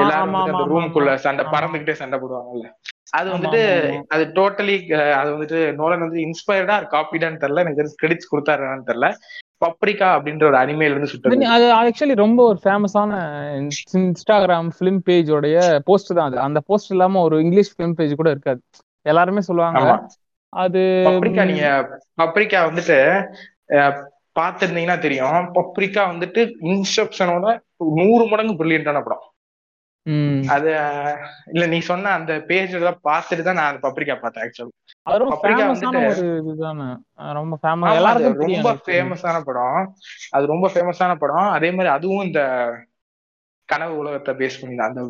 எல்லாரும் அந்த ரூம்குள்ள சண்டை. பறந்துகிட்டே சண்டை போடுவாங்கல்ல. அது வந்துட்டு. அது டோட்டலி அது வந்துட்டு நோலன் வந்து இன்ஸ்பயர்டா காப்பிடான்னு தெரியல. எனக்கு கிரெடிட்ஸ் கொடுத்தாருன்னு தெரியல. பப்ரிகா அப்படின்ற ஒரு அனிமையில இருந்து சுட்டது. அது ஆக்சுவலி ரொம்ப ஒரு ஃபேமஸான இன்ஸ்டாகிராம் ஃபிலிம் பேஜோடைய போஸ்ட் தான் அது. அந்த போஸ்ட் இல்லாம ஒரு இங்கிலீஷ் ஃபிலிம் பேஜ் கூட இருக்காது. எல்லாருமே சொல்லுவாங்க. அது பப்ரிக்கா நீங்க பப்ரிக்கா வந்துட்டு பார்த்திருந்தீங்கன்னா தெரியும். பப்ரிக்கா வந்துட்டு இன்ஸ்ட்ரப்ஷனோட நூறு மடங்கு பிரில்லியன்டான படம். அது இல்ல நீ சொன்ன அந்த பேஜ்ல பார்த்துட்டு தான் நான் பப்ரிக்கா பார்த்தேன் ஆக்சுவலி பப்ரிக்கா வந்துட்டு- ரொம்ப. ஃபேமஸான படம். அது ரொம்ப ஃபேமஸான படம். அதே மாதிரி அதுவும் இந்த கனவு உலகத்தை பேஸ் பண்ணி. அந்த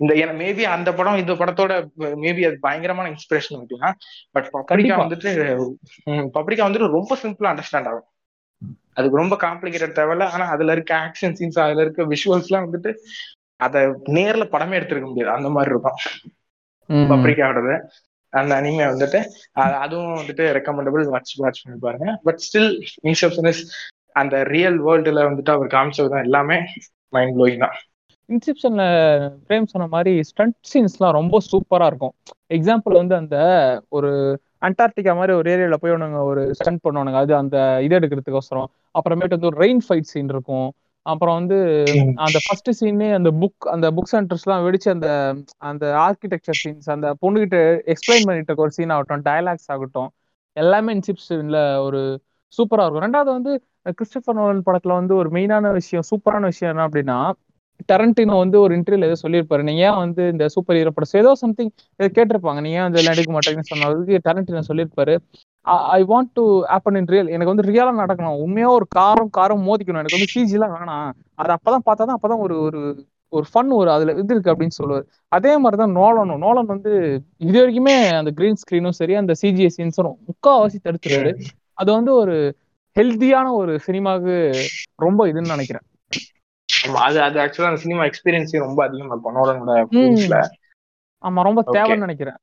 இந்த மேபி அந்த படம் இந்த படத்தோட மேபி அது பயங்கரமான இன்ஸ்பிரேஷன் இருக்கலாம் பட் கண்டிப்பா. வந்துட்டு ம், பப்ரிக்கா வந்துட்டு ரொம்ப சிம்பிளா அண்டர்ஸ்டாண்ட் ஆகும். அதுக்கு ரொம்ப காம்ப்ளிகேட்டட் தேவையில்ல. ஆனா அதுல இருக்க ஆக்ஷன் சீன்ஸ் அதுல இருக்க விஷுவல்ஸ் எல்லாம் வந்துட்டு அத நேர்ல படமே எடுத்திருக்க முடியாது. அந்த மாதிரி இருக்கும். பப்ரிக்காவோடது அந்த அனிமே வந்துட்டு அதுவும் வந்துட்டு ரெக்கமெண்டபிள் வாட்ச் வாட்ச் பண்ணி பாருங்க. பட் ஸ்டில் இஸ் அந்த ரியல் வேர்ல்டுல வந்துட்டு அவர் காமிச்சது தான் எல்லாமே மைண்ட் ப்ளோயிங் தான். இன்செப்ஷன்ல பிரேம் சொன்ன மாதிரி ஸ்டண்ட் சீன்ஸ்லாம் ரொம்ப சூப்பரா இருக்கும். எக்ஸாம்பிள் வந்து அந்த ஒரு அண்டார்டிகா மாதிரி ஒரு ஏரியால போய் உனங்க ஒரு ஸ்டண்ட் பண்ணுவானுங்க. அது அந்த இது எடுக்கிறதுக்கோசரம். அப்புறமேட்டு வந்து ஒரு ரெயின் ஃபைட் சீன் இருக்கும். அப்புறம் வந்து அந்த ஃபர்ஸ்ட் சீனே அந்த புக் அந்த புக் சென்டர்ஸ்லாம் வெடிச்சு அந்த அந்த ஆர்கிடெக்சர் சீன்ஸ் அந்த பொண்ணுகிட்ட எக்ஸ்பிளைன் பண்ணிட்டு இருக்க ஒரு சீன் ஆகட்டும் டயலாக்ஸ் ஆகட்டும் எல்லாமே இன்சிப்ஷன்ல ஒரு சூப்பரா இருக்கும். ரெண்டாவது வந்து கிறிஸ்டபர் நோலன் படத்துல வந்து ஒரு மெயினான விஷயம் சூப்பரான விஷயம் என்ன அப்படின்னா டரண்டினோ வந்து ஒரு இன்டர்வியூல ஏதோ சொல்லியிருப்பாரு. நீங்க ஏன் வந்து இந்த சூப்பர் ஹீரோ படம் ஏதோ சம்திங் கேட்டிருப்பாங்க. நீங்க ஏன் இதெல்லாம் எடுக்க மாட்டேங்கன்னு சொன்னதுக்கு டரண்டினோ சொல்லியிருப்பாரு. I want to happen in real எனக்கு வந்து ரியலா நடக்கணும். உண்மையா ஒரு காரம் காரம் மோதிக்கணும். எனக்கு வந்து சிஜி எல்லாம் வேணாம். அது அப்பதான் பார்த்தாதான் அப்பதான் ஒரு ஒரு ஒரு ஃபன் ஒரு அதுல இது இருக்கு அப்படின்னு சொல்லுவாரு. அதே மாதிரிதான் நோலனும். நோலன் வந்து இது வரைக்குமே அந்த கிரீன் ஸ்கிரீனும் சரி அந்த சிஜிஐ சீன்ஸும் முக்காவாசி தடுத்துருவாரு. அது வந்து ஒரு ஹெல்த்தியான ஒரு சினிமாவுக்கு ரொம்ப இதுன்னு நினைக்கிறேன். அது அது ஆக்சுவலா அந்த சினிமா எக்ஸ்பீரியன்ஸே ரொம்ப அதிகமா இருக்கும் நோலனோட ஃபிலிம்ஸ்ல ஆமா ரொம்ப. தேவைன்னு நினைக்கிறேன்.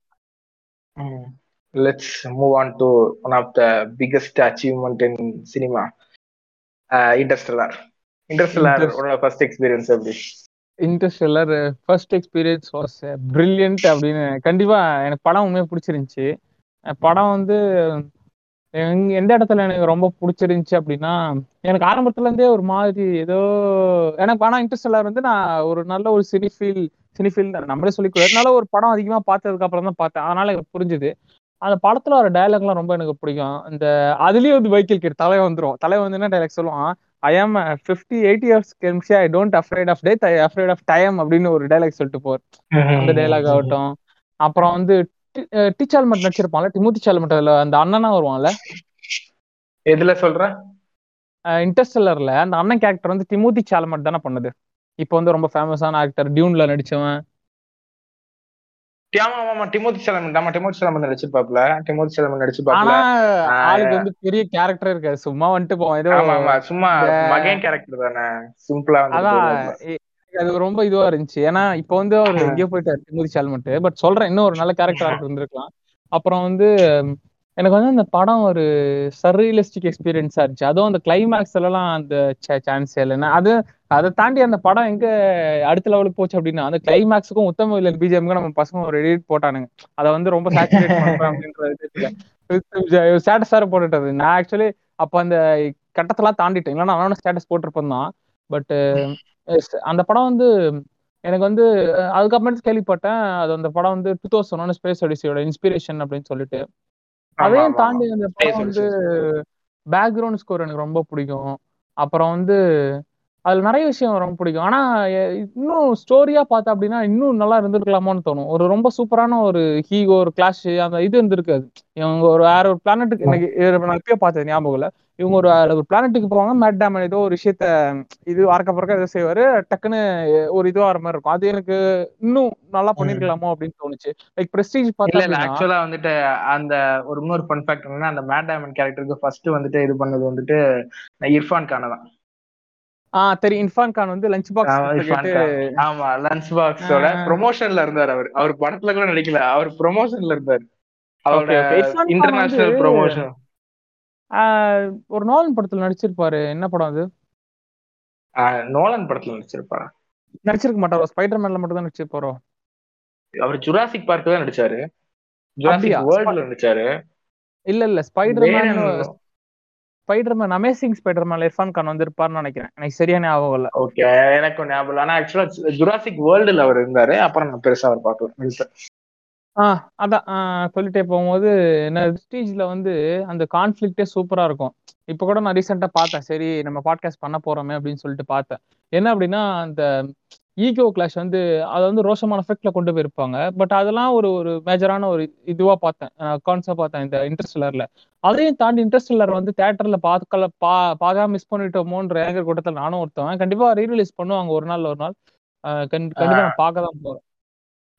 Let's move on to one of the biggest achievement in cinema Interstellar Interstellar first experience எப்படி? Interstellar first experience was brilliant அப்படின்னு கண்டிப்பா எனக்கு படம் உண்மையாக பிடிச்சிருந்துச்சு. படம் வந்து எந்த இடத்துல எனக்கு ரொம்ப பிடிச்சிருந்துச்சு அப்படின்னா எனக்கு ஆரம்பத்துல இருந்தே ஒரு மாதிரி ஏதோ எனக்கு படம் இன்ட்ரெஸ்ட் வந்து நான் ஒரு நல்ல ஒரு சினிஃபீல் சினிஃபீல் நம்மளே சொல்லிக்கூடாது அதனால ஒரு படம் அதிகமா பார்த்ததுக்கு அப்புறம் தான் பார்த்தேன். அதனால எனக்கு புரிஞ்சுது. அந்த படத்துல வர டைலாக்லாம் ரொம்ப எனக்கு பிடிக்கும். இந்த அதுலயும் வந்து வைக்கல் கேட் தலை வந்துடும் தலை வந்து என்ன டைலாக் சொல்லுவான் I am fifty eight years கெம்ஷி I don't afraid of day I afraid of time அப்படின்னு ஒரு டைலாக் சொல்லிட்டு போர் அந்த டைலாக் ஆகட்டும். அப்புறம் வந்து டீச்சால்மெண்ட் நடிச்சிருப்பான்ல டிமுத்தி சால்மெண்ட் அதுல அந்த அண்ணனா வருவான்ல? எதுல சொல்ற? இன்டர்ஸ்டெல்லர்ல. அந்த அண்ணன் கேரக்டர் வந்து டிமோதி சால்மெண்ட் தானே பண்ணுது. இப்போ வந்து ரொம்ப ஃபேமஸான ஆக்டர் டியூன்ல நடிச்சவன். டிமோதி செலமன் ஆமா. டிமோதி செலமன் நடிச்சிருப்பாப்ல டிமோதி செலமன் நடிச்சிருப்பாப்ல ஆளுக்கு வந்து பெரிய கேரக்டர் இருக்காது. சும்மா வந்துட்டு ஆமா ஆமா. சும்மா மகன் கேரக்டர் தானே. சிம்பிளா அது ரொம்ப இதுவா இருந்துச்சு. ஏன்னா இப்போ வந்து அவர் எங்கேயோ போயிட்டாரு டிமோதி சால்மெண்ட் பட் சொல்றேன் இன்னும் ஒரு நல்ல கேரக்டர் இருந்திருக்கலாம். அப்புறம் வந்து எனக்கு வந்து அந்த படம் ஒரு சர்ரியலிஸ்டிக் எக்ஸ்பீரியன்ஸா இருந்துச்சு. அதுவும் அந்த கிளைமேக்ஸ் எல்லாம் அந்த சான்ஸ் இல்லைன்னா அது அதை தாண்டி அந்த படம் எங்க அடுத்த லெவலுக்கு போச்சு அப்படின்னா அந்த கிளைமேக்ஸுக்கும் உத்தம இல்லன் பிஜிஎம்க்கு நம்ம பசங்க ஒரு எடிட் போட்டானுங்க. அதை வந்து ரொம்ப சாச்சுரேட் பண்றேன் அப்படின்றது போட்டுட்டது. நான் ஆக்சுவலி அப்ப அந்த கட்டத்தெல்லாம் தாண்டிட்டேன். இல்லைன்னா அவனோட ஸ்டேட்டஸ் போட்டிருப்பேன் தான். பட் அந்த படம் வந்து எனக்கு வந்து அதுக்கப்புறம் கேள்விப்பட்டேன். அது அந்த படம் வந்து டூ தௌசண்ட் ஒன் ஸ்பேஸ் ஒடிசியோட இன்ஸ்பிரேஷன் அப்படின்னு சொல்லிட்டு. அதையும் தாண்டி அந்த படம் வந்து பேக்ரவுண்ட் ஸ்கோர் எனக்கு ரொம்ப பிடிக்கும். அப்புறம் வந்து அதுல நிறைய விஷயம் ரொம்ப பிடிக்கும். ஆனா இன்னும் ஸ்டோரியா பார்த்தா அப்படின்னா இன்னும் நல்லா இருந்திருக்கலாமோன்னு தோணும். ஒரு ரொம்ப சூப்பரான ஒரு ஹீகோ ஒரு கிளாஷ் அந்த இது இருந்திருக்காது. இவங்க ஒரு வேற ஒரு பிளானட்டுக்கு எனக்கு நான் இப்பயே பார்த்தது ஞாபகம் இல்ல. இவங்க ஒரு ஒரு பிளானட்டுக்கு போவாங்க மேட் டேமன் ஏதோ ஒரு விஷயத்த இது அறக்க பறக்க ஏதோ செய்வாரு டக்குன்னு ஒரு இதுவா வர மாதிரி இருக்கும். அது எனக்கு இன்னும் நல்லா பண்ணிருக்கலாமோ அப்படின்னு தோணுச்சு. லைக் பிரஸ்டீஜ் பார்த்தா ஆக்சுவலா வந்துட்டு அந்த ஒரு இன்னொரு ஃபன் ஃபேக்ட் என்னன்னா அந்த மேட் டைமண்ட் கேரக்டருக்கு ஃபர்ஸ்ட் வந்துட்டு இது பண்ணது வந்துட்டு இர்ஃபான் கான தான் ஆ தெரியும். இன்ஃபான் கான் வந்து லஞ்ச் பாக்ஸ் ஆமா, லஞ்ச் பாக்ஸோட. ப்ரொமோஷன்ல இருந்தார் அவர். அவர் படத்துல கூட நடிக்கல. அவர் ப்ரொமோஷன்ல இருந்தார். அவரோட இன்டர்நேஷனல் ப்ரொமோஷன் ஆஹ் ஒரு நாலன் படத்துல நடிச்சிருப்பாரு. என்ன படம் அது? நோலன் படத்துல நடிச்சிருப்பாரு நடிச்சிருக்க மாட்டாரோ? ஸ்பைடர் மேன்ல மட்டும் தான் நடிச்சிருப்பாரோ? அவர் ஜுராசிக் பார்க் தான் நடிச்சாரு. ஜுராசிக்? வேர்ல்ட்ல நடிச்சாரு. இல்ல இல்ல. ஸ்பைடர் மேன் என்ன? Spider Man amazing Spider Man Irrfan Khan வந்திருப்பாருன்னு நினைக்கிறேன். எனக்கு சரியா ஞாபகம் இல்ல ஓகே எனக்கு ஞாபகம் இல்ல. ஆனா ஆக்சுவலா ஜுராசிக் வேர்ல்டுல அவர் இருந்தாரு. அப்புறம் நான் பெருசா அவர் பார்க்கல. ஆஹ் அதான் சொல்லிட்டே போகும்போது என்ன ஸ்டேஜ்ல வந்து அந்த கான்ஃபிளிக்டே சூப்பரா இருக்கும். இப்ப கூட நான் ரீசெண்டா பார்த்தேன். சரி நம்ம பாட்காஸ்ட் பண்ண போறோமே அப்படின்னு சொல்லிட்டு பார்த்தேன். என்ன அப்படின்னா அந்த ஈகோ கிளாஷ் வந்து அதை வந்து ரோஷமான எஃபெக்ட்ல கொண்டு போயிருப்பாங்க. பட் அதெல்லாம் ஒரு ஒரு மேஜரான ஒரு இதுவா பார்த்தேன். கான்செப்ட் பார்த்தேன் இந்த இன்ட்ரெஸ்டலர்ல அதையும் தாண்டி இன்ட்ரெஸ்டலர் வந்து தேட்டர்ல பார்க்கல பா பார்க்காம மிஸ் பண்ணிட்டோமோன்ற ஏங்கர் கூட்டத்தில் நானும் ஒருத்தவன் கண்டிப்பா ரீரிலீஸ் பண்ணுவாங்க ஒரு நாள் ஒரு நாள். கண்டிப்பா நான் பார்க்க தான் போறேன்.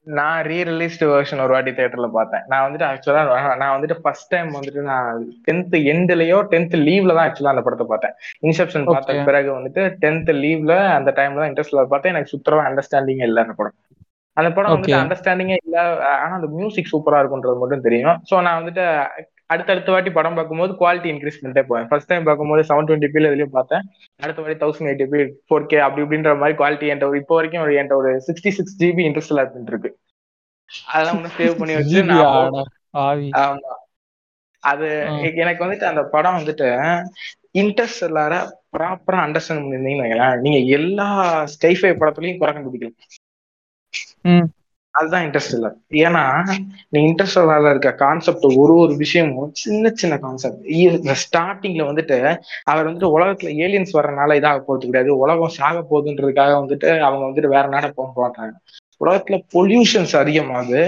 நான் ரீ ரிலீஸ்டு வெர்ஷன் ஒரு வாட்டி தியேட்டர்ல பார்த்தேன். நான் வந்துட்டு ஆக்சுவலா நான் வந்துட்டு ஃபர்ஸ்ட் டைம் வந்துட்டு நான் டென்த் எண்ட்லயோ டென்த் லீவ்ல தான் ஆக்சுவலா அந்த படத்தை பார்த்தேன். இன்செப்ஷன் பார்த்த. பிறகு வந்துட்டு டென்த் லீவ்ல அந்த டைம்ல தான் இன்ட்ரெஸ்ட்ல பார்த்தேன். எனக்கு சுத்தரவா அண்டர்ஸ்டாண்டிங்கே இல்லை அந்த படம். அந்த படம் வந்துட்டு. அண்டர்ஸ்டாண்டிங்கே இல்ல ஆனா அந்த மியூசிக் சூப்பரா இருக்கும்ன்றது மட்டும் தெரியும். சோ நான் வந்துட்டு அடுத்தடுத்த வாட்டி படம் பார்க்கும்போது குவாலிட்டி இன்க்ரீஸ் பண்ணிட்டே போவேன். ஃபர்ஸ்ட் டைம் பார்க்கும்போது செவன் டுவெண்ட்டி பில இதுலயும் பார்த்தேன். அடுத்த வாட்டி thousand eighty p four K அப்படி இப்படின்ற மாதிரி குவாலிட்டி என்கிட்ட ஒரு இப்போ வரைக்கும் ஒரு என்கிட்ட ஒரு சிக்ஸ்டி சிக்ஸ் ஜிபி இன்ட்ரெஸ்ட் இருக்கு. அதெல்லாம் ஒண்ணு சேவ் பண்ணி வச்சு நான் அது எனக்கு வந்துட்டு அந்த படம் வந்துட்டு இன்ட்ரெஸ்ட் எல்லார ப்ராப்பரா அண்டர்ஸ்டாண்ட் பண்ணிருந்தீங்கன்னு வைங்களேன், நீங்க எல்லா ஸ்கைஃபை படத்துலயும் குறை கண்டுபிடிக்கலாம் ம். அதுதான் இன்ட்ரெஸ்ட் இல்ல. ஏன்னா நீ இன்ட்ரெஸ்ட் இருக்க கான்செப்ட் ஒரு ஒரு விஷயமும் சின்ன சின்ன கான்செப்ட் ஸ்டார்டிங்ல வந்துட்டு அவர் வந்துட்டு உலகத்துல ஏலியன்ஸ் வர்றதுனால இதாக போறது கிடையாது. உலகம் சாக போகுதுன்றதுக்காக வந்துட்டு அவங்க வந்துட்டு வேற நாட போக மாட்டாங்க உலகத்துல பொல்யூஷன்ஸ் அதிகமாகுது.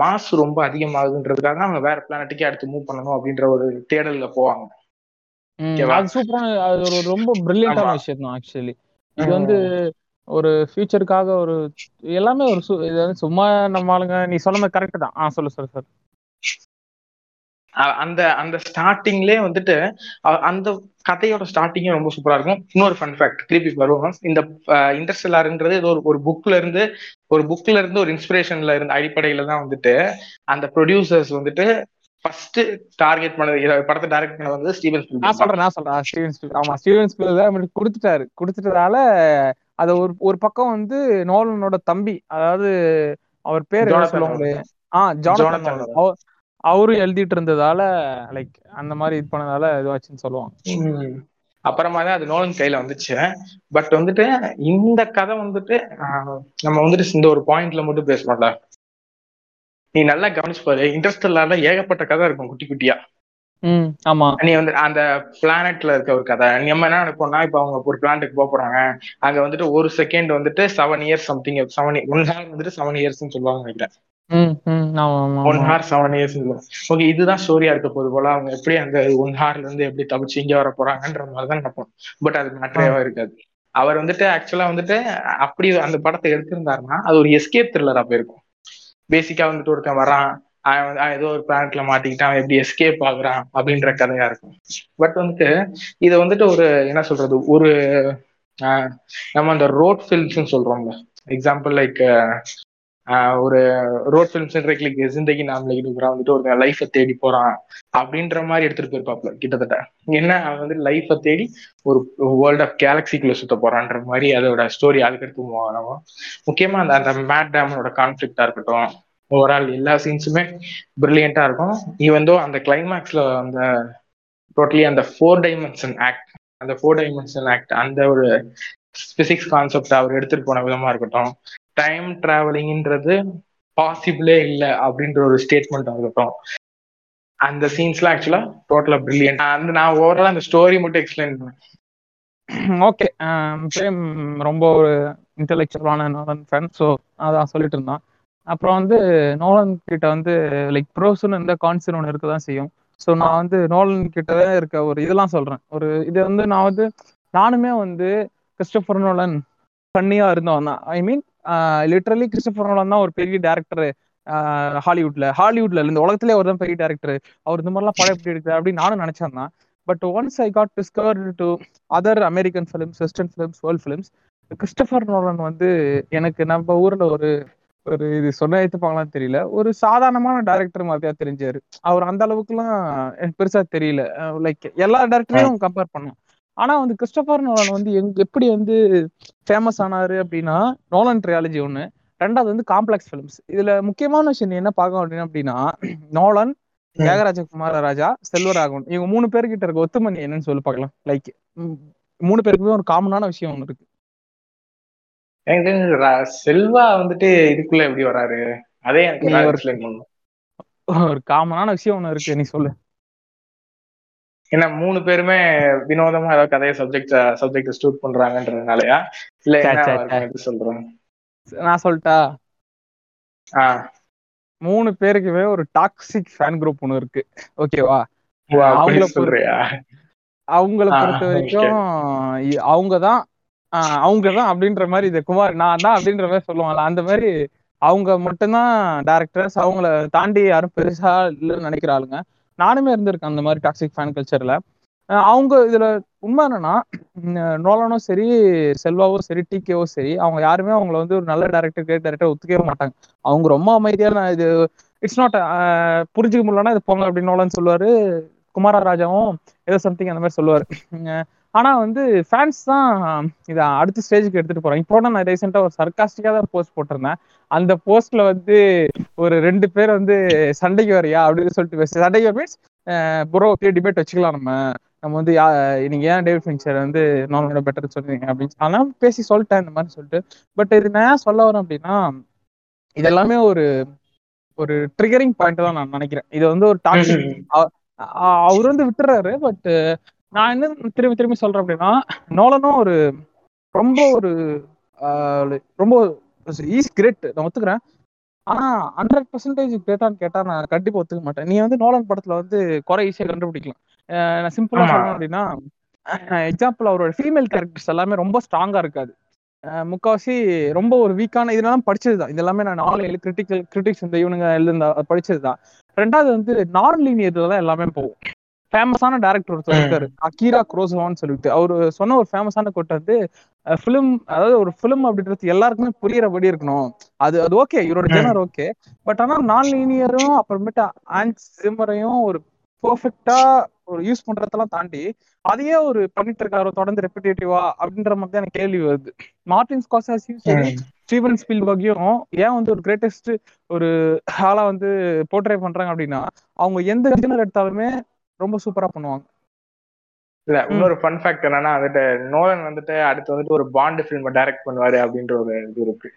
மாசு ரொம்ப அதிகமாகுதுன்றதுக்காக அவங்க வேற பிளானட்டுக்கே அடுத்து மூவ் பண்ணணும் அப்படின்ற ஒரு தேடல்ல போவாங்க? அது சூப்பரான அது ஒரு ரொம்ப பிரில்லியண்டான. விஷயம் தான் ஆக்சுவலி இது வந்து ஒரு ஃபியூச்சருக்காக ஒரு எல்லாமே ஒரு இது வந்து சும்மா நம்ம ஆளுங்க நீ சொன்ன மாதிரி கரெக்ட் தான். ஆ சொல்லு சொல்லு சார் அந்த அந்த ஸ்டார்டிங்லேயே வந்துட்டு அந்த கதையோட ஸ்டார்டிங்கே ரொம்ப சூப்பரா இருக்கும். இன்னொரு ஃபன் ஃபேக்ட் திருப்பி வருவோம். இந்த இன்டர்ஸ்டெல்லார்ன்றது ஏதோ ஒரு ஒரு புக்ல இருந்து ஒரு புக்ல இருந்து ஒரு இன்ஸ்பிரேஷன்ல இருந்து அடிப்படையில தான் வந்துட்டு அந்த ப்ரொடியூசர்ஸ் வந்துட்டு ஃபர்ஸ்ட் டார்கெட் பண்ணது படத்தை டைரக்ட் பண்ணது வந்து ஸ்டீவன் நான் ஸ்பீல்பர்க். சொல்றேன் நான் சொல்றேன். ஸ்டீவன் ஸ்பீல் ஆமா ஸ்டீவன் ஸ்பீல் தான் அவனுக்கு கொடுத்துட்டாரு. கொடுத்துட்டதால அது ஒரு ஒரு பக்கம் வந்து நோலனோட தம்பி அதாவது அவர் பேர் என்ன சொல்லுவாங்களே ஆ ஜானத்தன் அவரும் எழுதிட்டு இருந்ததால லைக் அந்த மாதிரி இது பண்ணதால இதுவாச்சுன்னு சொல்லுவாங்க. அப்புறமா தான் அது நோலன் கையில வந்துச்சு. பட் வந்துட்டு இந்த கதை வந்துட்டு ஆஹ், நம்ம வந்துட்டு இந்த ஒரு பாயிண்ட்ல மட்டும் பேச மாட்டோம் நீ நல்லா கவனிச்சு பாரு இன்ட்ரெஸ்டெல்லார்ல ஏகப்பட்ட கதை இருக்கும் குட்டி குட்டியா. ஆமா. நீ வந்து அந்த பிளானட்ல இருக்க ஒரு கதை. நம்ம என்ன நினைப்போம்னா இப்ப அவங்க ஒரு பிளானட்டுக்கு போக போறாங்க. அங்க வந்துட்டு ஒரு செகண்ட் வந்துட்டு seven years something seven one hour வந்துட்டு செவன் இயர்ஸ்னு சொல்லுவாங்க நினைக்கிறேன் one hour seven years okay இதுதான் ஸ்டோரியா இருக்க போது போல. அவங்க எப்படி அந்த ஒன் ஹார்ல இருந்து எப்படி தப்பிச்சு இங்க வர போறாங்கன்ற மாதிரி தான் நினைப்போம். பட் அது மேட்டரேவா இருக்காது. அவர் வந்துட்டு ஆக்சுவலா வந்துட்டு அப்படி அந்த படத்தை எடுத்திருந்தாருன்னா அது ஒரு எஸ்கேப் த்ரில்லரா போயிருக்கும். பேசிக்கா வந்துட்டு ஒருத்தன் வரான். அவன் வந்து ஏதோ ஒரு பிளானட்ல மாட்டிக்கிட்டான் அவன் எப்படி எஸ்கேப் ஆகுறான் அப்படின்ற கதையா இருக்கும். பட் வந்துட்டு இதை வந்துட்டு ஒரு என்ன சொல்றது ஒரு ஆஹ், நம்ம அந்த ரோட் ஃபில்ம்ஸ்ன்னு சொல்றோம்ல. எக்ஸாம்பிள் லைக் ஒரு road films like Zindagi Na லிகிட்டு வந்துட்டு ஒரு லைஃபை தேடி போறான் அப்படின்ற மாதிரி எடுத்துட்டு போயிருப்பாப்ல கிட்டத்தட்ட. என்ன அவன் வந்து லைஃபை தேடி ஒரு வேர்ல்ட் ஆஃப் கேலக்சிக்குள்ள சுத்த போறான்ற மாதிரி அதோட ஸ்டோரி அதுக்கடுத்து move ஆகும். முக்கியமா அந்த அந்த மேட் டேமனோட கான்ஃபிளிக்டா இருக்கட்டும் ஓவரால் எல்லா சீன்ஸுமே பிரில்லியண்டா இருக்கும். ஈவன் தோ அந்த கிளைமேக்ஸ்ல அந்த டோட்டலி அந்த ஃபோர் டைமென்ஷன் ஆக்ட் அந்த ஃபோர் டைமென்ஷன் ஆக்ட் அந்த ஒரு பிசிக்ஸ் கான்செப்ட் அவர் எடுத்துட்டு போன விதமா இருக்கட்டும். டைம் டிராவலிங்ன்றது பாசிபிளே இல்லை அப்படின்ற ஒரு ஸ்டேட்மெண்ட் இருக்கட்டும். அந்த சீன்ஸ்லாம் ஆக்சுவலா டோட்டலா பிரில்லியன்ட் அந்த நான் ஓவரால் அந்த ஸ்டோரி மட்டும் எக்ஸ்பிளைன் பண்ணேன் ஓகே ரொம்ப ஒரு இன்டெலெக்சுவலான நோலன் ஃபேன் ஸோ அதான் சொல்லிட்டு இருந்தான். அப்புறம் வந்து நோலன் கிட்ட வந்து லைக் ப்ரோஸ்னு இந்த கான்சன் ஒன்று இருக்க தான் செய்யும். ஸோ நான் வந்து நோலன் கிட்ட இருக்க ஒரு இதெல்லாம் சொல்றேன். ஒரு இது வந்து நான் வந்து நானுமே வந்து கிறிஸ்டபர் நோலன் பண்ணியா இருந்தவன் தான். I mean literally Christopher Nolan தான் ஒரு பெரிய டேரக்டர் ஹாலிவுட்ல ஹாலிவுட்ல இந்த உலகத்திலே அவர் தான் பெரிய டேரக்டர் அவர் இந்த மாதிரிலாம் படம் எப்படி எடுக்கிறார் அப்படின்னு நானும் நினைச்சேன் தான். But once I got discover to other American films western films world films Christopher Nolan வந்து எனக்கு நம்ம ஊர்ல ஒரு ஒரு இது சொன்ன ஏத்துப்பாங்களான்னு தெரியல. ஒரு சாதாரணமான டேரக்டர் மாதிரியா தெரிஞ்சாரு. அவர் அந்த அளவுக்குலாம் எனக்கு பெருசா தெரியல. லைக் எல்லா டேரக்டரையும் கம்பேர் பண்ணோம் ஆனா வந்து கிறிஸ்டபர் நோலன் வந்து எங்க எப்படி வந்து ஃபேமஸ் ஆனாரு அப்படின்னா நோலன் ட்ரியாலஜி ஒண்ணு. ரெண்டாவது வந்து காம்ப்ளெக்ஸ் ஃபிலிம்ஸ் இதுல முக்கியமான விஷயம் நீ என்ன பார்க்க அப்படின்னு அப்படின்னா நோலன் தியாகராஜ குமார ராஜா செல்வராகவன். இவங்க மூணு பேர்கிட்ட இருக்க ஒத்துமணி என்னன்னு சொல்லி பார்க்கலாம். லைக் மூணு பேருக்குமே ஒரு காமனான விஷயம் ஒன்று இருக்கு. எனக்கு தெரிஞ்சு செல்வா வந்துட்டு இதுக்குள்ள எப்படி வராரு? அதே எனக்கு ஒரு- காமனான விஷயம் ஒன்று இருக்கு. நீ சொல்லு. ஏன்னா மூணு பேருமே வினோதமா ஏதாவது கதையை சப்ஜெக்ட் சப்ஜெக்ட் ஸ்டூட் பண்றாங்கன்றதுனாலயா? இல்ல சொல்றேன் நான் சொல்லிட்டா? மூணு பேருக்குமே ஒரு டாக்ஸிக் ஃபேன் குரூப் ஒன்று இருக்கு. ஓகேவா அவங்கள சொல்றியா? அவங்கள பொறுத்த வரைக்கும் அவங்க தான் அவங்க தான் அப்படின்ற மாதிரி இது குமார் நான் தான் அப்படின்ற மாதிரி சொல்லுவாங்கல்ல அந்த மாதிரி அவங்க மட்டும்தான் டேரக்டர்ஸ் அவங்கள தாண்டி யாரும் பெருசா இல்லைன்னு நினைக்கிற ஆளுங்க. நானுமே இருந்திருக்கேன் அந்த மாதிரி டாக்ஸிக் ஃபேன் கல்ச்சர்ல அவங்க இதுல உண்மை என்னன்னா நோலனும் சரி செல்வாவோ சரி டிகேவோ சரி அவங்க யாருமே அவங்கள வந்து ஒரு நல்ல டேரக்டர் கிரேட் டேரக்டர் ஒத்துக்கவே மாட்டாங்க. அவங்க ரொம்ப அமைதியான இது இட்ஸ் நாட் புரிஞ்சுக்க முடியலன்னா இது போங்க அப்படின்னு நோலன் சொல்லுவாரு. குமாரராஜாவும் ஏதோ சம்திங் அந்த மாதிரி சொல்லுவாரு. ஆனா வந்து ஃபேன்ஸ் தான் இதை அடுத்த ஸ்டேஜுக்கு எடுத்துட்டு போறாங்க. இப்போ நான் ரீசெண்டா ஒரு சர்க்காஸ்டிக்கா தான் போஸ்ட் போட்டிருந்தேன். அந்த போஸ்ட்ல வந்து ஒரு ரெண்டு பேர் வந்து சண்டைக்கு வரியா அப்படின்னு சொல்லிட்டு பேச சண்டைக்கு மீன்ஸ் ப்ரோ டிபேட் வச்சுக்கலாம் நம்ம. நம்ம வந்து யா நீங்க ஏன் டேவிட் ஃபின்ச்சர் வந்து நார்மலோட பெட்டர் சொல்றீங்க அப்படின்னு அதெல்லாம் பேசி சொல்லிட்டேன் இந்த மாதிரி சொல்லிட்டு. பட் இது நான் ஏன் சொல்ல வரேன் அப்படின்னா இது எல்லாமே ஒரு ஒரு ட்ரிகரிங் பாயிண்ட் தான் நான் நினைக்கிறேன். இது வந்து ஒரு டாக்ஸிக் அவர் வந்து விட்டுறாரு பட் நான் என்ன திரும்பி திரும்பி சொல்றேன் அப்படின்னா நோலனும் ஒரு ரொம்ப ஒரு ஆஹ் ரொம்ப ஈஸ் கிரேட் நான் ஒத்துக்கிறேன். ஆனா ஹண்ட்ரட் பர்சன்டேஜ் கிரேட்டான்னு கேட்டா நான் கண்டிப்பா ஒத்துக்க மாட்டேன். நீ வந்து நோலன் படத்துல வந்து குறை ஈஸியா கண்டுபிடிக்கலாம். நான் சிம்பிளா. சொல்லணும் அப்படின்னா எக்ஸாம்பிள் அவரோட ஃபீமேல் கேரக்டர்ஸ் எல்லாமே ரொம்ப ஸ்ட்ராங்கா இருக்காது. முக்காவாசி ரொம்ப ஒரு வீக்கான இதெல்லாம் படிச்சதுதான். இது எல்லாமே நான் நாலு ஏழு கிரிட்டிக்கல் கிரிட்டிக்ஸ் இந்த இவனுங்க எழுந்த படிச்சதுதான். ரெண்டாவது வந்து நான் லீனியர்ல தான் எல்லாமே போகும். ஃபேமஸான டேரக்டர் ஒருத்தர் இருக்காரு. அக்கீரா குரோசவான்னு சொல்லிட்டு. அவர் சொன்ன ஒரு ஃபேமஸான கோட்டை வந்து ஃபிலிம் அதாவது ஒரு ஃபிலிம் அப்படின்றது எல்லாருக்குமே புரியறபடி இருக்கணும். அது அது ஓகே இவரோட ஜெனர் ஓகே பட் ஆனா நான் லீனியரும் அப்புறமேட்டு ஆன்ஸ் சிம்மரையும் ஒரு பெர்ஃபெக்டா ஒரு யூஸ் பண்றதெல்லாம் தாண்டி அதையே ஒரு பண்ணிட்டு இருக்காரு தொடர்ந்து ரெப்பிடேட்டிவா அப்படின்ற மாதிரி தான் எனக்கு கேள்வி வருது. மார்டின் ஸ்காசாசியும் சரி ஸ்டீவன் ஸ்பீல்பர்கையும் ஏன் வந்து ஒரு கிரேட்டஸ்ட் ஒரு ஆளா வந்து போர்ட்ரே பண்றாங்க அப்படின்னா அவங்க எந்த ஜெனர் எடுத்தாலுமே ரொம்ப சூப்பரா பண்ணுவாங்க. இல்ல இன்னொரு ஃபன் ஃபேக்ட் என்னன்னா வந்துட்டு நோலன் வந்துட்டு அடுத்து வந்துட்டு ஒரு பாண்டு ஃபில்ம் டைரக்ட் பண்ணுவாரு அப்படின்ற ஒரு இது இருக்கு.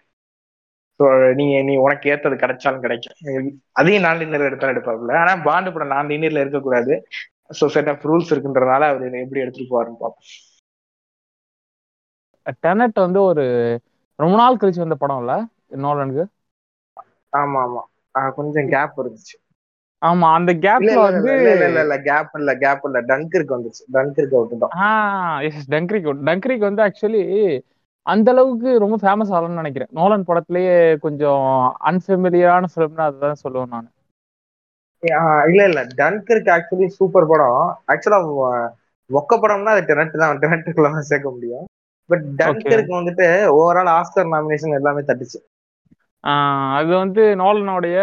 ஸோ நீங்க நீ உனக்கு ஏத்தது கிடைச்சாலும் கிடைக்கும். அதையும் நான் லீனியர் எடுத்தாலும் எடுப்பாப்புல. ஆனா பாண்டு படம் நான் லீனியர்ல இருக்கக்கூடாது. ஸோ செட் ஆஃப் ரூல்ஸ் இருக்குன்றதுனால அவர் எப்படி எடுத்துட்டு போவாருன்னு பார்ப்போம் டெனட் வந்து ஒரு ரொம்ப நாள் கழிச்சு வந்த படம் இல்ல நோலனுக்கு? ஆமா ஆமா. கொஞ்சம் கேப் இருந்துச்சு. ஆமா அந்த கேப்ல வந்து இல்ல இல்ல இல்ல கேப் இல்ல கேப் இல்ல. டங்கருக்கு வந்துச்சு. டங்கருக்கு விட்டுட்டோம் ஆஹ் எஸ் டங்க்ரிக் டங்க்ரிக் வந்து ஆக்சுவலி அந்த அளவுக்கு ரொம்ப ஃபேமஸ் ஆகலன்னு நினைக்கிறேன். நோலன் படத்திலேயே கொஞ்சம் அன்ஃபெமிலியரான ஃபிலிம்னு அதுதான் சொல்லுவேன் நான். இல்ல இல்ல. டன்கருக்கு ஆக்சுவலி சூப்பர் படம். ஆக்சுவலா மொக்க படம்னா அது டெனட் தான். டெனட்டுக்குள்ள தான் சேர்க்க முடியும். பட் டன்கருக்கு வந்துட்டு ஓவரால் ஆஸ்கர் நாமினேஷன் எல்லாமே தட்டுச்சு. அது வந்து நோலனுடைய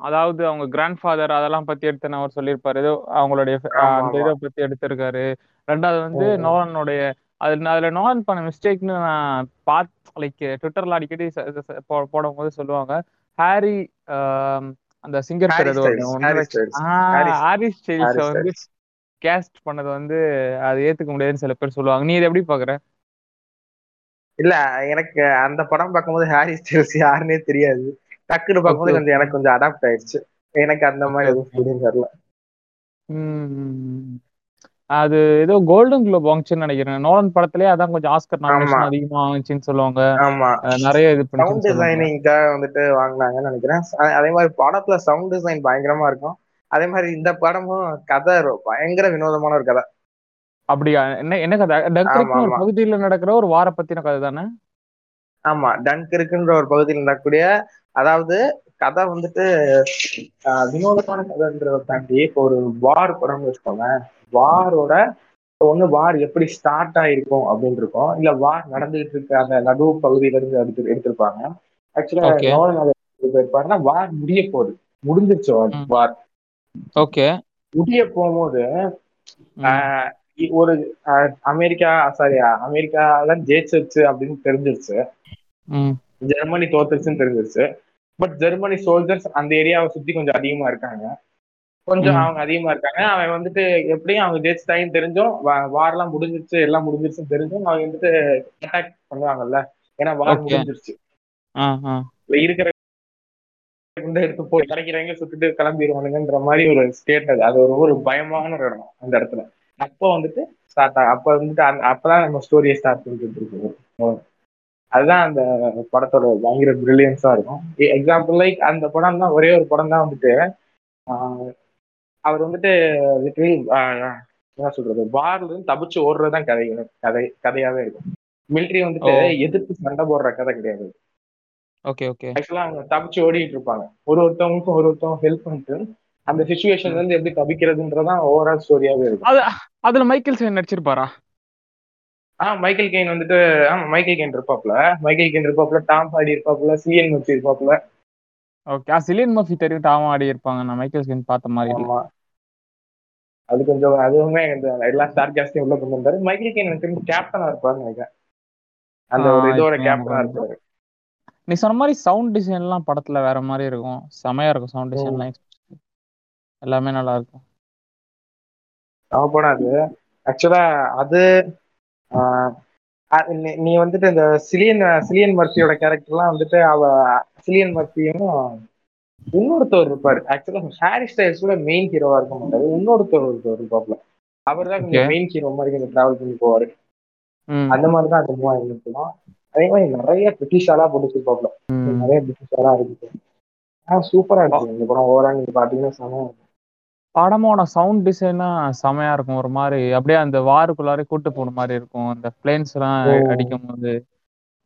அதாவது அவங்க கிராண்ட் ஃபாதர் அதெல்லாம் பத்தி எடுத்து அவர் சொல்லியிருப்பாரு? ஏதோ அவங்களுடைய அந்த. இதை பத்தி எடுத்திருக்காரு. ரெண்டாவது வந்து. நோலனுடைய அது அதுல நோலன் பண்ண மிஸ்டேக்னு நான் பாத் லைக் ட்விட்டர்ல அடிக்கடி ச- ச- ச- போ- போடும்போது சொல்லுவாங்க. ஹாரி அந்த சிங்கர் ஹாரி ஸ்டைல்ஸ் வந்து கேஸ்ட் பண்ணது வந்து அது ஏத்துக்க முடியாதுன்னு சில பேர் சொல்லுவாங்க. நீ இதை எப்படி பாக்குற? இல்ல எனக்கு அந்த படம் பார்க்கும்போது ஹாரி ஸ்டைல்ஸ் யாருன்னே தெரியாது. டக்குன்னு பார்க்கும்போது கொஞ்சம் எனக்கு கொஞ்சம் அடாப்ட் ஆயிடுச்சு. எனக்கு அந்த மாதிரி எதுவும். ஃபீலிங் வரல. அது ஏதோ கோல்டன் குளோப் வாங்குச்சுன்னு நினைக்கிறேன். நோலன் படத்திலேயே அதான் கொஞ்சம் ஆஸ்கர் நாமினேஷன். அதிகமா வாங்குச்சுன்னு சொல்லுவாங்க. நிறைய இது சவுண்ட் டிசைனிங்காக வந்துட்டு வாங்கினாங்கன்னு நினைக்கிறேன். அதே மாதிரி படத்துல சவுண்ட் டிசைன் பயங்கரமா இருக்கும். அதே மாதிரி இந்த படமும் கதை பயங்கர வினோதமான ஒரு கதை. அப்படியா? என்ன என்ன கதை ஆமா டங்கரிக்னு ஒரு பகுதியில நடக்கிற ஒரு வார பத்தின கதை தானே? ஆமா டன்கிருக்குன்ற ஒரு பகுதியில் நடக்கக்கூடிய அதாவது கதை வந்துட்டு ஆஹ், வினோதமான கதைன்றதை தாண்டி இப்போ ஒரு வார் படம்னு வச்சுக்கோங்க வாரோட ஒண்ணு வார் எப்படி ஸ்டார்ட் ஆயிருக்கும் அப்படின்னு இருக்கும் இல்ல வார் நடந்துகிட்டு இருக்க அந்த நடுவு பகுதியில இருந்து எடுத்து எடுத்திருப்பாங்க. ஆக்சுவலா ஓகே நோலன் அதை எப்படி போயிருப்பாருன்னா வார் முடிய போகுது. முடிஞ்சிருச்சு வார். ஓகே முடிய போகும்போது ஒரு அமெரிக்கா சாரி அமெரிக்கால ஜெயிச்சிருச்சு அப்படின்னு தெரிஞ்சிருச்சு. ஜெர்மனி தோத்துருச்சுன்னு தெரிஞ்சிருச்சு. பட் ஜெர்மனி சோல்ஜர்ஸ் அந்த ஏரியாவை சுத்தி கொஞ்சம் அதிகமா இருக்காங்க. கொஞ்சம் அவங்க அதிகமா இருக்காங்க. அவன் வந்துட்டு எப்படியும் அவங்க ஜெயிச்சிட்டாங்கன்னு தெரிஞ்சும் வார்லாம் முடிஞ்சிருச்சு எல்லாம் முடிஞ்சிருச்சுன்னு தெரிஞ்சும் அவங்க வந்துட்டு அட்டாக் பண்ணுவாங்கல்ல. ஏன்னா வார் முடிஞ்சிருச்சு. இருக்கிற குண்டை எடுத்து போய் கிடைக்கிறவங்க சுட்டுட்டு கிளம்பிடுவானுங்கன்ற மாதிரி ஒரு ஸ்டேட் அது. அது ஒரு ஒரு பயமான ஒரு இடம் அந்த இடத்துல. அப்போ வந்துட்டு ஸ்டார்ட் ஆகும் அப்போ வந்துட்டு அப்பதான் நம்ம ஸ்டோரியை ஸ்டார்ட் பண்ணிட்டு இருக்கோம் அதுதான் அந்த படத்தோட பயங்கர பிரில்லியன்ஸா இருக்கும். எக்ஸாம்பிள் லைக் அந்த படம் தான் ஒரே ஒரு படம் தான் வந்துட்டு அவர் வந்துட்டு ஆஹ் என்ன சொல்றது பார்ல இருந்து தப்பிச்சு ஓடுறதுதான் கதை கதை கதையாவே இருக்கும். மிலிட்ரி ஓ. வந்துட்டு எதிர்த்து சண்டை போடுற கதை கிடையாது. Okay okay. ஆக்சுவலா அவங்க தப்பிச்சு ஓடிட்டு இருப்பாங்க. ஒரு ஒருத்தவங்களுக்கும் ஒரு ஒருத்தவங்க ஹெல்ப் பண்ணிட்டு அந்த சுச்சுவேஷன்ல இருந்து எப்படி தப்பிக்கிறதுன்றதான் ஓவரால் ஸ்டோரியாவே இருக்கும். அதுல மைக்கேல் சேன் நடிச்சிருப்பாரா? ஆஹ் மைக்கேல் கெயின் வந்துட்டு ஆமா மைக்கேல் கெயின் இருப்பாப்ல மைக்கேல் கெயின் இருப்பாப்ல டாம் ஹாடி இருப்பாப்ல சிஎன் மச்சி இருப்பாப்ல ஓகே ஆ சிலியன் மர்ஃபி தெரியும் டாம் ஆடி இருப்பாங்க. நான் மைக்கேல் சேன் பார்த்த மாதிரி ஆமா. அது கொஞ்சம் அதுவுமே இந்த எல்லா ஸ்டார் கேஸ்டையும் உள்ள கொண்டு வந்தாரு. மைக்கேல் கெயின் எனக்கு கேப்டனா இருப்பாருன்னு நினைக்கிறேன். ஆ அந்த ஒரு இதோட கேப்டனா இருப்பாரு. நீ சொன்ன மாதிரி சவுண்ட் டிசைன்லாம் படத்துல வேற மாதிரி இருக்கும். செமையா இருக்கும் சவுண்ட். டிசைன்லாம் எல்லாமே நல்லா இருக்கும். அவன் படம் அது ஆக்சுவலா அது நீ வந்துட்டு இந்த சிலியன் சிலியன் மர்ஃபியோட கேரக்டர்லாம் வந்துட்டு அவ சிலியன் மர்ஃபியும் இன்னொருத்தவர் இருப்பாரு. ஆக்சுவலா ஹாரி ஸ்டைல்ஸ் கூட மெயின் ஹீரோவா இருக்க மாட்டாரு. இன்னொருத்தர் ஒருத்தர் இருப்பாப்ல அவர் தான் கொஞ்சம் மெயின் ஹீரோ மாதிரி கொஞ்சம் டிராவல் பண்ணி போவாரு. அந்த மாதிரி தான் அது மூவா இருந்துச்சுன்னா அதே மாதிரி நிறைய பிரிட்டிஷாலா போட்டுருப்பாப்ல ம். நிறைய பிரிட்டிஷாலா இருக்கு. சூப்பரா இருக்கு. இந்த படம் ஓவரா நீங்க பாத்தீங்கன்னா செம படமோட சவுண்ட் டிசைனா செமையா இருக்கும். ஒரு மாதிரி அப்படியே அந்த வாருக்குள்ளாரே கூட்டு போன மாதிரி இருக்கும். அந்த பிளேன்ஸ் எல்லாம். அடிக்கும் போது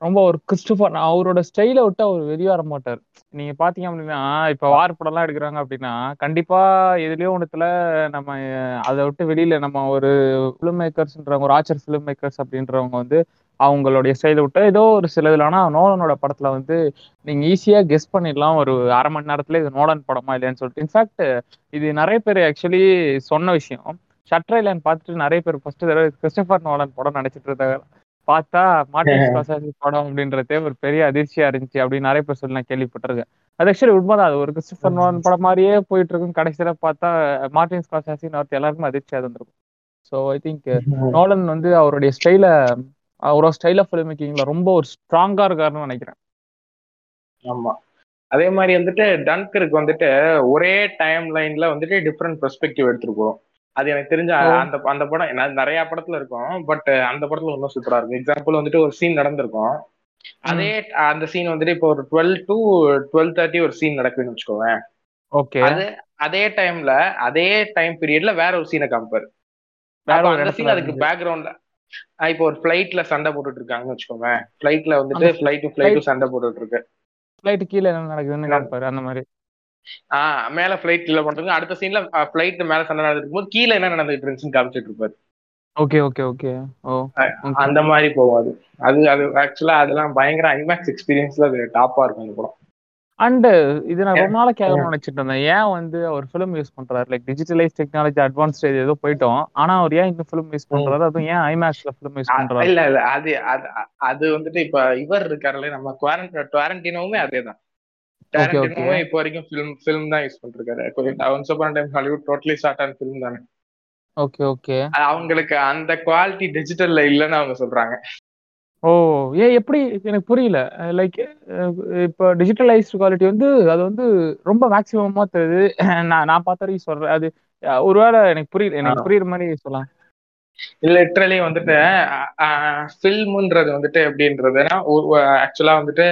ரொம்ப ஒரு கிறிஸ்டோபர் அவரோட ஸ்டைல விட்டு அவர் வெளியே வர மாட்டார். நீங்க பாத்தீங்க அப்படின்னா இப்ப வார் படம் எல்லாம் எடுக்கிறாங்க அப்படின்னா கண்டிப்பா எதுலயோ ஒண்ணுத்துல நம்ம அதை விட்டு வெளியில நம்ம ஒரு ஃபிலிம் மேக்கர்ஸ்ன்றவங்க ஒரு ஆச்சர் ஃபிலிம் மேக்கர்ஸ் அப்படின்றவங்க வந்து அவங்களுடைய ஸ்டைல விட்டு ஏதோ ஒரு சில இதுல ஆனா நோலனோட படத்துல வந்து நீங்க ஈஸியா கெஸ் பண்ணிடலாம். ஒரு அரை மணி நேரத்துல இது நோலன் படமா இல்லையான்னு சொல்லிட்டு. இன்ஃபேக்ட் இது நிறைய பேர் ஆக்சுவலி சொன்ன விஷயம். ஷட்டர் ஐலாண்ட் பார்த்துட்டு நிறைய பேர் ஃபர்ஸ்ட் தடவை கிறிஸ்டபர் நோலன் படம் நினைச்சிட்டு இருந்தாங்க பார்த்தா மார்டின் படம் அப்படின்றதே ஒரு பெரிய அதிர்ச்சியா இருந்துச்சு அப்படின்னு நிறைய பேர் சொல்லி நான் கேள்விப்பட்டிருக்கேன். அது ஆக்சுவலி உண்மைதான் அது ஒரு கிறிஸ்டபர் நோலன் படம் மாதிரியே போயிட்டு இருக்கும் கடைசியில பார்த்தா மார்டின் ஸ்கார்செஸின்னு ஒருத்தர் எல்லாருக்கும் அதிர்ச்சியா இருந்திருக்கும். ஸோ ஐ திங்க் நோலன் வந்து அவருடைய ஸ்டைல அவரோட ஸ்டைல் ஆஃப் ஃபிலிம் மேக்கிங்ல ரொம்ப ஒரு ஸ்ட்ராங்கா இருக்காருன்னு நினைக்கிறேன். ஆமா. அதே மாதிரி வந்துட்டு டன்கருக்கு வந்துட்டு ஒரே டைம் லைன்ல வந்துட்டு டிஃப்ரெண்ட் பெர்ஸ்பெக்டிவ் எடுத்துட்டு அது எனக்கு தெரிஞ்ச. அந்த அந்த படம் நிறைய படத்துல இருக்கும். பட் அந்த படத்துல இன்னும் சூப்பரா இருக்கும். எக்ஸாம்பிள் வந்துட்டு ஒரு சீன் நடந்திருக்கும். அதே அந்த சீன் வந்துட்டு இப்போ ஒரு டுவெல் டு டுவெல் தேர்ட்டி ஒரு சீன் நடக்குதுன்னு வச்சுக்கோங்க ஓகே. அது அதே டைம்ல அதே டைம் பீரியட்ல வேற ஒரு சீனை காமிப்பாரு. வேற ஒரு சீன் அதுக்கு. பேக்ரவுண்ட்ல இப்போ ஒரு ஃபிளைட்ல சண்டை போட்டுட்டு இருக்காங்கன்னு வச்சுக்கோங்க. ஃபிளைட்ல வந்துட்டு ஃபிளைட் ஃபிளைட்டும் சண்டை போட்டுட்டு இருக்கு ஃபிளைட் கீழே என்ன நடக்குதுன்னு காமிப்பாரு அந்த மாதிரி. ஆஹ் மேல ஃபிளைட் இல்ல பண்றாங்க அடுத்த சீன்ல ஃபிளைட் மேல சண்டை நடந்துட்டு இருக்கும்போது கீழே என்ன நடந்துட்டு இருந்துச்சுன்னு காமிச்சிட்டு இருப்பாரு. Okay okay okay. ஓ. அந்த மாதிரி போகும் அது. அது அது ஆக்சுவலா அதெல்லாம் பயங்கர ஐமேக்ஸ் எக்ஸ்பீரியன்ஸ்ல அது டாப்பா இருக்கும் அந்த படம். அண்ட் இது நான் ரொம்ப நாளா கேட்கணும்னு நினைச்சிட்டு இருந்தேன். ஏன் வந்து அவர் ஃபிலிம் யூஸ் பண்றாரு? Like digitalise technology advance stage ஏதோ போயிட்டோம். ஆனா அவர் ஏன் இந்த ஃபிலிம் யூஸ் பண்றாரு? அதுவும் ஏன் ஐமேக்ஸ்ல ஃபிலிம் யூஸ் பண்றாரு? இல்ல இல்ல. அது அது அது வந்துட்டு இப்ப இவர் இருக்காருல்ல நம்ம குவாரண்டினோவுமே okay. டேரண்டினோவும் இப்போ வரைக்கும் ஃபிலிம் ஃபிலிம் தான் யூஸ் பண்ணிருக்காரு once upon time Hollywood totally shot and film தானே. ஓகே ஓகே அது அவங்களுக்கு அந்த குவாலிட்டி டிஜிட்டல்ல இல்லைன்னு அவங்க சொல்றாங்க. ஓ ஏன் எப்படி? எனக்கு புரியல. லைக் இப்போ டிஜிட்டலைஸ்டு குவாலிட்டி வந்து அது வந்து ரொம்ப மேக்ஸிமமா தெரியுது <clears throat> நான் நான் பார்த்த வரைக்கும் சொல்றேன். அது ஒருவேளை எனக்கு புரியல எனக்கு. புரியுற மாதிரி சொல்லலாம். லிட்ரலி வந்துட்டு ஃபில்ம்ன்றது வந்துட்டு எப்படின்றதுன்னா ஆக்சுவலா வந்துட்டு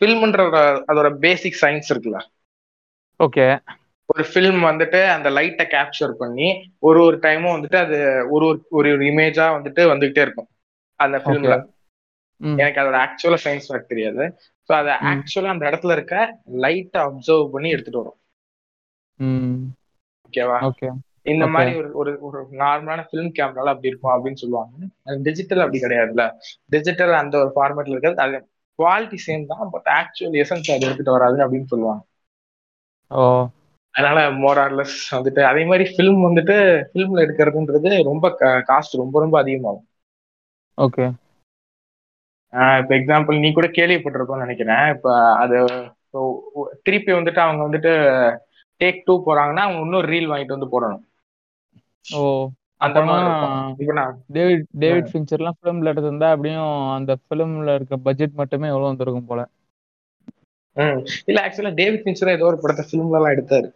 ஃபில்ம்ன்ற அதோட பேசிக் சயின்ஸ் இருக்குல்ல. ஓகே. ஒரு ஃபில்ம் வந்துட்டு அந்த லைட்டை கேப்சர் பண்ணி ஒரு ஒரு டைமும் வந்துட்டு அது ஒரு ஒரு ஒரு ஒரு இமேஜா வந்துட்டு வந்துகிட்டே இருக்கும். அந்த ஃபில்ம்ல எனக்கு அதோட ஆக்சுவலா சயின்ஸ் ஃபேக்ட் தெரியாது. ஸோ அதை. ஆக்சுவலா அந்த இடத்துல இருக்க லைட்டை அப்சர்வ் பண்ணி எடுத்துட்டு வரும் ஓகேவா ஓகே இந்த. மாதிரி ஒரு ஒரு ஒரு நார்மலான ஃபிலிம் கேமரால அப்படி இருக்கும் அப்படின்னு சொல்லுவாங்க. டிஜிட்டல் அப்படி கிடையாதுல்ல. டிஜிட்டல் அந்த ஒரு ஃபார்மேட்ல இருக்கிறது. அது குவாலிட்டி சேம் தான் பட் ஆக்சுவல் எசன்ஸ் அது எடுத்துட்டு வராது அப்படின்னு சொல்லுவாங்க. ஓ. அதனால மோரார்லெஸ் வந்துட்டு அதே மாதிரி ஃபிலிம் வந்துட்டு ஃபிலிம்ல எடுக்கிறதுன்றது ரொம்ப காஸ்ட் ரொம்ப ரொம்ப அதிகமாகும். ஓகே இப்ப எக்ஸாம்பிள் நீ கூட கேள்விப்பட்டிருப்போம்னு நினைக்கிறேன். இப்ப அது திருப்பி வந்துட்டு அவங்க வந்துட்டு டேக் டூ போறாங்கன்னா அவங்க இன்னொரு ரீல் வாங்கிட்டு வந்து போடணும். ஓ அந்த டேவிட் டேவிட் ஃபின்ச்சர்லாம் ஃபிலிம்ல எடுத்திருந்தா அப்படியும் அந்த ஃபிலிம்ல இருக்க பட்ஜெட் மட்டுமே எவ்வளவு வந்திருக்கும் போல. இல்ல ஆக்சுவலா டேவிட் பின்ச்சர் ஏதோ ஒரு படத்தை ஃபிலிம்ல எல்லாம் எடுத்தாரு.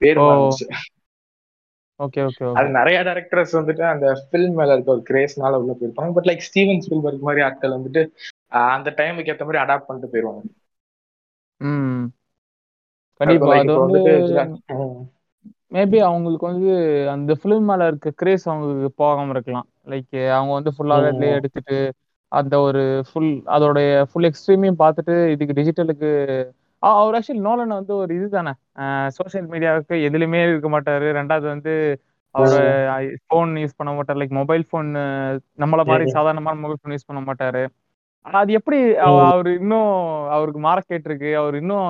பேர் ஓகே ஓகே அது நிறைய டேரக்டர்ஸ் வந்துட்டு அந்த ஃபிலிம் மேல இருக்க ஒரு கிரேஸ்னால உள்ள போயிருப்பாங்க. பட் லைக் ஸ்டீவன் ஸ்பீல்பர்க் மாதிரி ஆட்கள் வந்துட்டு அந்த டைமுக்கு ஏத்த மாதிரி அடாப்ட் பண்ணிட்டு போயிருவாங்க. ம். கண்டிப்பா அது வந்து. மேபி அவங்களுக்கு வந்து அந்த ஃபிலிம் மேல இருக்க கிரேஸ் அவங்களுக்கு போகாம இருக்கலாம். லைக் அவங்க வந்து ஃபுல்லாவே அதுலயே. எடுத்துட்டு அந்த ஒரு ஃபுல் அதோடைய ஃபுல் எக்ஸ்ட்ரீமையும் பார்த்துட்டு இதுக்கு டிஜிட்டலுக்கு அவர் ஆக்சுவலி நோலன் வந்து ஒரு இதுதானே. சோஷியல் மீடியாவுக்கு எதுலையுமே இருக்க மாட்டாரு. ரெண்டாவது வந்து அவர் ஃபோன் யூஸ் பண்ண மாட்டார். லைக் மொபைல் ஃபோன் நம்மள மாதிரி. சாதாரணமான மொபைல் ஃபோன் யூஸ் பண்ண மாட்டாரு. அது எப்படி. அவர் இன்னும் அவருக்கு மார்க்கெட் இருக்கு அவர் இன்னும்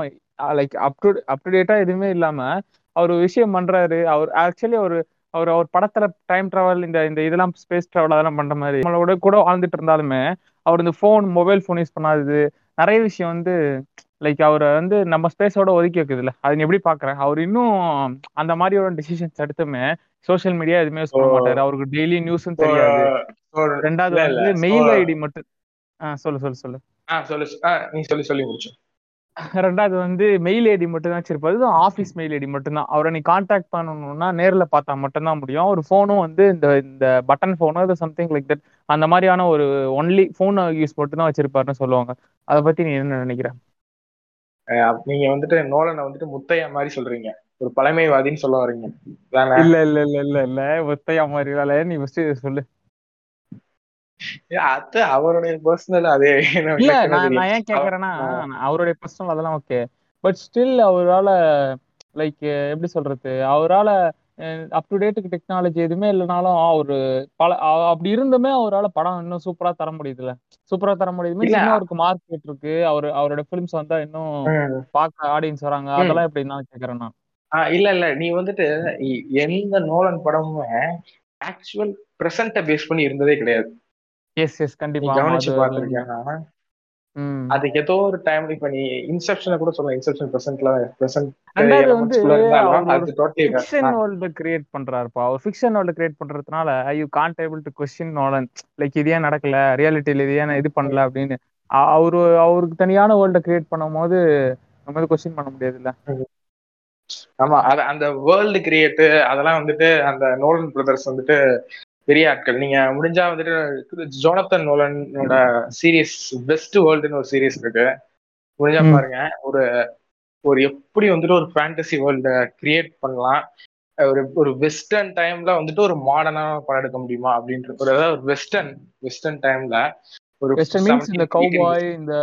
like up to up to data எதுவுமே இல்லாம அவர் விஷயம் பண்றாரு. அவர் ஆக்சுவலி அவர் அவர் அவர் படத்துல டைம் டிராவல் இந்த இந்த இதெல்லாம் ஸ்பேஸ் டிராவல் அதெல்லாம் பண்ற மாதிரி நம்மளோட கூட வாழ்ந்துட்டு இருந்தாலுமே அவர் இந்த ஃபோன் மொபைல் ஃபோன் யூஸ் பண்ணாதது நிறைய விஷயம் வந்து லைக் அவரை வந்து நம்ம ஸ்பேஸோட ஒதுக்கி வைக்குதுல்ல அது நீ எப்படி பாக்குறேன் அவர் இன்னும் அந்த மாதிரியோட டிசிஷன்ஸ் எடுத்துமே சோஷியல் மீடியா எதுவுமே ஓ. மாட்டாரு. அவருக்கு டெய்லி நியூஸும் தெரியாது. ரெண்டாவது. வந்து மெயில் ஐடி மட்டும். சொல்லு சொல்லு சொல்லு. சொல்லு நீ சொல்லி சொல்லி முடிச்சு ரெண்டாவது வந்து மெயில் ஐடி மட்டும் தான் வச்சிருப்பாரு. ஆஃபீஸ் மெயில் ஐடி மட்டும்தான் அவரை நீ காண்டாக்ட் பண்ணணும்னா நேர்ல பார்த்தா மட்டும்தான் முடியும். ஒரு ஃபோனும் வந்து இந்த இந்த பட்டன் ஃபோனோ இது சம்திங் லைக் தட் அந்த மாதிரியான ஒரு ஒன்லி ஃபோன் யூஸ் மட்டும் தான் வச்சிருப்பாருன்னு சொல்லுவாங்க. அதை பத்தி நீ என்ன நினைக்கிற? அஹ் நீங்க வந்துட்டு நோலனை வந்துட்டு முத்தையா மாதிரி சொல்றீங்க. ஒரு பழமைவாதின்னு சொல்ல வர்றீங்க. தானே இல்ல இல்ல இல்ல இல்ல இல்ல. ஒத்தையா மாதிரி வேலை நீ ஃபர்ஸ்ட் சொல்லு. அது அவருடைய பர்சனல் அது என்ன நான் ஏன் கேக்குறேன்னா அவருடைய பர்சனல் அதெல்லாம் ஓகே பட் ஸ்டில் அவரால லைக் எப்படி சொல்றது? அவரால அப் டு டேட்டுக்கு டெக்னாலஜி எதுவுமே இல்லைனாலும் அவரு பல அப்படி இருந்துமே அவரால படம் இன்னும் சூப்பரா தர முடியுதுல்ல. சூப்பரா தர முடியுது அவருக்கு மார்க்கெட் இருக்கு அவர் அவரோட ஃபிலிம்ஸ் வந்தா இன்னும். பார்க்க ஆடியன்ஸ் வராங்க. அதெல்லாம் எப்படி நான் கேக்குறேன் நான்? இல்ல இல்ல. நீ வந்துட்டு எந்த நோலன் படமுமே ஆக்சுவல் பிரசன்ட பேஸ் பண்ணி இருந்ததே கிடையாது. எஸ் எஸ் கண்டிப்பா. கவனிச்சு அது அது ஏதோ ஒரு டைம் இப்ப நீ இன்செப்ஷனை கூட சொல்லலாம். இன்செப்ஷன் பிரசன்ட்ல பிரசன்ட் அது டோட்டலி ஃபிக்ஷன் வேர்ல்டு கிரியேட் பண்றாருப்பா. அவர் ஃபிக்ஷன் வேர்ல்டு கிரியேட் பண்றதுனால you can't able to question Nolan like இது ஏன் நடக்கல? ரியாலிட்டியில இது ஏன் இது பண்ணல அப்படின்னு. அவரு அவருக்கு தனியான வேர்ல்ட கிரியேட் பண்ணும்போது நம்ம வந்து கொஸ்டின் பண்ண முடியாதுல்ல. ஆமா அது அந்த வேர்ல்டு கிரியேட் அதெல்லாம் வந்துட்டு அந்த நோலன் பிரதர்ஸ் வந்துட்டு பெரிய ஆட்கள். நீங்க முடிஞ்சா வந்துட்டு ஜோனத்தன் நோலனோட சீரிஸ் பெஸ்ட் வேர்ல்டுன்னு ஒரு சீரிஸ் இருக்கு. முடிஞ்சா. பாருங்க. ஒரு ஒரு எப்படி வந்துட்டு ஒரு ஃபேண்டசி வேர்ல்ட கிரியேட் பண்ணலாம். ஒரு ஒரு வெஸ்டர்ன் டைம்ல வந்துட்டு ஒரு மாடர்னான படம் எடுக்க முடியுமா அப்படின்ற ஒரு அதாவது ஒரு வெஸ்டர்ன் வெஸ்டர்ன் டைம்ல ஒரு இந்த 17th, 18th கவுபாய் இந்த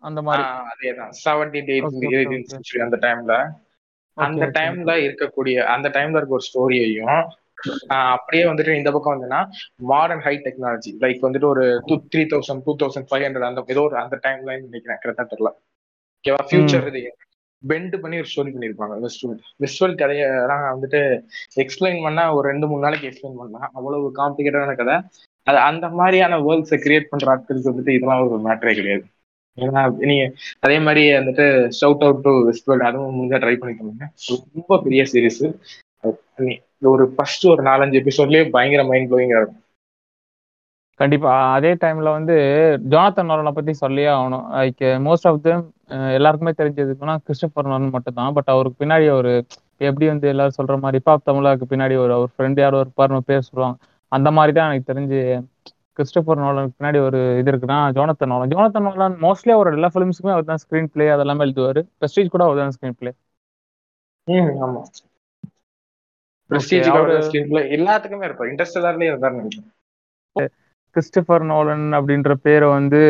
அந்த மாதிரி. அதேதான். Seventeen eighteen. சென்ச்சுரி அந்த டைம்ல அந்த. டைம்ல இருக்கக்கூடிய அந்த டைம்ல இருக்க ஒரு ஸ்டோரியையும் அப்படியே வந்துட்டு இந்த பக்கம் வந்துன்னா மாடர்ன் ஹை டெக்னாலஜி லைக் வந்துட்டு ஒரு two three thousand two thousand five hundred அந்த ஏதோ ஒரு அந்த டைம்ல நினைக்கிறேன் கரெக்டா தெரியல. ஓகேவா ஃபியூச்சர் இது பெண்ட் பண்ணி ஒரு ஸ்டோரி பண்ணிருப்பாங்க வெஸ்ட்வல் வெஸ்ட்வல் கதையெல்லாம் வந்துட்டு எக்ஸ்பிளைன் பண்ணா ஒரு ரெண்டு மூணு நாளைக்கு எக்ஸ்பிளைன் பண்ணலாம். அவ்வளவு காம்ப்ளிகேட்டான கதை. அது அந்த மாதிரியான வேர்ல்ட்ஸை கிரியேட் பண்ற ஆட்களுக்கு வந்துட்டு இதெல்லாம் ஒரு மேட்டரே கிடையாது. ஏன்னா நீங்க அதே மாதிரி வந்துட்டு ஷவுட் அவுட் டு வெஸ்ட்வல் அதுவும் முடிஞ்சா ட்ரை பண்ணிக்கோங்க ரொம்ப பெரிய சீரிஸ் ஒரு ஃபர்ஸ்ட் ஒரு நாலஞ்சு எபிசோட்லயே பயங்கர மைண்ட் ப்ளோயிங்கா இருக்கும். கண்டிப்பா. அதே டைம்ல வந்து ஜோனத்தன் நோலனை பத்தி சொல்லியே ஆகணும். லைக் மோஸ்ட் ஆஃப் தம் எல்லாருக்குமே தெரிஞ்சதுன்னா கிறிஸ்டபர் நோலன் மட்டும் தான் பட் அவருக்கு பின்னாடி ஒரு எப்படி வந்து எல்லாரும் சொல்ற மாதிரி பாப் தமிழாக்கு பின்னாடி ஒரு அவர் ஃப்ரெண்ட் யாரோ இருப்பாருன்னு பேர் சொல்லுவாங்க. அந்த மாதிரி தான் எனக்கு தெரிஞ்சு கிறிஸ்டோபர் நோலனுக்கு பின்னாடி ஒரு இது இருக்குன்னா Jonathan Nolan Jonathan Nolan mostly அவர் எல்லா ஃபிலிம்ஸுக்குமே அவர் தான் ஸ்க்ரீன் பிளே அதெல்லாமே எழுதுவார். பிரஸ்டீஜ் கூட அவர் தான் ஸ்க்ரீன் பிளே ஆமா. எல்லாத்துக்குமே இருப்பார். இன்டர்ஸ்டெல்லர்லயே இருந்தாருன்னு நினைக்கிறேன். கிறிஸ்டபர் நோலன் அப்படின்ற பேரை வந்து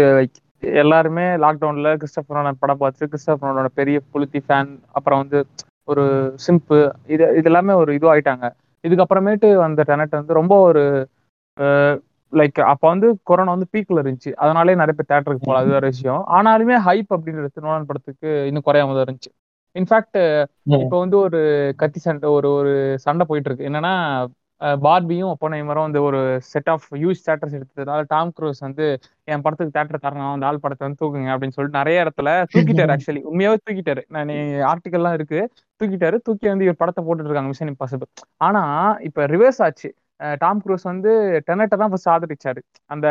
எல்லாருமே லாக்டவுன்ல கிறிஸ்டபர் நோலன் படம் பார்த்துட்டு கிறிஸ்டபர் நோலனோட பெரிய புளுத்தி ஃபேன் அப்புறம் வந்து ஒரு சிம்பு இது இது எல்லாமே ஒரு இது ஆயிட்டாங்க இதுக்கப்புறமேட்டு வந்த டெனட் வந்து ரொம்ப ஒரு லைக் அப்போ வந்து கொரோனா வந்து பீக்ல இருந்துச்சு. அதனாலே நிறைய பேர் தேட்டருக்கு போகல. அது வேற விஷயம். ஆனாலுமே ஹைப் அப்படின்றது நோலன் படத்துக்கு இன்னும் குறையாம தான் இருந்துச்சு. இன்ஃபேக்ட் இப்போ வந்து ஒரு கத்தி சண்டை ஒரு ஒரு சண்டை போயிட்டு இருக்கு என்னன்னா பார்பியும் ஒப்பனைமரும் வந்து ஒரு செட் ஆஃப் ஹியூஜ் தேட்டர்ஸ் எடுத்ததுனால டாம் க்ரூஸ் வந்து என் படத்துக்கு தேட்டர் தரணும் அந்த ஆள் படத்தை வந்து தூக்குங்க அப்படின்னு சொல்லிட்டு நிறைய இடத்துல தூக்கிட்டாரு <laughs> ஆக்சுவலி உண்மையாவே தூக்கிட்டாரு. நான் ஆர்டிகல்லாம் இருக்கு. தூக்கிட்டாரு. தூக்கி வந்து இவர் படத்தை போட்டுட்டு இருக்காங்க மிஷன் இம்பாசிபிள் ஆனா இப்ப ரிவர்ஸ் ஆச்சு. டாம் க்ரூஸ் வந்து டெனட்டை தான் ஃபர்ஸ்ட் ஆதரிச்சாரு. அந்த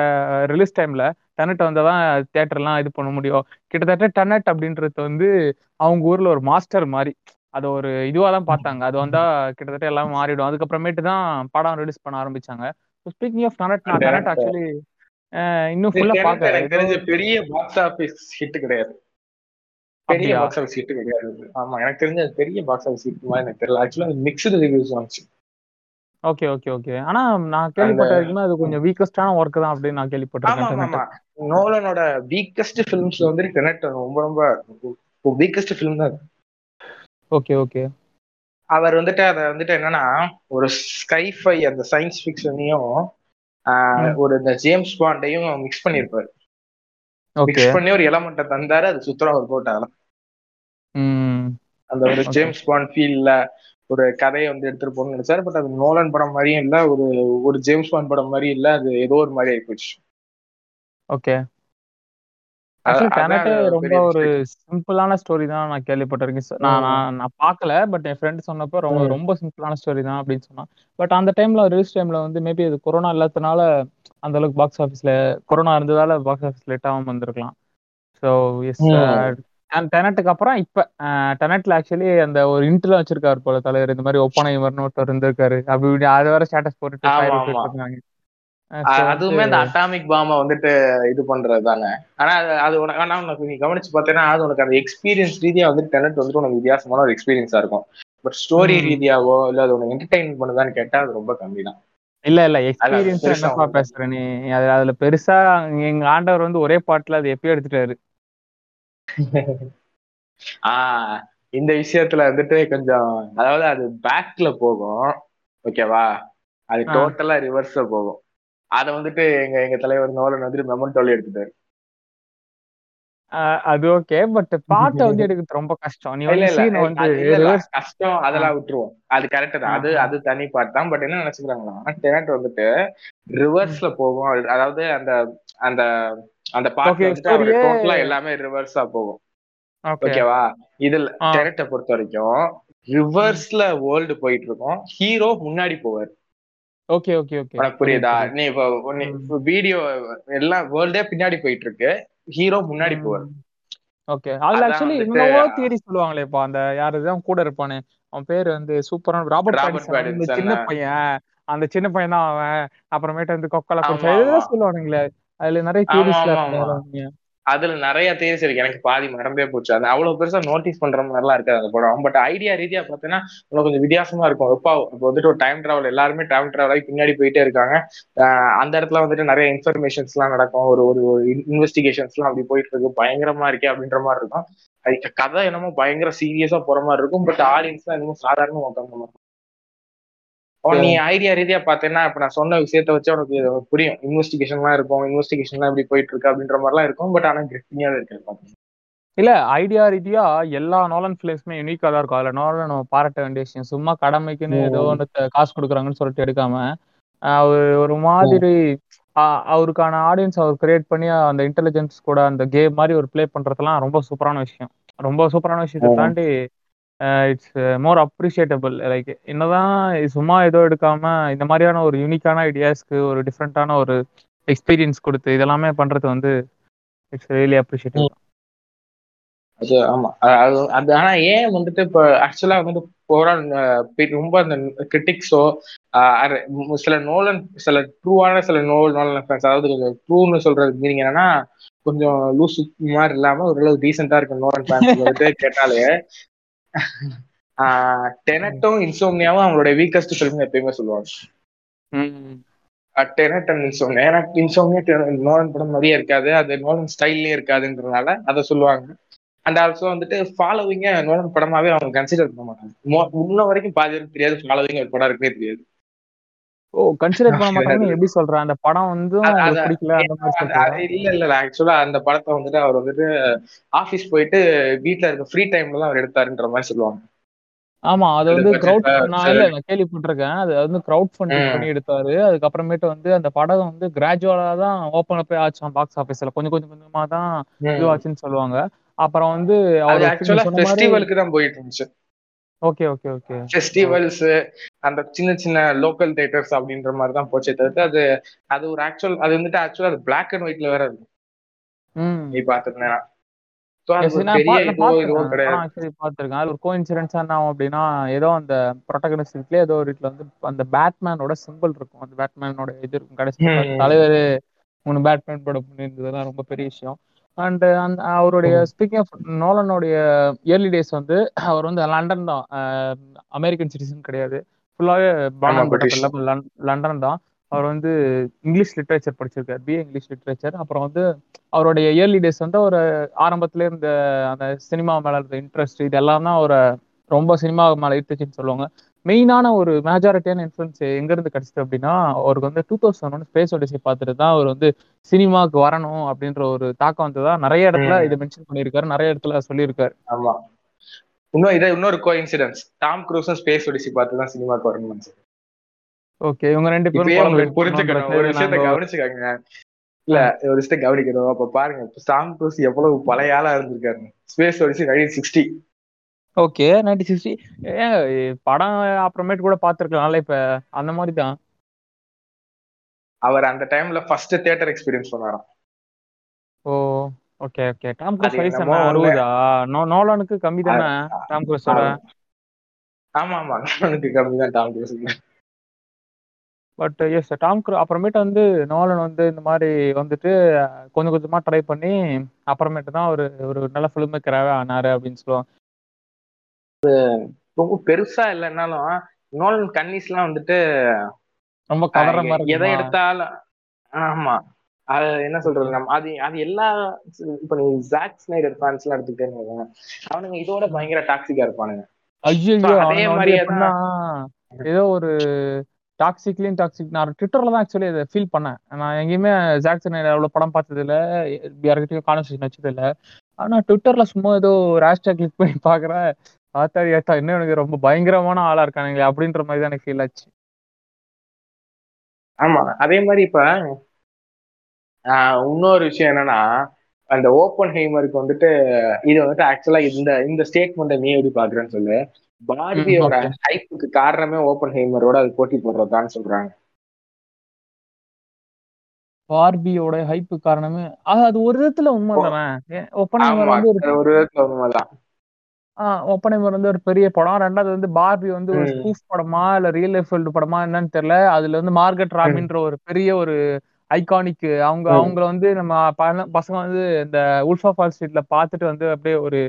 ரிலீஸ் டைம்ல டெனட் வந்தாதான் தேட்டர்லாம் இது பண்ண முடியும். கிட்டத்தட்ட டெனட் அப்படின்றது வந்து அவங்க ஊர்ல ஒரு மாஸ்டர் மாதிரி. அது ஒரு இதுவா தான் பார்த்தாங்க. அது வந்தா கிட்டத்தட்ட எல்லாமே மாறிடும். அதுக்கப்புறமேட்டு தான் படம் ரிலீஸ் பண்ண ஆரம்பிச்சாங்க. ஸ்பீக்கிங் ஆஃப் டெனட் நான் டெனட் ஆக்சுவலி இன்னும் ஃபுல்லா எனக்கு பாக்கல தெரிஞ்ச பெரிய பாக்ஸ் ஆபீஸ் ஹிட் கிடையாது. பெரிய? பாக்ஸ் ஆஃபீஸ் ஹிட் கிடையாது. ஆமா எனக்கு தெரிஞ்ச பெரிய பாக்ஸ் ஆஃபீஸ் ஹிட் மாதிரி எனக்கு தெரியல. ஆக்சுவலா மிக்ஸ்டு ரிவ்யூஸ் வந்துச்சு. ஓகே ஓகே ஓகே ஆனா நான் கேள்விப்பட்ட வரைக்குமே அது கொஞ்சம் வீக்கஸ்டான ஒர்க் தான் அப்படின்னு நான் ஆமா நோலனோட வீக்கஸ்ட் ஃபிலிம்ஸ்ல வந்து டெனட் ரொம்ப ரொம்ப வீக்கஸ்ட் ஃபிலிம் தான். ஓகே ஓகே அவர் வந்துட்டு அதை வந்துட்டு என்னன்னா ஒரு ஸ்கைஃபை அந்த சயின்ஸ் ஃபிக்ஷனையும். ஒரு இந்த ஜேம்ஸ் பாண்டையும் மிக்ஸ் பண்ணியிருப்பாரு. ஓகே மிக்ஸ் பண்ணி ஒரு எலமெண்ட்டை தந்தாரு அது சுத்தரா ஒர்க் அவுட் ஆகலாம் ம். அந்த ஒரு. ஜேம்ஸ் பாண்ட் ஃபீல்ல ஒரு கதையை வந்து எடுத்துட்டு போகணும்னு நினைச்சாரு. பட் அது நோலன் படம் மாதிரியும் இல்ல ஒரு ஒரு ஜேம்ஸ் பாண்ட் படம் மாதிரி இல்ல அது ஏதோ ஒரு மாதிரி ஆயிப்போச்சு ஓகே ரொம்ப ஒரு. சிம்பிளான ஸ்டோரி தான் நான் கேள்விப்பட்டிருக்கேன். நான். நான் பார்க்கல பட் என் ஃப்ரெண்ட் சொன்னப்போ ரொம்ப. ரொம்ப சிம்பிளான ஸ்டோரி தான் அப்படின்னு சொன்னான். பட் அந்த டைம்ல ரிலீஸ் டைம்ல வந்து மேபி அது கொரோனா இல்லாதனால அந்த அளவுக்கு பாக்ஸ் ஆஃபீஸ்ல கொரோனா இருந்ததால பாக்ஸ் ஆஃபீஸ் லேட் ஆகாம வந்திருக்கலாம். ஸோ எஸ் ம். டெனட்டுக்கு அப்புறம் இப்ப டெனட்ல ஆக்சுவலி அந்த ஒரு இன்ட்ல வச்சிருக்காரு போல தலைவர். இந்த மாதிரி ஒப்பனை இவர்னு ஒருத்தர் இருந்திருக்காரு. அப்படி இப்படி அது வேற ஸ்டேட்டஸ் போட்டுட்டு அதுவுமே அந்த அட்டாமிக் பாம வந்துட்டு இது பண்றது தானே. ஆனா அது உனக்கு ஆனா உனக்கு நீ கவனிச்சு பார்த்தேன்னா அது உனக்கு அந்த எக்ஸ்பீரியன்ஸ் ரீதியா வந்து டெனட் வந்துட்டு உனக்கு வித்தியாசமான ஒரு எக்ஸ்பீரியன்ஸா இருக்கும். But story. ரீதியாவோ இல்ல அது உனக்கு என்டர்டைன் பண்ணுதான்னு கேட்டா அது ரொம்ப கம்மி தான். இல்ல இல்ல எக்ஸ்பீரியன்ஸ் என்னப்பா பேசுற நீ? அது அதுல பெருசா எங்க ஆண்டவர் வந்து ஒரே பாட்டுல அது எப்பயோ எடுத்துட்டாரு. ஆஹ் இந்த விஷயத்துல வந்துட்டு கொஞ்சம் அதாவது அது பேக்ல போகும். ஓகேவா அது. டோட்டலா ரிவர்ஸ்ல போகும். அத வந்துட்டு எங்க எங்க தலைவர் நோலன் வந்துட்டு மெமண்டோல எடுத்துட்டாரு. அஹ் அது ஓகே பட் பாட்டை வந்து <laughs> எடுக்கிறது ரொம்ப கஷ்டம். நீ கஷ்டம். அதெல்லாம் விட்டுருவோம். அது கரெக்ட் தான். அது. அது தனி பாட்டு தான். பட் என்ன நினைச்சுக்கிறாங்கன்னா டெனட் வந்துட்டு ரிவர்ஸ்ல போகும். அதாவது அந்த அந்த அந்த ஸ்டோரியே டோட்டலா எல்லாமே ரிவர்ஸா போகும். ஓகே ஓகேவா இதுல டெனட்டை பொறுத்த வரைக்கும் ரிவர்ஸ்ல வேர்ல்டு போயிட்டு இருக்கும் ஹீரோ முன்னாடி போவார். ஓகே ஓகே ஓகே புரியுது? நீ இப்போ. வீடியோ எல்லாம் வேர்ல்டே பின்னாடி போயிட்டு இருக்கு ஹீரோ முன்னாடி போவார். ஓகே. அதுல ஆக்சுவலி என்னவோ தியரி சொல்லுவாங்களேப்பா அந்த யாரு தான் கூட இருப்பானே அவன் பேரு வந்து சூப்பரான ராபர்ட் சின்ன பையன் அந்த சின்ன பையன் தான் அவன் அப்புறமேட்டு வந்து கொக்கலா குடிச்சா சொல்லுவானுங்களே அதுல நிறைய ஆமா. அதுல நிறைய தேரிஸ் இருக்கு. எனக்கு பாதி மறந்தே போச்சு. அது அவ்வளவு பெருசா நோட்டீஸ் பண்ற மாதிரிலாம் இருக்காது அந்த படம். பட் ஐடியா ரீதியா பார்த்தீங்கன்னா உங்களுக்கு கொஞ்சம் வித்தியாசமா இருக்கும். எப்பா இப்போ வந்துட்டு ஒரு டைம் டிராவல் எல்லாருமே டைம் டிராவல் ஆகி பின்னாடி போயிட்டே இருக்காங்க. அந்த இடத்துல வந்துட்டு நிறைய இன்ஃபர்மேஷன்ஸ் எல்லாம் நடக்கும். ஒரு ஒரு இன்வெஸ்டிகேஷன்ஸ் எல்லாம் அப்படி போயிட்டு இருக்கு. பயங்கரமா இருக்கே அப்படின்ற மாதிரி இருக்கும். அது கதை என்னமோ பயங்கர சீரியஸா போற மாதிரி இருக்கும். பட் ஆடியன்ஸ் என்னமோ சாதாரண உட்காந்த மாதிரி நீ ஐடியா ரீதியா பாத்தீங்கன்னா இப்ப நான் சொன்ன விஷயத்த வச்சு உனக்கு புரியும். இன்வெஸ்டிகேஷன்லாம் இருக்கும். இன்வெஸ்டிகேஷன்லாம் எப்படி போயிட்டு இருக்கு அப்படின்ற மாதிரிலாம் இருக்கும். பட் ஆனா கிரிப்டிங்காவே இருக்கு இல்ல ஐடியா ரீதியா எல்லா நோலன் பிளேஸ்மே யூனிக்கா தான் இருக்கும். அதுல நோலன் நம்ம பாராட்ட வேண்டிய விஷயம். சும்மா கடமைக்குன்னு ஏதோ ஒன்று காசு கொடுக்குறாங்கன்னு சொல்லிட்டு எடுக்காம அவர் ஒரு மாதிரி அவருக்கான ஆடியன்ஸ் அவர் கிரியேட் பண்ணி அந்த இன்டெலிஜென்ஸ் கூட அந்த கேம் மாதிரி ஒரு ப்ளே பண்றதெல்லாம் ரொம்ப சூப்பரான விஷயம். ரொம்ப சூப்பரான விஷயத்தை. தாண்டி இட்ஸ் மோர் அப்ரிஷியேட்டபிள் லைக் என்னதான் சும்மா ஏதோ எடுக்காம இந்த மாதிரியான ஒரு யூனிக்கான ஐடியாஸ்க்கு ஒரு டிஃப்ரெண்டான ஒரு எக்ஸ்பீரியன்ஸ் கொடுத்து இதெல்லாமே பண்றது வந்து இட்ஸ் ரியலி அப்ரிஷியேட்டிவ் அது ஆமா. அது அது ஆனா ஏன் வந்துட்டு இப்போ ஆக்சுவலா வந்து ஓவரால் ரொம்ப அந்த கிரிட்டிக்ஸோ சில நோலன் சில ட்ரூவான சில நோல் நோலன் ஃபேன்ஸ் அதாவது ட்ரூன்னு சொல்றது மீனிங் என்னன்னா கொஞ்சம் லூசு மாதிரி இல்லாம ஓரளவு டீசெண்டா இருக்க நோலன் ஃபேன்ஸ் வந்துட்டு கேட்டாலே டெனட்டும் இன்சோம்னியாவும் அவங்களோட வீக்கஸ்ட் ஃபிலிம் எப்பயுமே சொல்லுவாங்க. டெனட் அண்ட் இன்சோம்னியா ஏன்னா இன்சோம்னியா நோலன் படம் மாதிரியே இருக்காது. அது நோலன் ஸ்டைல்லே இருக்காதுன்றதுனால அதை சொல்லுவாங்க. அண்ட் ஆல்சோ வந்துட்டு ஃபாலோவிங்க நோலன் படமாவே அவங்க கன்சிடர் பண்ண மாட்டாங்க. முன்ன வரைக்கும் பாதி தெரியாது ஃபாலோவிங் ஒரு படம் இருக்குன்னே தெரியாது. ஓ கன்சிடர் பண்ண மாட்டாங்கன்னு எப்படி சொல்றேன் அந்த படம் வந்து பிடிக்கல அந்த மாதிரி இல்ல இல்ல ஆக்சுவலா அந்த படத்தை வந்துட்டு அவர் வந்துட்டு ஆபீஸ் போயிட்டு வீட்ல இருக்க ஃப்ரீ டைம்ல தான் அவர் எடுத்தாருன்ற மாதிரி சொல்லுவாங்க. ஆமா அது வந்து ப- நான் இல்ல நான் கேள்விப்பட்டிருக்கேன். அது வந்து கிரவுட் ஃபண்டிங். பண்ணி எடுத்தாரு. அதுக்கப்புறமேட்டு வந்து அந்த படம் வந்து கிராஜுவலா தான் ஓப்பன் அப்பே ஆச்சாம் பாக்ஸ் ஆபீஸ்ல கொஞ்சம் கொஞ்சம் கொஞ்சமா தான். இதுவாச்சுன்னு சொல்லுவாங்க. அப்புறம் வந்து அவர் ஆக்சுவலா ஃபெஸ்டிவலுக்கு தான் போயிட்டு இருந்துச்சு. Okay okay okay. ஃபெஸ்டிவல்ஸ் அந்த சின்ன சின்ன லோக்கல் தேட்டர்ஸ் அப்படின்ற மாதிரி தான் போச்சே தவிர்த்து அது அது ஒரு ஆக்சுவல் அது வந்துட்டு ஆக்சுவலா அது பிளாக் அண்ட் ஒயிட்ல வேற இருக்கும். நீ பாத்துருந்தேனா ஒரு நான் நான் கோஇன்சிடென்ஸா ஆகும் அப்படின்னா, ஏதோ அந்த வீட்லயே ஏதோ ஒரு வீட்ல வந்து அந்த பேட்மேனோட symbol இருக்கும். அந்த பேட்மேனோட இது இருக்கும். பாத்து தலைவரு மூணு பேட்மேன் படம் பண்ணியிருந்ததெல்லாம் ரொம்ப பெரிய விஷயம். அண்ட் அந்த அவருடைய. ஸ்பீக்கிங் ஆஃப் நோலனுடைய இயர்லி டேஸ் வந்து அவர் வந்து லண்டன் தான். அமெரிக்கன் சிட்டிசன் கிடையாது. பான் British. லண்டன் தான். அவர் வந்து இங்கிலீஷ் லிட்ரேச்சர் படிச்சிருக்காரு. பிஏ இங்கிலீஷ் லிட்ரேச்சர் அப்புறம் வந்து அவருடைய இயர்லி டேஸ் வந்து ஒரு ஆரம்பத்துல இருந்த அந்த சினிமா மேல இருந்த இன்ட்ரெஸ்ட் இதெல்லாம் தான் ஒரு ரொம்ப சினிமா மேல ஈர்த்துச்சுன்னு சொல்லுவாங்க. மெயினான ஒரு மேஜாரிட்டியான இன்ஃப்ளூயன்ஸ் எங்க இருந்து கிடைச்சது அப்படின்னா அவருக்கு வந்து two thousand one space odyssey பார்த்துட்டு தான் அவர் வந்து சினிமாவுக்கு வரணும் அப்படின்ற ஒரு தாக்கம் வந்ததா நிறைய இடத்துல. இதை மென்ஷன் பண்ணியிருக்காரு நிறைய இடத்துல சொல்லியிருக்காரு. ஆமா. இன்னும் இதை இன்னொரு கோ இன்சிடென்ஸ் டாம் க்ரூஸும் ஸ்பேஸ் ஒடிசி பார்த்து தான் சினிமாக்கு வரணும்னு ஓகே இவங்க ரெண்டு பேரும் புரிஞ்சுக்கணும். ஒரு விஷயத்த கவனிச்சுக்காங்க. இல்ல ஒரு விஷயத்த கவனிக்கணும். அப்ப பாருங்க டாம் க்ரூஸ் எவ்வளவு பழைய ஆளா இருந்திருக்காரு space odyssey nineteen sixty okay ninety sixty ஏன் படம் அப்புறமேட்டு கூட பார்த்துருக்கலாம்ல இப்ப அந்த மாதிரி தான் அவர் அந்த டைம்ல ஃபர்ஸ்ட் தியேட்டர் எக்ஸ்பீரியன்ஸ் பண்ணாராம் oh okay okay Tom Cruise வயசு. அறுபதா? நோ நோலானுக்கு கம்மி தானே டாம் க்ரூஸோட ஆமா ஆமா எனக்கு கம்மி தான் Tom Cruise but yes Tom Cruise அப்புறமேட்டு வந்து நோலன் வந்து இந்த மாதிரி வந்துட்டு கொஞ்சம் கொஞ்சமா ட்ரை பண்ணி அப்புறமேட்டு தான் ஒரு ஒரு நல்ல ஃபிலிம் மேக்கராகவே ஆனாரு அப்படின்னு சொல்லுவாங்க. ரொம்ப பெருசா இல்லைன்னாலும் நோலன் கன்னிஸ்லாம் வந்துட்டு ரொம்ப கவர்ற மாதிரி எதை? எடுத்தாலும் ஆமா. அது என்ன சொல்றது? நம்ம அது அது எல்லா இப்ப நீ ஜாக் ஸ்னைடர் ஃபேன்ஸ் எல்லாம் எடுத்துக்கிட்டேன்னு அவனுங்க இதோட பயங்கர டாக்ஸிக்கா இருப்பானுங்க. அதே எப்படின்னா ஏதோ ஒரு டாக்ஸிக்லயும் டாக்ஸிக் நான் ட்விட்டர்ல தான் ஆக்சுவலி இதை ஃபீல் பண்ணேன். நான் எங்கேயுமே ஜாக்சன் அவ்வளவு படம் பார்த்தது இல்ல யார்கிட்டயும் கான்வர்சேஷன் வச்சது இல்ல ஆனா ட்விட்டர்ல சும்மா ஏதோ ஒரு ஹேஷ்டாக் கிளிக் பண்ணி பாக்குறேன் ஆத்தாடி ஆத்தா இன்னும் எனக்கு ரொம்ப பயங்கரமான ஆளா இருக்கானுங்களே அப்படின்ற மாதிரி தான் எனக்கு ஃபீல் ஆச்சு. ஆமா அதே மாதிரி இப்ப இன்னொரு விஷயம் என்னன்னா அந்த ஓப்பன் ஹெய்மருக்கு வந்துட்டு இது வந்துட்டு ஆக்சுவலா இந்த இந்த ஸ்டேட்மெண்ட்டை நீ எப்படி பாக்குறேன்னு சொல்லு. பார்பியோட. ஹைப்புக்கு காரணமே ஓப்பன் ஹெய்மரோட அது போட்டி போடுறதுதான் சொல்றாங்க. பார்பியோட ஹைப்பு காரணமே அது ஒரு விதத்துல உண்மை தானே ஒப்பனைவர் ஆமா வந்து ஒரு அது ஒரு விதத்துல உண்மைதான். ஒப்பனைவர் வந்து ஒரு பெரிய படம். ரெண்டாவது வந்து பார்பி வந்து ஒரு ம். ஸ்பூஃப் படமா இல்ல ரியல் லைஃப் படமா என்னன்னு தெரியல. அதுல வந்து மார்கட் ராபின்ற ஒரு பெரிய ஒரு ஐகானிக் அவங்க. அவங்கள வந்து நம்ம பசங்க வந்து இந்த உல்ஃபா ஃபால் ஸ்ட்ரீட்ல பார்த்துட்டு வந்து அப்படியே ஒரு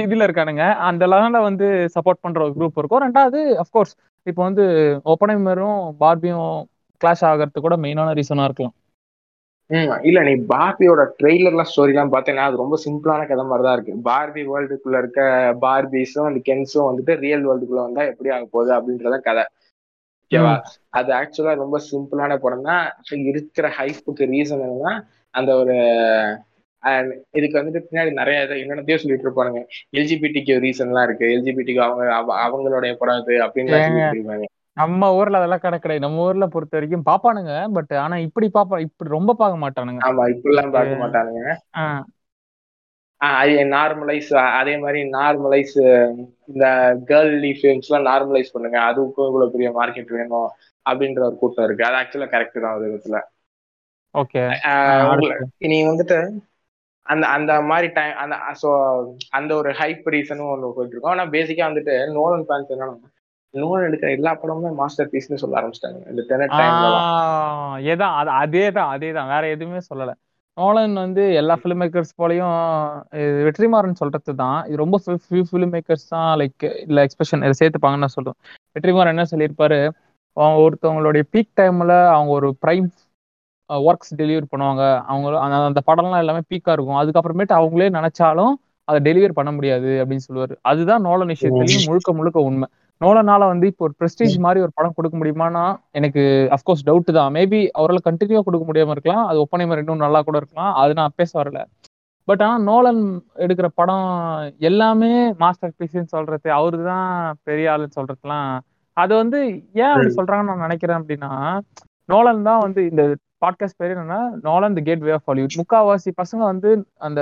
இதுல இருக்கானுங்க. அந்த லெவல்ல வந்து சப்போர்ட் பண்ற ஒரு குரூப் இருக்கும். ரெண்டாவது அஃப்கோர்ஸ் இப்போ வந்து ஒப்பனைமரும் பார்பியும் கிளாஷ் ஆகிறதுக்கு கூட மெயினான ரீசனா இருக்கலாம். இல்ல நீ பார்பியோட ட்ரெய்லர்லாம் ஸ்டோரிலாம் பார்த்தேன்னா அது ரொம்ப சிம்பிளான கதை மாதிரி தான் இருக்கு பார்பி வேர்ல்டுக்குள்ள இருக்க பார்பிஸும் அந்த கென்ஸும் வந்துட்டு ரியல் வேர்ல்டுக்குள்ள வந்தா எப்படி ஆக போகுது அப்படின்றத கதை. ஓகேவா அது ஆக்சுவலா ரொம்ப சிம்பிளான படம் தான் இருக்கிற ஹைப்புக்கு ரீசன் என்னன்னா அந்த ஒரு அஹ், இதுக்கு வந்துட்டு பின்னாடி நிறைய இதை என்னென்னத்தையோ சொல்லிட்டு இருப்பானுங்க. எல்ஜிபிடிக்கு ரீசன்லாம் இருக்கு. எல்ஜிபிடிக்கு அவங்க அவ- அவங்களுடைய படம் இது அப்படின்னு. சொல்லிட்டு இருப்பாங்க. நம்ம ஊர்ல அதெல்லாம் கடை கிடையாது. நம்ம ஊர்ல பொறுத்த வரைக்கும் பாப்பானுங்க. பட் ஆனா இப்படி பாப்பா இப்படி ரொம்ப பார்க்க மாட்டானுங்க. ஆமா இப்படிலாம் பார்க்க மாட்டானுங்க. ஆஹ் நார்மலைஸ் அதே மாதிரி நார்மலைஸ் இந்த கேர்ள்லி ஃபிலிம்ஸ்லாம் நார்மலைஸ் பண்ணுங்க. அதுக்கும் இவ்வளவு பெரிய மார்க்கெட் வேணும் அப்படின்ற ஒரு கூட்டம் இருக்கு. அது ஆக்சுவலா கரெக்ட் தான் ஒரு விதத்துல ஓகே நீ வந்துட்டு அந்த அந்த மாதிரி டைம் அந்த ஸோ அந்த ஒரு ஹைப் ரீசனும் ஒன்று போயிட்டு இருக்கோம். ஆனா பேசிக்கா வந்துட்டு நோலன் ஃபேன்ஸ் என்னன்னா நோலன் எடுக்கிற எல்லா படமுமே மாஸ்டர் பீஸ்னு சொல்ல ஆரம்பிச்சிட்டாங்க. இந்த டெனட் டைம்ல அது அதே தான். அதே தான் வேற எதுவுமே சொல்லல. நோலன் வந்து எல்லா ஃபிலிம் மேக்கர்ஸ் போலயும் வெற்றிமாறன் சொல்றது தான் இது ரொம்ப ஃபியூ ஃபிலிம் மேக்கர்ஸ் தான் லைக் இல்ல எக்ஸ்பிரஷன் இதை சேர்த்துப்பாங்கன்னு நான் சொல்றேன். வெற்றிமாறன் என்ன சொல்லியிருப்பாரு? அவங்க ஒருத்தவங்களுடைய பீக் டைம்ல அவங்க ஒரு பிரைம் ஒர்க்ஸ் டெலிவரி பண்ணுவாங்க. அவங்க அந்த அந்த படம்லாம் எல்லாமே பீக்கா இருக்கும். அதுக்கப்புறமேட்டு அவங்களே நினைச்சாலும் அதை டெலிவர் பண்ண முடியாது அப்படின்னு சொல்லுவாரு. அதுதான் நோலன் விஷயத்துலயும் முழுக்க முழுக்க உண்மை. நோலனால வந்து இப்போ ஒரு பிரஸ்டீஜ் மாதிரி ஒரு படம் கொடுக்க முடியுமானா எனக்கு அஃப்கோர்ஸ் டவுட் தான். மேபி அவரால் கண்டினியூவா கொடுக்க முடியாம இருக்கலாம். அது ஒப்பனை மாதிரி இன்னும் நல்லா கூட இருக்கலாம். அது நான் பேச வரல. பட் ஆனா நோலன் எடுக்கிற படம் எல்லாமே மாஸ்டர் பீஸ்ன்னு சொல்றது அவரு தான் பெரிய ஆளுன்னு சொல்றதுலாம். அது வந்து ஏன் அப்படி சொல்றாங்கன்னு நான் நினைக்கிறேன் அப்படின்னா நோலன் தான் வந்து இந்த பாட்காஸ்ட் பேர் என்னன்னா Nolan the gateway of Hollywood முக்காவாசி பசங்க வந்து அந்த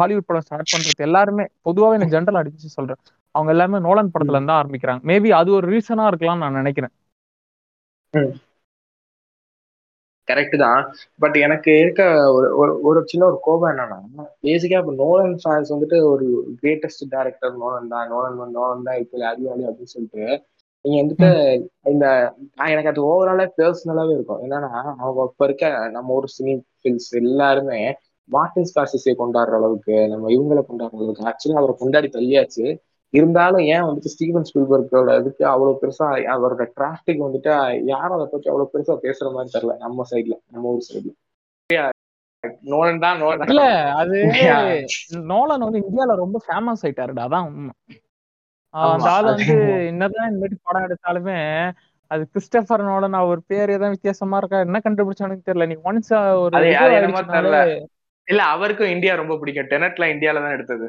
ஹாலிவுட் படம் ஸ்டார்ட் பண்றது எல்லாருமே பொதுவாகவே நான் ஜென்ரல் அடிச்சு சொல்றேன். அவங்க எல்லாமே நோலன் படத்துல இருந்து ஆரம்பிக்கிறாங்க. மேபி அது ஒரு ரீசனா இருக்கலாம்னு நான் நினைக்கிறேன். கரெக்ட் தான். பட் எனக்கு இருக்க ஒரு ஒரு ஒரு சின்ன ஒரு கோபம் என்னன்னா பேசிக்கா இப்போ நோலன் ஃபேன்ஸ் வந்துட்டு ஒரு கிரேட்டஸ்ட் டேரக்டர் நோலன் தான் நோலன் நோலன் தான் இப்போ அறிவாளி அப்படின்னு சொல்லிட்டு நீங்க வந்துட்டு இந்த எனக்கு அது ஓவராலே பர்சனலாவே இருக்கும். என்னன்னா அவங்க இப்ப இருக்க நம்ம ஒரு சினி ஃபில்ஸ் எல்லாருமே மார்டின் ஸ்காசிஸை கொண்டாடுற அளவுக்கு நம்ம இவங்களை கொண்டாடுற அளவுக்கு ஆக்சுவலி அவரை கொண்டாடி தள்ளியாச்சு. இருந்தாலும் ஏன் வந்துட்டு ஸ்டீவன் ஸ்பில்பர்க்கோட இதுக்கு அவ்வளவு பெருசா அவரோட டிராஃபிக் வந்துட்டு யாரும் அதை பத்தி அவ்வளவு பெருசா பேசுற மாதிரி தெரியல நம்ம சைட்ல நம்ம ஊர் சைட்ல நோலன் தான் நோலன் இல்ல அது <laughs> நோலன் வந்து இந்தியால ரொம்ப ஃபேமஸ் ஆயிட்டாருடா அதான் உண்மை. அந்த ஆள் வந்து என்னதான் இந்த மாதிரி படம் எடுத்தாலுமே அது கிறிஸ்டபர் நோலன் அவர் பேர் ஏதாவது வித்தியாசமா இருக்கா என்ன கண்டுபிடிச்சானு தெரியல. நீ ஒன்ஸ் ஒரு இல்ல அவருக்கும் இந்தியா ரொம்ப பிடிக்கும். டெனட்ல இந்தியால தான் எடுத்தது.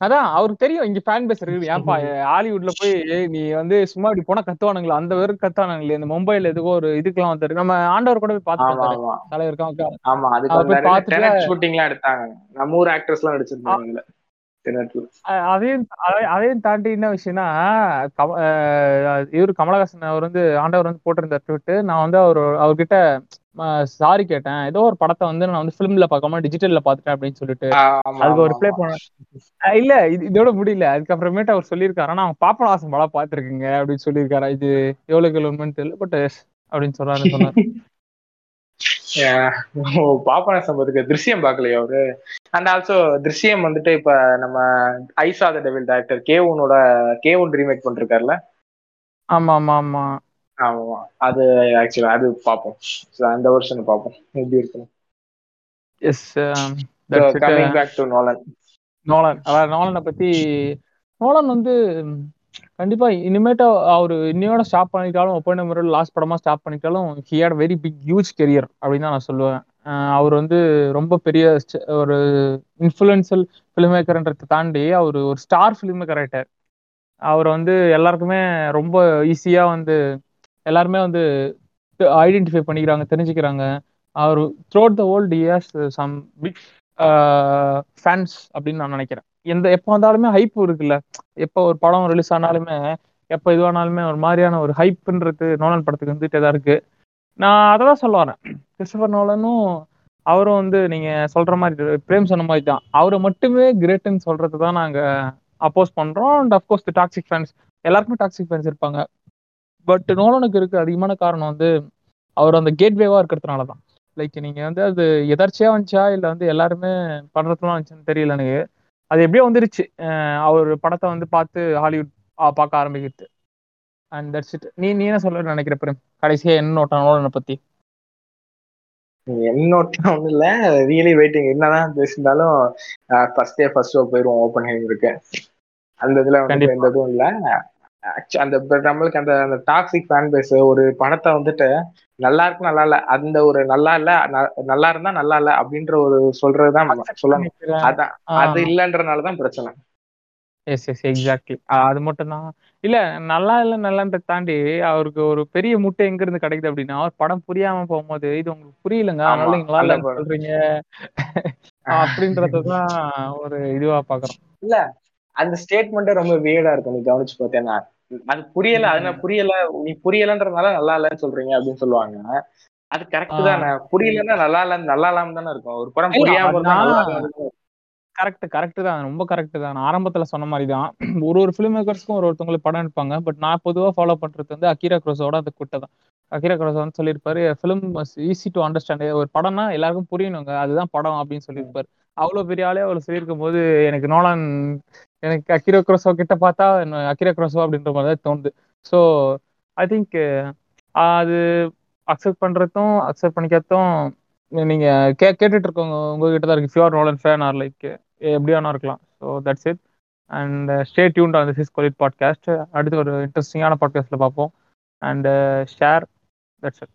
அதான் அவருக்கு தெரியும். இங்க ஃபேன் பேஸ் இருக்கு ஏன்பா <laughs> ஹாலிவுட்ல போய் நீ வந்து சும்மா இப்படி போனா கத்துவானுங்களா? அந்த பேருக்கு கத்துவானுங்களே இந்த மும்பைல எதுக்கோ ஒரு இதுக்கெல்லாம் வந்துருக்கு நம்ம ஆண்டவர் கூட போய் பாத்துட்டு தலைவர் ஆமா அதுக்கு டெனட் ஷூட்டிங்லாம் எடுத்தாங்க. நம்ம ஊர் ஆக்டர்ஸ் எல்லாம் நடிச்சிருந்தாங்க அதையும் அதையும் தாண்டி என்ன விஷயம்னா இவரு கமலஹாசன் அவர் வந்து ஆண்டவர் வந்து போட்டிருந்த ட்விட்டு. நான் வந்து அவர் அவர்கிட்ட சாரி கேட்டேன். ஏதோ ஒரு படத்தை வந்து நான் வந்து பிலிம்ல பார்க்காம டிஜிட்டல்ல பாத்துட்டேன் அப்படின்னு சொல்லிட்டு. அதுக்கு ஒரு ரிப்ளை பண்ண இல்ல இதோட முடியல. அதுக்கப்புறமேட்டு அவர் சொல்லியிருக்காரு. ஆனா அவங்க பாப்பநாசம் படம் பாத்துருக்கீங்க அப்படின்னு சொல்லியிருக்காரு. இது எவ்வளவு உண்மைன்னு தெரியல பட் அப்படின்னு சொல்றாரு சொன்னாரு. <laughs> பாபநாசம் பதுக்கு திருஷ்யம் பார்க்கலையா அவரு? அண்ட் ஆல்சோ திருஷ்யம் வந்துட்டு இப்ப நம்ம I saw the devil director K ஒனோட கே ஒன் ரீமேக் பண்ணிருக்காருல ஆமா ஆமா ஆமா ஆமா அது ஆக்சுவலா அது பார்ப்போம் அந்த வருஷம் பார்ப்போம் எப்படி இருக்கும் yes coming back to Nolan Nolan அதாவது நோலனை பத்தி நோலன் வந்து கண்டிப்பா இனிமேட்டு அவர் இன்னையோட ஸ்டாப் பண்ணிட்டாலும் ஒப்பன முறையில் லாஸ்ட் படமா stop பண்ணிட்டாலும் he had very big huge career அப்படின்னு தான் நான் சொல்லுவேன். அவர் வந்து ரொம்ப பெரிய ஒரு இன்ஃபுளுன்சல் ஃபிலிம் மேக்கர்ன்றதை தாண்டி அவர் ஒரு ஸ்டார் ஃபிலிம் மேக்கர் ஆயிட்டார். அவர் வந்து எல்லாருக்குமே ரொம்ப ஈஸியா வந்து எல்லாருமே வந்து ஐடென்டிஃபை பண்ணிக்கிறாங்க தெரிஞ்சுக்கிறாங்க. அவர் throughout the world years some big fans அப்படின்னு நான் நினைக்கிறேன். எந்த எப்போ வந்தாலுமே ஹைப் இருக்குல்ல. எப்போ ஒரு படம் ரிலீஸ் ஆனாலுமே எப்போ இதுவானாலுமே ஒரு மாதிரியான ஒரு ஹைப்புன்றது நோலன் படத்துக்கு வந்துட்டே தான் இருக்கு. நான் அதை தான் சொல்ல வரேன். கிறிஸ்டபர் நோலனும் அவரும் வந்து நீங்க சொல்ற மாதிரி பிரேம் சொன்ன மாதிரி தான். அவரை மட்டுமே கிரேட்டுன்னு சொல்றது தான் நாங்க அப்போஸ் பண்றோம். And of course toxic fans எல்லாருக்குமே டாக்ஸிக் ஃபேன்ஸ் இருப்பாங்க. பட் நோலனுக்கு இருக்க அதிகமான காரணம் வந்து அவர் அந்த கேட்வேவா இருக்கிறதுனால தான். லைக் நீங்க வந்து அது எதர்ச்சியா வந்துச்சா இல்லை வந்து எல்லாருமே பண்றதுலாம் வந்துச்சுன்னு தெரியல எனக்கு. அது எப்படியோ வந்துருச்சு. அவர் படத்தை வந்து பார்த்து ஹாலிவுட் பார்க்க ஆரம்பிக்கிறது அண்ட் தட்ஸ் இட் நீ நீ என்ன சொல்ல நினைக்கிற பிரேம்? கடைசியா என்ன நோட்டானோட பத்தி? என்னோட்டம் ஒன்றும் இல்லை. ரியலி வெயிட்டிங் என்னதான் பேசியிருந்தாலும் ஃபர்ஸ்ட் டே ஃபர்ஸ்ட் ஷோ போயிடுவோம் ஓப்பன் ஹேம் இருக்கு. அந்த இதுல வந்து எந்த இதுவும் இல்லை. அந்த நம்மளுக்கு அந்த அந்த டாக்ஸிக் ஃபேன் பேஸ் ஒரு படத்தை வந்துட்டு நல்லா இருக்கு நல்லா இல்ல அந்த ஒரு நல்லா இல்ல நல்லா இருந்தா நல்லா இல்ல அப்படின்ற ஒரு சொல்றதுதான் சொல்லணும். அதான் அது இல்லன்றனாலதான் பிரச்சனை. எஸ் எஸ் எக்ஸாக்ட்லி அது மட்டும் தான். இல்ல நல்லா இல்ல நல்லான்றத தாண்டி அவருக்கு ஒரு பெரிய முட்டை எங்க இருந்து கிடைக்குது அப்படின்னா அவர் படம் புரியாம போகும்போது இது உங்களுக்கு புரியலங்க அதனால நீங்களா இல்ல சொல்றீங்க? <laughs> அப்படின்றதுதான் ஒரு இதுவா பாக்குறோம். இல்ல அந்த ஸ்டேட்மெண்ட்டே ரொம்ப வியர்டா இருக்கும். நீ கவனிச்சு பார்த்தேன்னா அது புரியல. அது நான் புரியல. நீ புரியலன்றதுனால நல்லா இல்லைன்னு சொல்றீங்க அப்படின்னு சொல்லுவாங்க. அது கரெக்ட் தானே? புரியலன்னா நல்லா இல்ல நல்லா இல்லாம தானே இருக்கும். ஒரு படம் புரியாம கரெக்ட் கரெக்ட் தான் ரொம்ப கரெக்ட் தான். ஆரம்பத்துல சொன்ன மாதிரி தான் <clears throat> ஒரு ஒரு ஃபிலிம் மேக்கர்ஸ்க்கும் ஒரு ஒருத்தவங்களுக்கு படம் எடுப்பாங்க. பட் நான் பொதுவாக ஃபாலோ பண்றது வந்து அக்கீரா குரோஸோட அந்த குட்டை தான். அக்கீரா குரோஸ் வந்து சொல்லியிருப்பாரு ஃபிலிம் ஈஸி டு அண்டர்ஸ்டாண்ட் ஒரு படம்னா எல்லாருக்கும் புரியணுங்க. அதுதான் படம் அப்படின்னு சொல்லியிருப்பாரு. அவ்வளோ பெரிய ஆளே அவ்வளோ சொல்லியிருக்கும் போது எனக்கு நோலான் எனக்கு அக்கிரோ குரோசோ கிட்ட பார்த்தா அக்கிரோ குரோசோ அப்படின்ற மாதிரி தான் தோணுது. ஸோ ஐ திங்க் அது அக்செப்ட் பண்ணுறதும் அக்செப்ட் பண்ணிக்கிறதும் நீங்கள் கே கேட்டுட்டு இருக்கவங்க உங்ககிட்ட தான் இருக்கு. Pure Nolan fan are like எப்படி வேணா இருக்கலாம். So that's it and stay tuned on this is கொலிட் podcast அடுத்து ஒரு இன்ட்ரெஸ்டிங்கான பாட்காஸ்ட்டில் பார்ப்போம். And share that's it